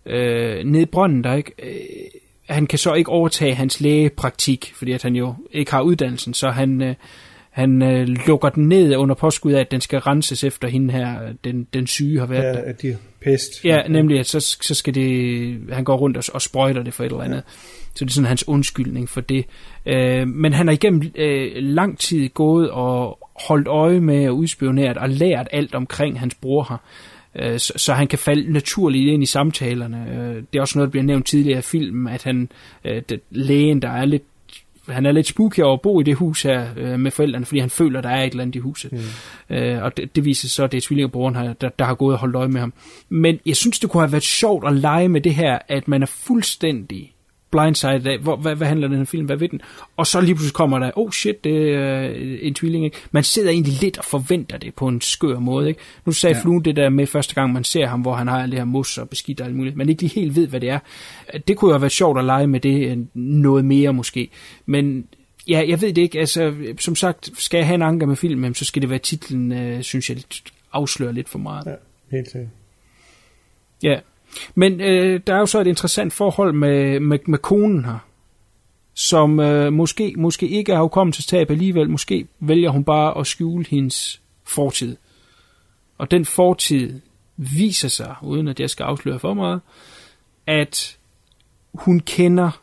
Øh, ned i brønden der, ikke? Øh, han kan så ikke overtage hans lægepraktik, fordi at han jo ikke har uddannelsen, så han, øh, han øh, lukker den ned under påskud af, at den skal renses efter hende her, den, den syge har været Ja, der. at de pest. Ja, nemlig, at så, så skal det, han går rundt og, og sprøjter det for et eller andet. Ja. Så det er sådan hans undskyldning for det. Øh, men han har igennem øh, lang tid gået og holdt øje med og udspioneret og lært alt omkring hans bror her. Øh, så, så han kan falde naturligt ind i samtalerne. Øh, det er også noget, der bliver nævnt tidligere i filmen, at han, øh, det, lægen, der er lidt han er lidt spooky over at bo i det hus her øh, med forældrene, fordi han føler, der er et eller andet i huset. Mm. Øh, og det, det viser så, at det er tvillingebroren, her, der, der har gået og holdt øje med ham. Men jeg synes, det kunne have været sjovt at lege med det her, at man er fuldstændig blindsided af, hvor, hvad, hvad handler den her film, hvad ved den? Og så lige pludselig kommer der, oh shit, det er øh, en tvilling, ikke? Man sidder egentlig lidt og forventer det på en skør måde, ikke? Nu sagde ja. Fluen det der med første gang, man ser ham, hvor han har alt det her mos og beskidt og alt muligt, men ikke lige helt ved, hvad det er. Det kunne jo have været sjovt at lege med det øh, noget mere måske. Men ja, jeg ved det ikke, altså som sagt, skal jeg have en anker med filmen, så skal det være titlen, øh, synes jeg, afslører lidt for meget. Ja, helt sikkert. Ja, men øh, der er jo så et interessant forhold med, med, med konen her. som øh, måske, måske ikke har hukommelsestab alligevel. Måske vælger hun bare at skjule hendes fortid. Og den fortid viser sig, uden at jeg skal afsløre for meget, at hun kender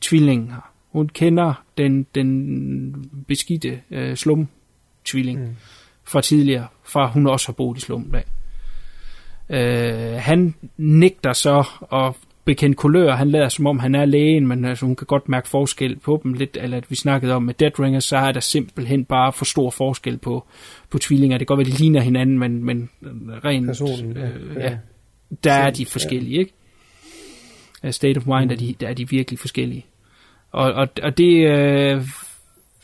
tvillingen her. Hun kender den, den beskidte øh, slum-tvilling mm. fra tidligere, fra hun også har boet i slummen af. Øh, han nægter så at bekende kulør. Han lader som om, han er lægen, men altså, hun kan godt mærke forskel på dem. Lidt, eller at vi snakkede om med Dead Ringers, så er der simpelthen bare for stor forskel på, på tvillinger. Det kan godt være, de ligner hinanden, men, men rent... Personen, ja, øh, ja. ja. Der er de forskellige, ja. ikke? State of Mind, er de, der er de virkelig forskellige. Og, og, og det øh,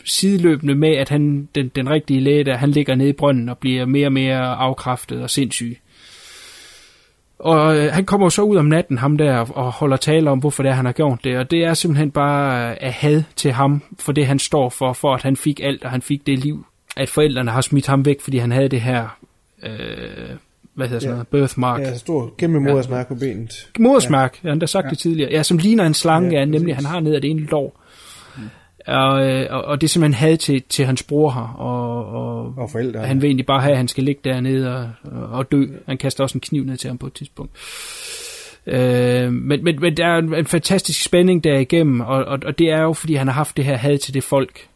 sideløbende med, at han, den, den rigtige læge, der, han ligger nede i brønden og bliver mere og mere afkræftet og sindssyg. Og øh, han kommer så ud om natten, ham der, og holder tale om, hvorfor det er, han har gjort det. Og det er simpelthen bare øh, af had til ham, for det han står for, for at han fik alt, og han fik det liv. At forældrene har smidt ham væk, fordi han havde det her, øh, hvad hedder sådan Ja. noget, birthmark. Ja, stor kæmpe modersmærke på benet. Modersmærk, ja. han har sagt ja. det tidligere. Ja, som ligner en slange, ja, ja nemlig han har ned af det ene lår. Og, øh, og, og det er simpelthen had til, til hans bror her, og, og, og forældre. han vil egentlig bare have, at han skal ligge dernede og, og dø. Han kaster også en kniv ned til ham på et tidspunkt. Øh, men, men, men der er en, en fantastisk spænding derigennem, og, og, og det er jo, fordi han har haft det her had til det folk.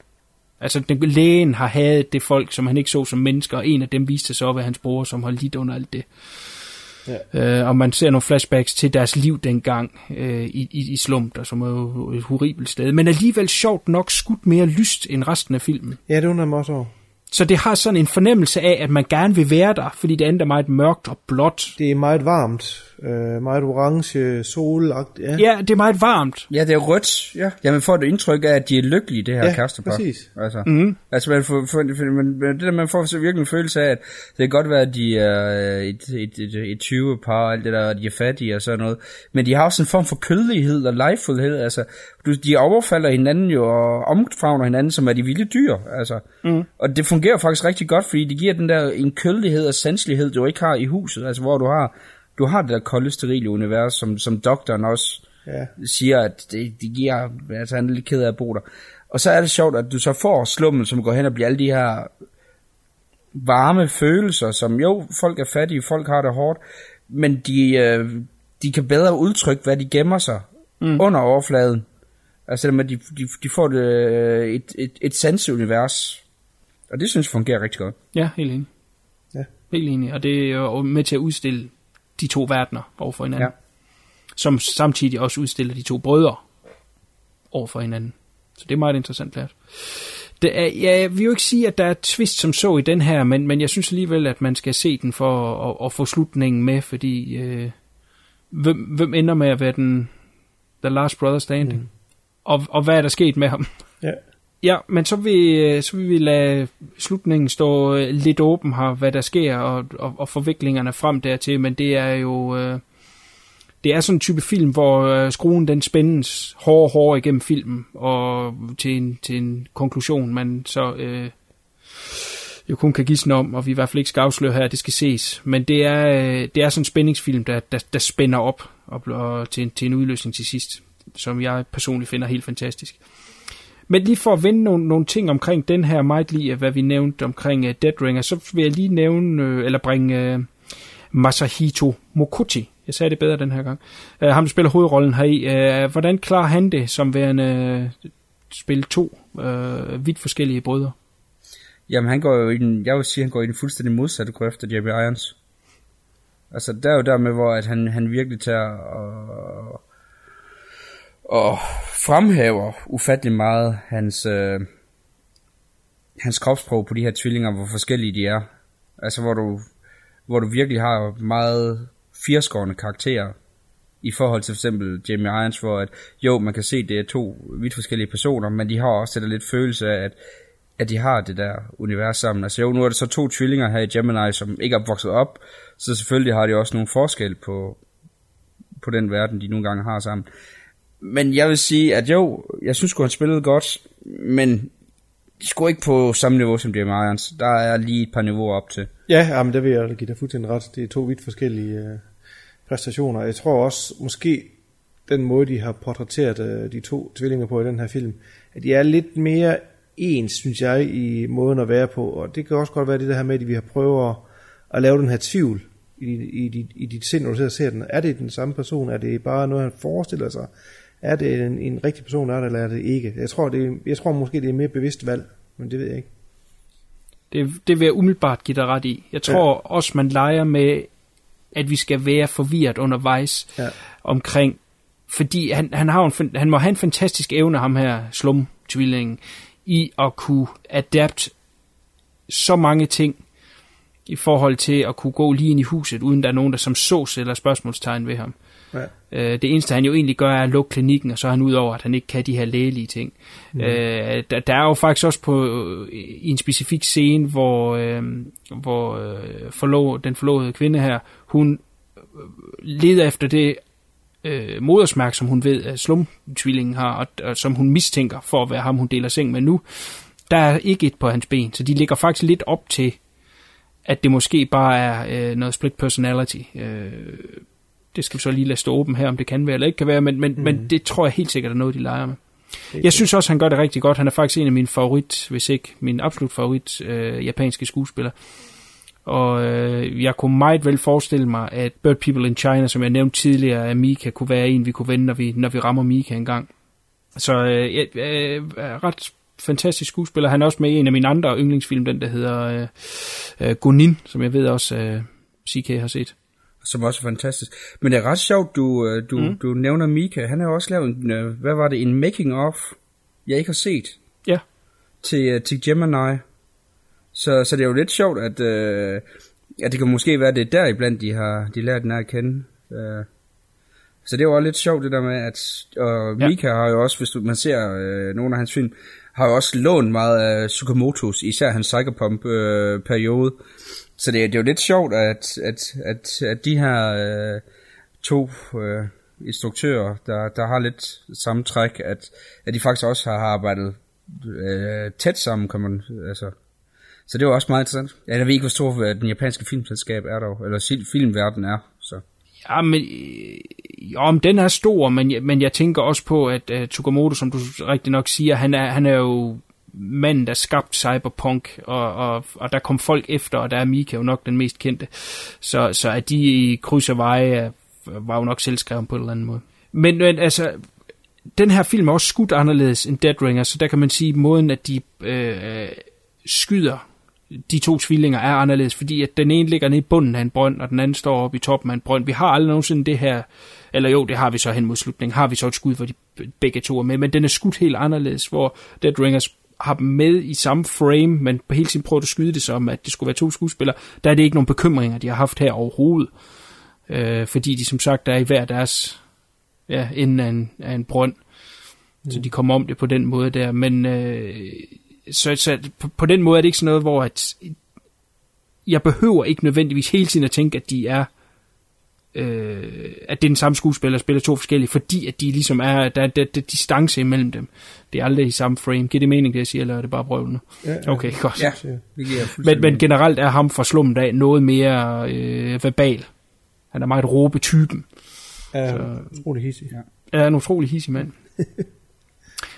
Altså, den, lægen har hadet det folk, som han ikke så som mennesker, og en af dem viste sig så at være hans bror, som har lidt under alt det. Ja. Øh, og man ser nogle flashbacks til deres liv dengang øh, i, i, i slum, der som er jo et horribelt sted. Men alligevel sjovt nok skudt mere lyst end resten af filmen. Ja, det undrer mig også over. Så det har sådan en fornemmelse af, at man gerne vil være der, fordi det andet er meget mørkt og blåt. Det er meget varmt. Øh, meget orange, solagt. Ja. Ja, det er meget varmt. Ja, det er rødt. Ja. ja, man får det indtryk af, at de er lykkelige, det her Ja, kærestepar. præcis. Altså, Mhm. altså man får, får, for, man, det der, man får så virkelig en følelse af, at det kan godt være, at de er et, et, et, et 20 par og alt det der, og de er fattige og sådan noget. Men de har også en form for kødlighed og legefuldhed. Altså, du, de overfalder hinanden jo og omfavner hinanden, som er de vilde dyr. Altså. Mm. Og det fungerer faktisk rigtig godt, fordi det giver den der en kødlighed og sanselighed, du ikke har i huset. Altså, hvor du har, du har det der kolde, sterile univers, som, som doktoren også Ja. siger, at det, det giver, altså han er lidt ked af at bo der. Og så er det sjovt, at du så får slummen, som går hen og bliver alle de her varme følelser, som jo, folk er fattige, folk har det hårdt, men de, øh, de kan bedre udtrykke, hvad de gemmer sig mm. under overfladen. Altså, det med, at de, de, de får det, øh, et, et, et sanseunivers. Og det synes jeg fungerer rigtig godt. Ja, helt enig. Ja. Helt enig. Og det er jo med til at udstille de to verdener over for hinanden. Ja. Som samtidig også udstiller de to brødre over for hinanden. Så det er meget interessant lært. Det er, ja, jeg vil jo ikke sige, at der er twist som så i den her, men, men jeg synes alligevel, at man skal se den for at, at få slutningen med, fordi øh, hvem, hvem ender med at være den The Last Brother Standing? Mm. Og, og hvad er der sket med ham? Ja. Ja, men så vil, så vil vi lade slutningen stå øh, lidt åben her, hvad der sker, og, og, og forviklingerne frem dertil, men det er jo... Øh, det er sådan en type film, hvor øh, skruen den spændes hårdere og hårdere igennem filmen, og til en, til en konklusion, man så øh, jo kun kan gisne om, og vi i hvert fald ikke skal afsløre her, at det skal ses. Men det er, øh, det er sådan en spændingsfilm, der, der, der spænder op og, og til, en- til en udløsning til sidst, som jeg personligt finder helt fantastisk. Men lige for at vende nogle, nogle ting omkring den her meget lige, hvad vi nævnte omkring øh, uh, Dead Ringer, så vil jeg lige nævne, uh, eller bringe uh, Masahito Mokuchi. Jeg sagde det bedre den her gang. Uh, ham, der spiller hovedrollen her i. Uh, hvordan klarer han det som værende uh, spille to uh, vidt forskellige brødre? Jamen han går jo i den, jeg vil sige, han går i den fuldstændig modsatte grøft af Jeremy Irons. Altså der er jo der med, hvor at han, han virkelig tager og, og fremhæver ufattelig meget hans, øh, hans kropsprog på de her tvillinger, hvor forskellige de er. Altså hvor du, hvor du virkelig har meget firskårende karakterer i forhold til for eksempel Jamie Irons, hvor at, jo, man kan se, det er to vidt forskellige personer, men de har også det der lidt følelse af, at, at de har det der univers sammen. Altså jo, nu er det så to tvillinger her i Gemini, som ikke er vokset op, så selvfølgelig har de også nogle forskel på, på den verden, de nogle gange har sammen. Men jeg vil sige, at jo, jeg synes godt han spillede godt, men de skulle ikke på samme niveau som Jamie Irons. Der er lige et par niveauer op til. Ja, jamen, der vil jeg give dig fuldstændig ret. Det er to vidt forskellige øh, præstationer. Jeg tror også, måske den måde, de har portrætteret øh, de to tvillinger på i den her film, at de er lidt mere ens, synes jeg, i måden at være på. Og det kan også godt være det der her med, at vi har prøvet at, lave den her tvivl i, i, i, i dit sind, når du ser den. Er det den samme person? Er det bare noget, han forestiller sig? Er det en, en rigtig person, er det, eller er det ikke? Jeg tror, det, jeg tror måske, det er mere bevidst valg, men det ved jeg ikke. Det, det vil jeg umiddelbart give dig ret i. Jeg tror ja. også, man leger med, at vi skal være forvirret undervejs ja. omkring, fordi han, han, har en, han må have en fantastisk evne, ham her slum-tvillingen, i at kunne adapte så mange ting i forhold til at kunne gå lige ind i huset, uden der er nogen, der som så eller spørgsmålstegn ved ham. Ja. Øh, det eneste, han jo egentlig gør, er at lukke klinikken, og så er han ud over, at han ikke kan de her lægelige ting. Mm. Øh, der, der er jo faktisk også på i en specifik scene, hvor, øh, hvor øh, forlov, den forlovede kvinde her, hun leder efter det øh, modersmærk, som hun ved, at slumtvillingen har, og, og som hun mistænker for at være ham, hun deler seng med nu. Der er ikke et på hans ben, så de ligger faktisk lidt op til, at det måske bare er øh, noget split personality. Øh, det skal vi så lige lade stå åben her, om det kan være eller ikke kan være, men, men, mm. men det tror jeg helt sikkert er noget, de leger med. Jeg synes også, han gør det rigtig godt. Han er faktisk en af mine favorit, hvis ikke min absolut favorit, øh, japanske skuespiller. Og øh, jeg kunne meget vel forestille mig, at Bird People in China, som jeg nævnte tidligere, at Mika kunne være en, vi kunne vende, når vi, når vi rammer Mika en gang. Så øh, jeg øh, er ret fantastisk skuespiller. Han er også med i en af mine andre yndlingsfilm, den der hedder øh, øh, Gunin, som jeg ved også, øh, CK har set som også er fantastisk. Men det er ret sjovt, du, øh, du, mm. du nævner Mika. Han har jo også lavet en, øh, hvad var det, en making of, jeg ikke har set. Ja. Til, uh, til Gemini. Så, så det er jo lidt sjovt, at, uh, at det kan måske være, det der iblandt, de har de lært den at kende. Uh, så det var også lidt sjovt det der med, at og Mika ja. har jo også, hvis du, man ser uh, nogle af hans film, har jo også lånt meget af Tsukamotos, især hans Psychopomp-periode. Uh, så det, det er jo lidt sjovt, at, at, at, at de her øh, to øh, instruktører, der, der har lidt samme træk, at, at de faktisk også har arbejdet øh, tæt sammen, kan man, altså, så det var også meget interessant. Ja, jeg ved ikke, hvor stor øh, den japanske filmselskab er dog, eller filmverden er, så. Ja, men, jo, men den er stor, men, men jeg tænker også på, at uh, Tsukamoto, som du rigtig nok siger, han er, han er jo manden, der skabte Cyberpunk, og, og, og der kom folk efter, og der er Mika jo nok den mest kendte. Så, så at de i kryds og veje var jo nok selvskrevet på en eller anden måde. Men, men altså, den her film er også skudt anderledes end Dead Ringer, så der kan man sige, at måden, at de øh, skyder de to tvillinger er anderledes, fordi at den ene ligger nede i bunden af en brønd, og den anden står oppe i toppen af en brønd. Vi har aldrig nogensinde det her, eller jo, det har vi så hen mod slutningen, har vi så et skud, hvor de begge to er med, men den er skudt helt anderledes, hvor Dead Ringers har dem med i samme frame, men på hele tiden prøvet at skyde det som, at det skulle være to skuespillere, der er det ikke nogen bekymringer, de har haft her overhovedet. Øh, fordi de som sagt er i hver deres ja, enden af en, af en brønd. Mm. Så de kommer om det på den måde der. Men øh, så, så på, på den måde er det ikke sådan noget, hvor at, jeg behøver ikke nødvendigvis hele tiden at tænke, at de er øh, at det er den samme skuespiller, der spiller to forskellige, fordi at de ligesom er, der er, der, der distance imellem dem. Det er aldrig i samme frame. Giver det mening, det jeg siger, eller er det bare brøvlende? Ja, ja. Okay, godt. Ja, det giver men, men generelt er ham fra slummen af noget mere øh, verbal. Han er meget råbe-typen. Ja, så, utrolig hissig. Ja. Er en utrolig hissig mand. <laughs>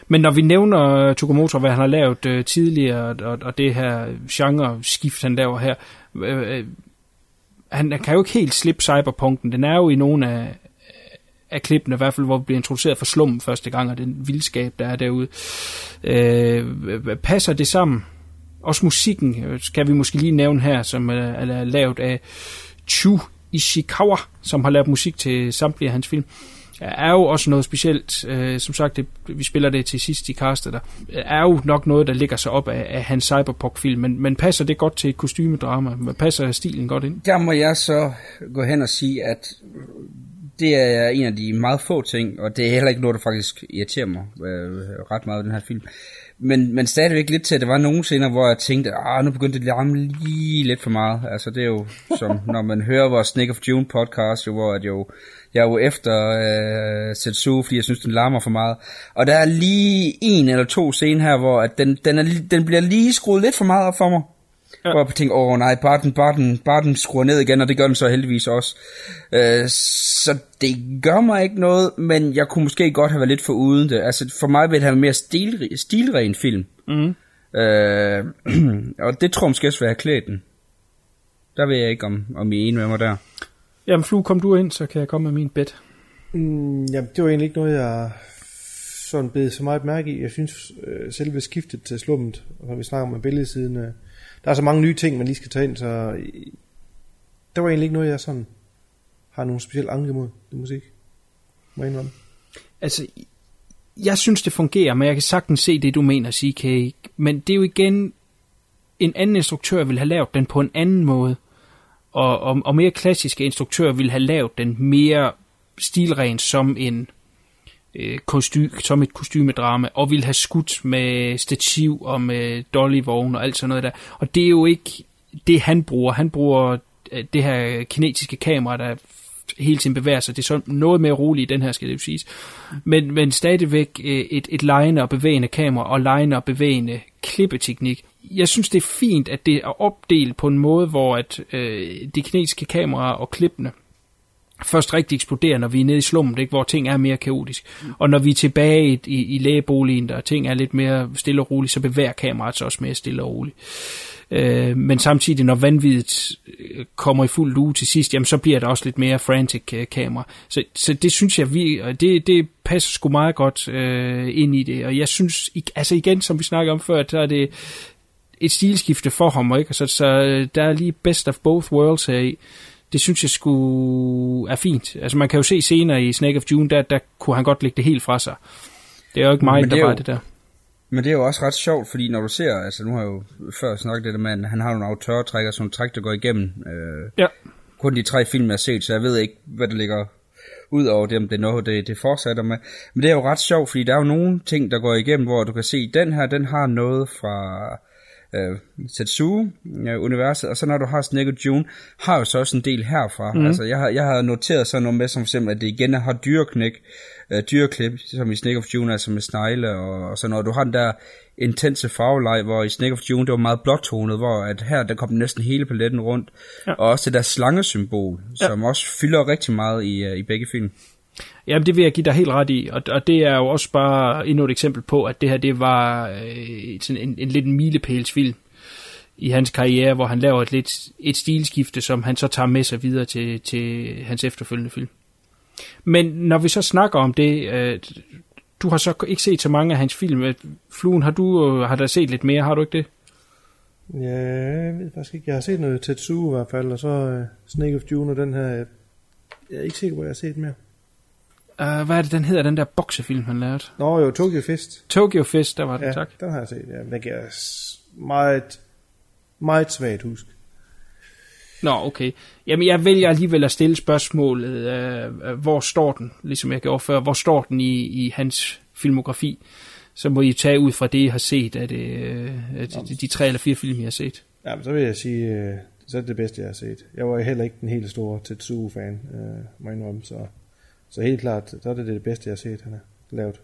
Men når vi nævner Tokomoto, hvad han har lavet øh, tidligere, og, og det her genre-skift, han laver her, øh, han, han kan jo ikke helt slippe cyberpunken. Den er jo i nogle af, af klippene, i hvert fald hvor vi bliver introduceret for slummen første gang, og den vildskab, der er derude. Øh, passer det sammen? Også musikken kan vi måske lige nævne her, som er, er lavet af Chu Ishikawa, som har lavet musik til samtlige af hans film er jo også noget specielt. Øh, som sagt, det, vi spiller det til sidst i castet der. Er jo nok noget, der ligger sig op af, af hans cyberpunk-film, men, men passer det godt til et kostymedrama? Passer stilen godt ind? Der må jeg så gå hen og sige, at det er en af de meget få ting, og det er heller ikke noget, der faktisk irriterer mig øh, ret meget i den her film. Men, men stadigvæk lidt til, at der var nogle scener, hvor jeg tænkte, ah, nu begyndte det at larme lige lidt for meget. Altså det er jo som, <laughs> når man hører vores Snake of June podcast, jo, hvor at jo jeg er jo efter øh, Setsu, fordi jeg synes, den larmer for meget. Og der er lige en eller to scener her, hvor at den, den, er, den bliver lige skruet lidt for meget op for mig. Ja. Hvor jeg tænker, åh oh, nej, bare den, bare, den, bare den skruer ned igen, og det gør den så heldigvis også. Øh, så det gør mig ikke noget, men jeg kunne måske godt have været lidt for uden det. Altså for mig vil det have en mere stilren, stilren film. Mm. Øh, <clears throat> og det tror jeg måske også klædt den. Der ved jeg ikke, om, om I er enige med mig der. Jamen, Flue, kom du ind, så kan jeg komme med min bed. Mm, jamen, det var egentlig ikke noget, jeg sådan bed så meget mærke i. Jeg synes, øh, selve skiftet til slummet, og vi snakker om billedsiden, øh, der er så mange nye ting, man lige skal tage ind, så øh, der var egentlig ikke noget, jeg sådan har nogen speciel anke mod det musik. Må jeg indrømme. Altså, jeg synes, det fungerer, men jeg kan sagtens se det, du mener, CK. Men det er jo igen, en anden instruktør vil have lavet den på en anden måde. Og, og, og mere klassiske instruktører ville have lavet den mere stilren som en øh, kosty, som et kostymedrama, og ville have skudt med stativ og med dollyvogn og alt sådan noget der. Og det er jo ikke det, han bruger. Han bruger øh, det her kinetiske kamera, der hele tiden bevæger sig. Det er så noget mere roligt i den her, skal det jo siges. Men, men stadigvæk øh, et, et lejende og bevægende kamera og lejende og bevægende klippeteknik. Jeg synes, det er fint, at det er opdelt på en måde, hvor at øh, de kinesiske kameraer og klippene først rigtig eksploderer, når vi er nede i slummet, ikke? hvor ting er mere kaotisk. Mm. Og når vi er tilbage i, i, lægeboligen, der ting er lidt mere stille og roligt, så bevæger kameraet sig også mere stille og roligt. Øh, men samtidig, når vanvittigt øh, kommer i fuld lue til sidst, jamen, så bliver der også lidt mere frantic øh, kamera. Så, så det synes jeg, vi, det, det passer sgu meget godt øh, ind i det. Og jeg synes, altså igen, som vi snakkede om før, der er det et stilskifte for ham, ikke? Så, så der er lige best of both worlds her i det synes jeg skulle er fint. Altså man kan jo se senere i Snake of June, der, der kunne han godt lægge det helt fra sig. Det er jo ikke mig, der var det der. Men det er jo også ret sjovt, fordi når du ser, altså nu har jeg jo før snakket det der med, han har nogle autørtrækker, sådan træk, der går igennem. Øh, ja. Kun de tre film, jeg har set, så jeg ved ikke, hvad der ligger ud over det, om det er noget, det, det fortsætter med. Men det er jo ret sjovt, fordi der er jo nogle ting, der går igennem, hvor du kan se, den her, den har noget fra øh, Tetsuo-universet, og så når du har Snake June, har jo så også en del herfra. Mm. Altså, jeg har, jeg har noteret sådan noget med, som for eksempel, at det igen har dyreknæk, øh, dyreklip, som i Snake of June, altså med snegle, og, og så når du har den der intense farveleg, hvor i Snake of June, det var meget blåtonet, hvor at her, der kom næsten hele paletten rundt, ja. og også det der slangesymbol, ja. som også fylder rigtig meget i, uh, i begge film. Jamen, det vil jeg give dig helt ret i, og, og det er jo også bare endnu et eksempel på, at det her, det var øh, sådan en, en lidt en milepælsfilm i hans karriere, hvor han laver et lidt et stilskifte, som han så tager med sig videre til, til hans efterfølgende film. Men når vi så snakker om det, øh, du har så ikke set så mange af hans film. Fluen, har du øh, har der set lidt mere, har du ikke det? Ja, jeg ved faktisk ikke. Jeg har set noget Tetsuo i hvert fald, og så uh, Snake of June og den her. Jeg er ikke sikker hvor jeg har set mere. Uh, hvad er det, den hedder, den der boksefilm, han lavede? Nå jo, Tokyo Fist. Tokyo Fist, der var det, ja, tak. den har jeg set, ja. Den giver meget, meget svagt husk. Nå, okay. Jamen, jeg vælger alligevel at stille spørgsmålet, uh, hvor står den, ligesom jeg gjorde før, hvor står den i, i hans filmografi? Så må I tage ud fra det, I har set, af, det, uh, af de, de tre eller fire film, I har set. Jamen, så vil jeg sige, uh, så er det det bedste, jeg har set. Jeg var heller ikke den helt store Tetsuo-fan, uh, må jeg indrømme, så... Så helt klart, så er det det bedste, jeg har set, han har lavet.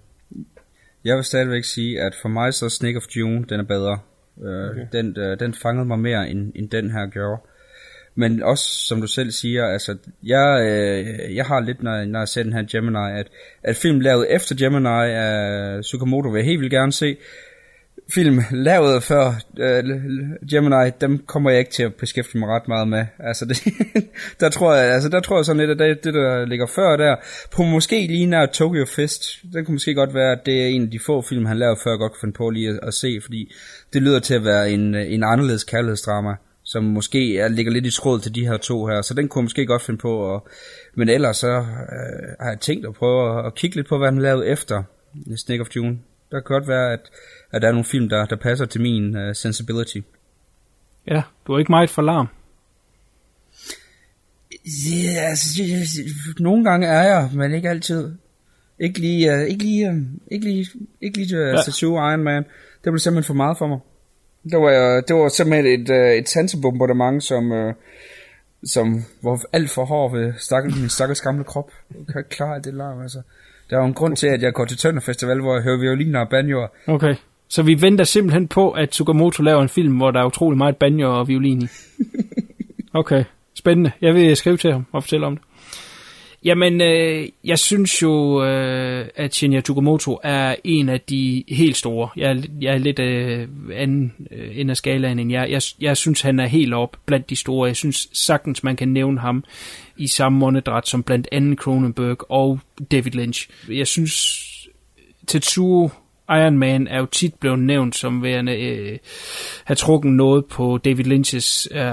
Jeg vil stadigvæk sige, at for mig så Snake of June, den er bedre. Øh, okay. den, uh, den fangede mig mere, end, end den her gjorde. Men også, som du selv siger, altså, jeg, øh, jeg har lidt, når, når jeg ser den her Gemini, at, at film lavet efter Gemini af Tsukamoto vil jeg helt vildt gerne se film lavet før uh, Gemini, dem kommer jeg ikke til at beskæftige mig ret meget med. Altså, det, <laughs> der tror jeg, altså, der tror jeg sådan lidt, at det, det, der ligger før der, på måske lige nær Tokyo Fest, den kunne måske godt være, at det er en af de få film, han lavede før, jeg godt kunne finde på lige at, at se, fordi det lyder til at være en, en anderledes kærlighedsdrama, som måske er, ligger lidt i tråd til de her to her, så den kunne jeg måske godt finde på, og, men ellers så uh, har jeg tænkt at prøve at, at kigge lidt på, hvad han lavede efter Snake of June. Der kan godt være, at at der er nogle film, der, der passer til min uh, sensibility. Ja, du er ikke meget for larm. Ja, altså, nogle gange er jeg, men ikke altid. Ikke lige, uh, ikke lige, uh, ikke lige, ikke lige uh, ja. Iron Man. Det blev simpelthen for meget for mig. Det var, uh, det var simpelthen et, uh, et sansebombardement, som, uh, som var alt for hård ved stakkels, min stakkels gamle krop. Jeg kan ikke klare det larm, altså. Der er jo en grund til, at jeg går til Tønder Festival, hvor jeg hører violiner og banjoer. Okay. Så vi venter simpelthen på, at Tsukamoto laver en film, hvor der er utrolig meget banjo og violin i. <laughs> Okay, spændende. Jeg vil skrive til ham og fortælle om det. Jamen, øh, jeg synes jo, øh, at Shinya Tsukamoto er en af de helt store. Jeg, er- jeg er lidt øh, anden øh, end af skalaen end jeg. jeg. Jeg synes, han er helt op blandt de store. Jeg synes sagtens, man kan nævne ham i samme åndedræt som blandt andet Cronenberg og David Lynch. Jeg synes, Tetsuo Iron Man er jo tit blevet nævnt som værende øh, have trukket noget på David Lynch's øh,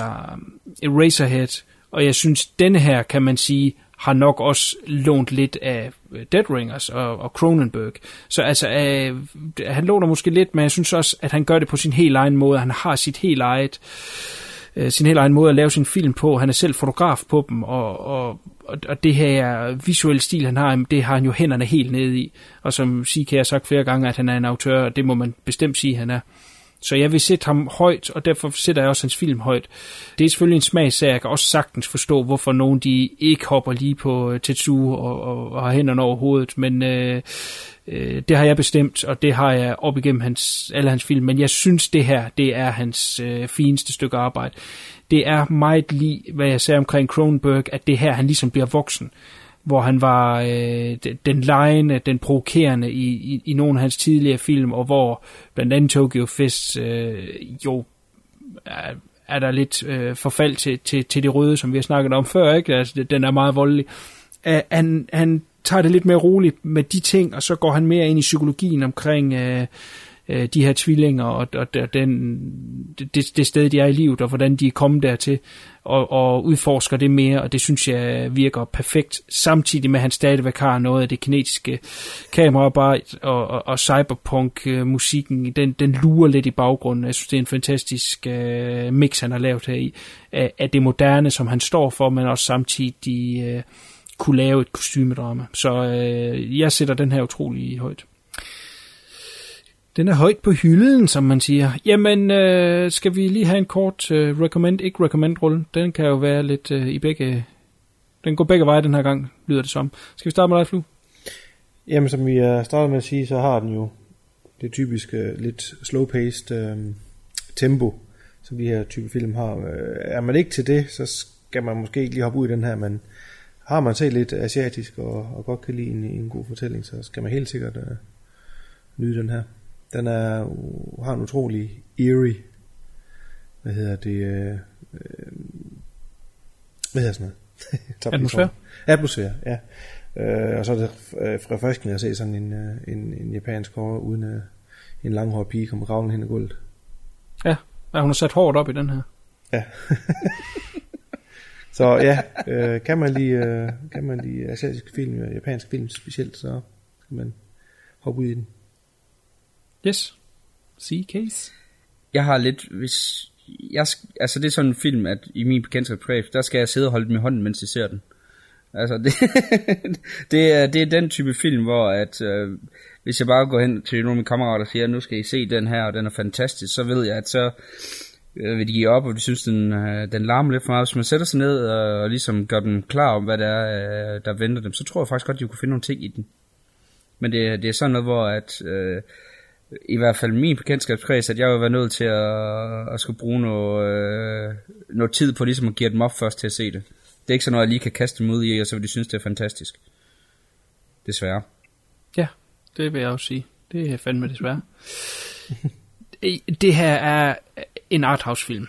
Eraserhead, og jeg synes, denne her, kan man sige, har nok også lånt lidt af øh, Dead Ringers og, og Cronenberg. Så altså, øh, han låner måske lidt, men jeg synes også, at han gør det på sin helt egen måde. Han har sit helt eget, øh, sin helt egen måde at lave sin film på. Han er selv fotograf på dem, og, og, og, det her visuelle stil, han har, det har han jo hænderne helt nede i. Og som CK har sagt flere gange, at han er en autør, og det må man bestemt sige, han er. Så jeg vil sætte ham højt, og derfor sætter jeg også hans film højt. Det er selvfølgelig en smagsag, jeg kan også sagtens forstå, hvorfor nogen de ikke hopper lige på øh, Tetsuo og, og, og har hænderne over hovedet, men øh, øh, det har jeg bestemt, og det har jeg op igennem hans, alle hans film, men jeg synes det her, det er hans øh, fineste stykke arbejde. Det er meget lige, hvad jeg sagde omkring Cronenberg, at det her, han ligesom bliver voksen hvor han var øh, den- lejende, den provokerende i, i, i nogle af hans tidligere film, og hvor blandt andet Tokyo Fist øh, jo er, er der lidt øh, forfald til, til, til det røde, som vi har snakket om før, ikke? Altså, den er meget voldelig. Uh, han, han tager det lidt mere roligt med de ting, og så går han mere ind i psykologien omkring øh, øh, de her tvillinger, og, og, og den, det, det sted, de er i livet, og hvordan de er kommet dertil, og, og udforsker det mere, og det synes jeg virker perfekt, samtidig med, at han stadigvæk har noget af det kinetiske kameraarbejde, og, og, og cyberpunk-musikken, den, den lurer lidt i baggrunden. Jeg synes, det er en fantastisk øh, mix, han har lavet her i, af, af det moderne, som han står for, men også samtidig øh, kunne lave et kostymedrama. Så øh, jeg sætter den her utrolig højt. Den er højt på hylden, som man siger. Jamen, øh, skal vi lige have en kort øh, recommend, ikke recommend-rulle? Den kan jo være lidt øh, i begge... Den går begge veje den her gang, lyder det som. Skal vi starte med dig, Flu? Jamen, som vi er startet med at sige, så har den jo det typiske lidt slow-paced øh, tempo, som de her type film har. Øh, Er man ikke til det, så skal man måske ikke lige hoppe ud i den her, men har man set lidt asiatisk og, og godt kan lide en, en god fortælling, så skal man helt sikkert øh, nyde den her. Den er, har en utrolig eerie, hvad hedder det, øh, øh, hvad hedder sådan noget? <laughs> Atmosfære? Atmosfære, ja. Øh, og så er det øh, forfriskende at se sådan en, øh, en, en japansk horror, uden øh, en langhåret pige kommer kravlen hen i gulvet. Ja, ja, hun har sat hårdt op i den her. Ja. <laughs> så ja, øh, kan man lide, øh, kan man lide asiatiske film, japansk film specielt, så kan man hoppe ud i den. Yes. See case. Jeg har lidt, hvis... Jeg, altså det er sådan en film, at i min bekendtskabskreds, der skal jeg sidde og holde den i hånden, mens jeg ser den. Altså det, <laughs> det, er, det er den type film, hvor at, øh, hvis jeg bare går hen til nogle af mine kammerater og siger, nu skal I se den her, og den er fantastisk, så ved jeg, at så øh, vil de give op, og de synes, den, øh, den larmer lidt for meget. Hvis man sætter sig ned og, og ligesom gør dem klar om, hvad det er, øh, der venter dem, så tror jeg faktisk godt, de kunne finde nogle ting i den. Men det, det er sådan noget, hvor at, øh, i hvert fald min bekendtskabskreds, at jeg vil være nødt til at, at skulle bruge noget, øh, noget tid på ligesom at give dem op først til at se det. Det er ikke sådan noget, jeg lige kan kaste dem ud i, og så vil de synes, det er fantastisk. Desværre. Ja, det vil jeg også sige. Det er fandme desværre. det her er en arthouse-film.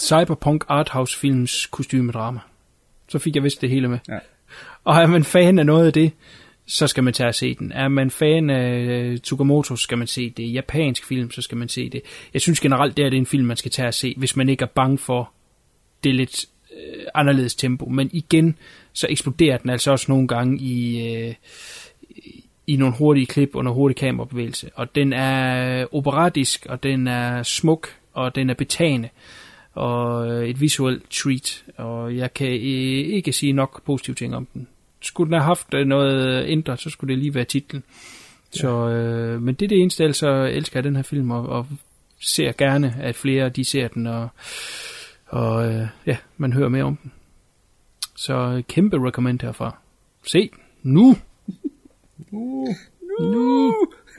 Cyberpunk arthouse-films kostymedrama. Så fik jeg vist det hele med. Ja. Og er man fan af noget af det, så skal man tage og se den. Er man fan af øh, Tsukamoto, så skal man se det. Japansk film, så skal man se det. Jeg synes generelt, det er det er en film, man skal tage og se, hvis man ikke er bange for det lidt øh, anderledes tempo. Men igen, så eksploderer den altså også nogle gange i, øh, i nogle hurtige klip under hurtig kamerabevægelse. Og den er operatisk, og den er smuk, og den er betagende og et visuelt treat, og jeg kan øh, ikke sige nok positive ting om den. Skulle den have haft øh, noget indre, så skulle det lige være titlen. Så, øh, men det er det eneste, ellers så elsker jeg den her film, og, og ser gerne, at flere de ser den, og, og øh, ja, man hører mere om den. Så øh, kæmpe recommend herfra. Se den nu! Uh, <laughs> Nu!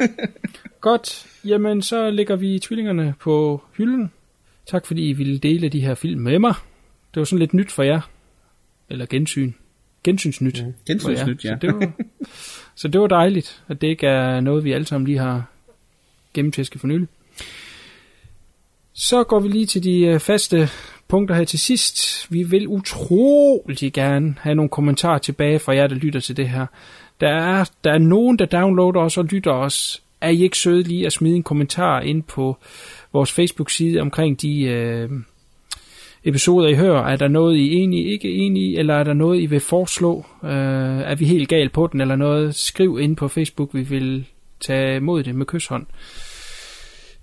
<laughs> Godt, jamen så lægger vi tvillingerne på hylden. Tak fordi I ville dele de her film med mig. Det var sådan lidt nyt for jer. Eller gensyn. Gensynsnyt. Mm. Gensynsnyt, ja. Så det, var, så det var dejligt, at det ikke er noget, vi alle sammen lige har gennemtæsket for nylig. Så går vi lige til de øh, faste punkter her til sidst. Vi vil utrolig gerne have nogle kommentarer tilbage fra jer, der lytter til det her. Der er, der er nogen, der downloader os og lytter os. Er I ikke søde lige at smide en kommentar ind på vores Facebook-side omkring de øh, episoder, I hører? Er der noget, I er enige, ikke enige, eller er der noget, I vil foreslå? Øh, er vi helt galt på den, eller noget? Skriv ind på Facebook, vi vil tage imod det med kysshånd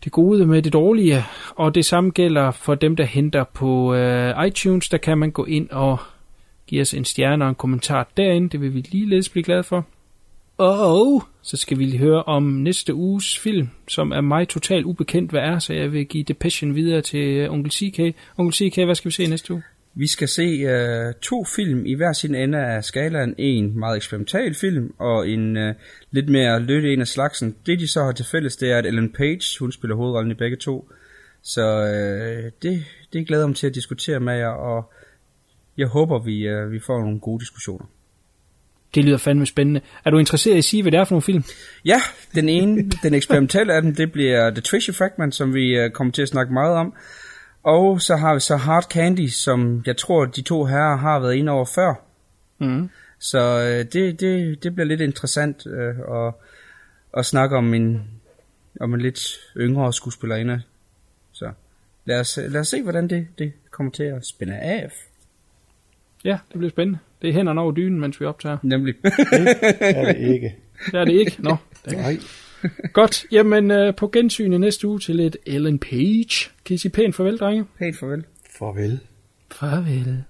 det gode med det dårlige, og det samme gælder for dem, der henter på øh, iTunes. Der kan man gå ind og give os en stjerne og en kommentar derinde. Det vil vi ligeledes blive glade for. Og så skal vi høre om næste uges film, som er mig totalt ubekendt, hvad er, så jeg vil give Depression videre til øh, Onkel CK. Onkel CK, hvad skal vi se næste uge? Vi skal se uh, to film i hver sin ende af skalaen. En meget eksperimental film, og en uh, lidt mere løtte en af slagsen. Det de så har til fælles, det er, at Ellen Page, hun spiller hovedrollen i begge to. Så uh, det, det glæder mig til at diskutere med jer, og jeg håber, vi, uh, vi får nogle gode diskussioner. Det lyder fandme spændende. Er du interesseret i at sige, hvad det er for nogle film? Ja, den ene, den eksperimentelle af dem, det bliver The Treasure Fragment, som vi uh, kommer til at snakke meget om. Og så har vi så Hard Candy, som jeg tror, de to herrer har været inde over før. Mm. Så øh, det, det, det bliver lidt interessant øh, at, at snakke om en, om en lidt yngre skuespillerinde. Så lad os, lad os se, hvordan det, det kommer til at spænde af. Ja, det bliver spændende. Det er hænderne over dynen, mens vi optager. Nemlig. det er det ikke. Det er det ikke. Nå. Nej. Godt, jamen øh, på gensyn i næste uge til lidt Ellen Page. Kan I sige pænt farvel, drenge? Pænt farvel. Farvel. Farvel.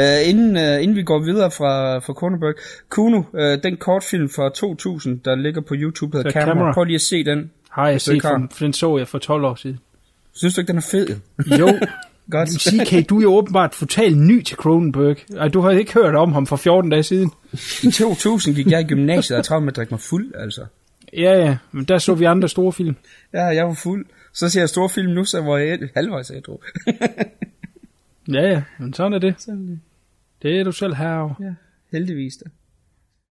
Uh, inden, uh, inden vi går videre fra, fra Cronenberg. Kuno, uh, den kortfilm fra 2000, der ligger på YouTube, hedder Camera. Camera. Prøv lige at se den. Har jeg set, har. for, for den så jeg for 12 år siden. Synes du ikke, den er fed? Jo. <laughs> Godt. CK, du er jo åbenbart totalt ny til Cronenberg. Ej, du har ikke hørt om ham for 14 dage siden. I 2000 gik jeg i gymnasiet og travlt med at drikke mig fuld, altså. Ja, ja, men der så vi andre store film. Ja, jeg var fuld. Så ser jeg store film nu, så var jeg halvvejs ædru. <laughs> Ja, ja, men sådan er det. Sådan. Det er du selv her. Ja, heldigvis da.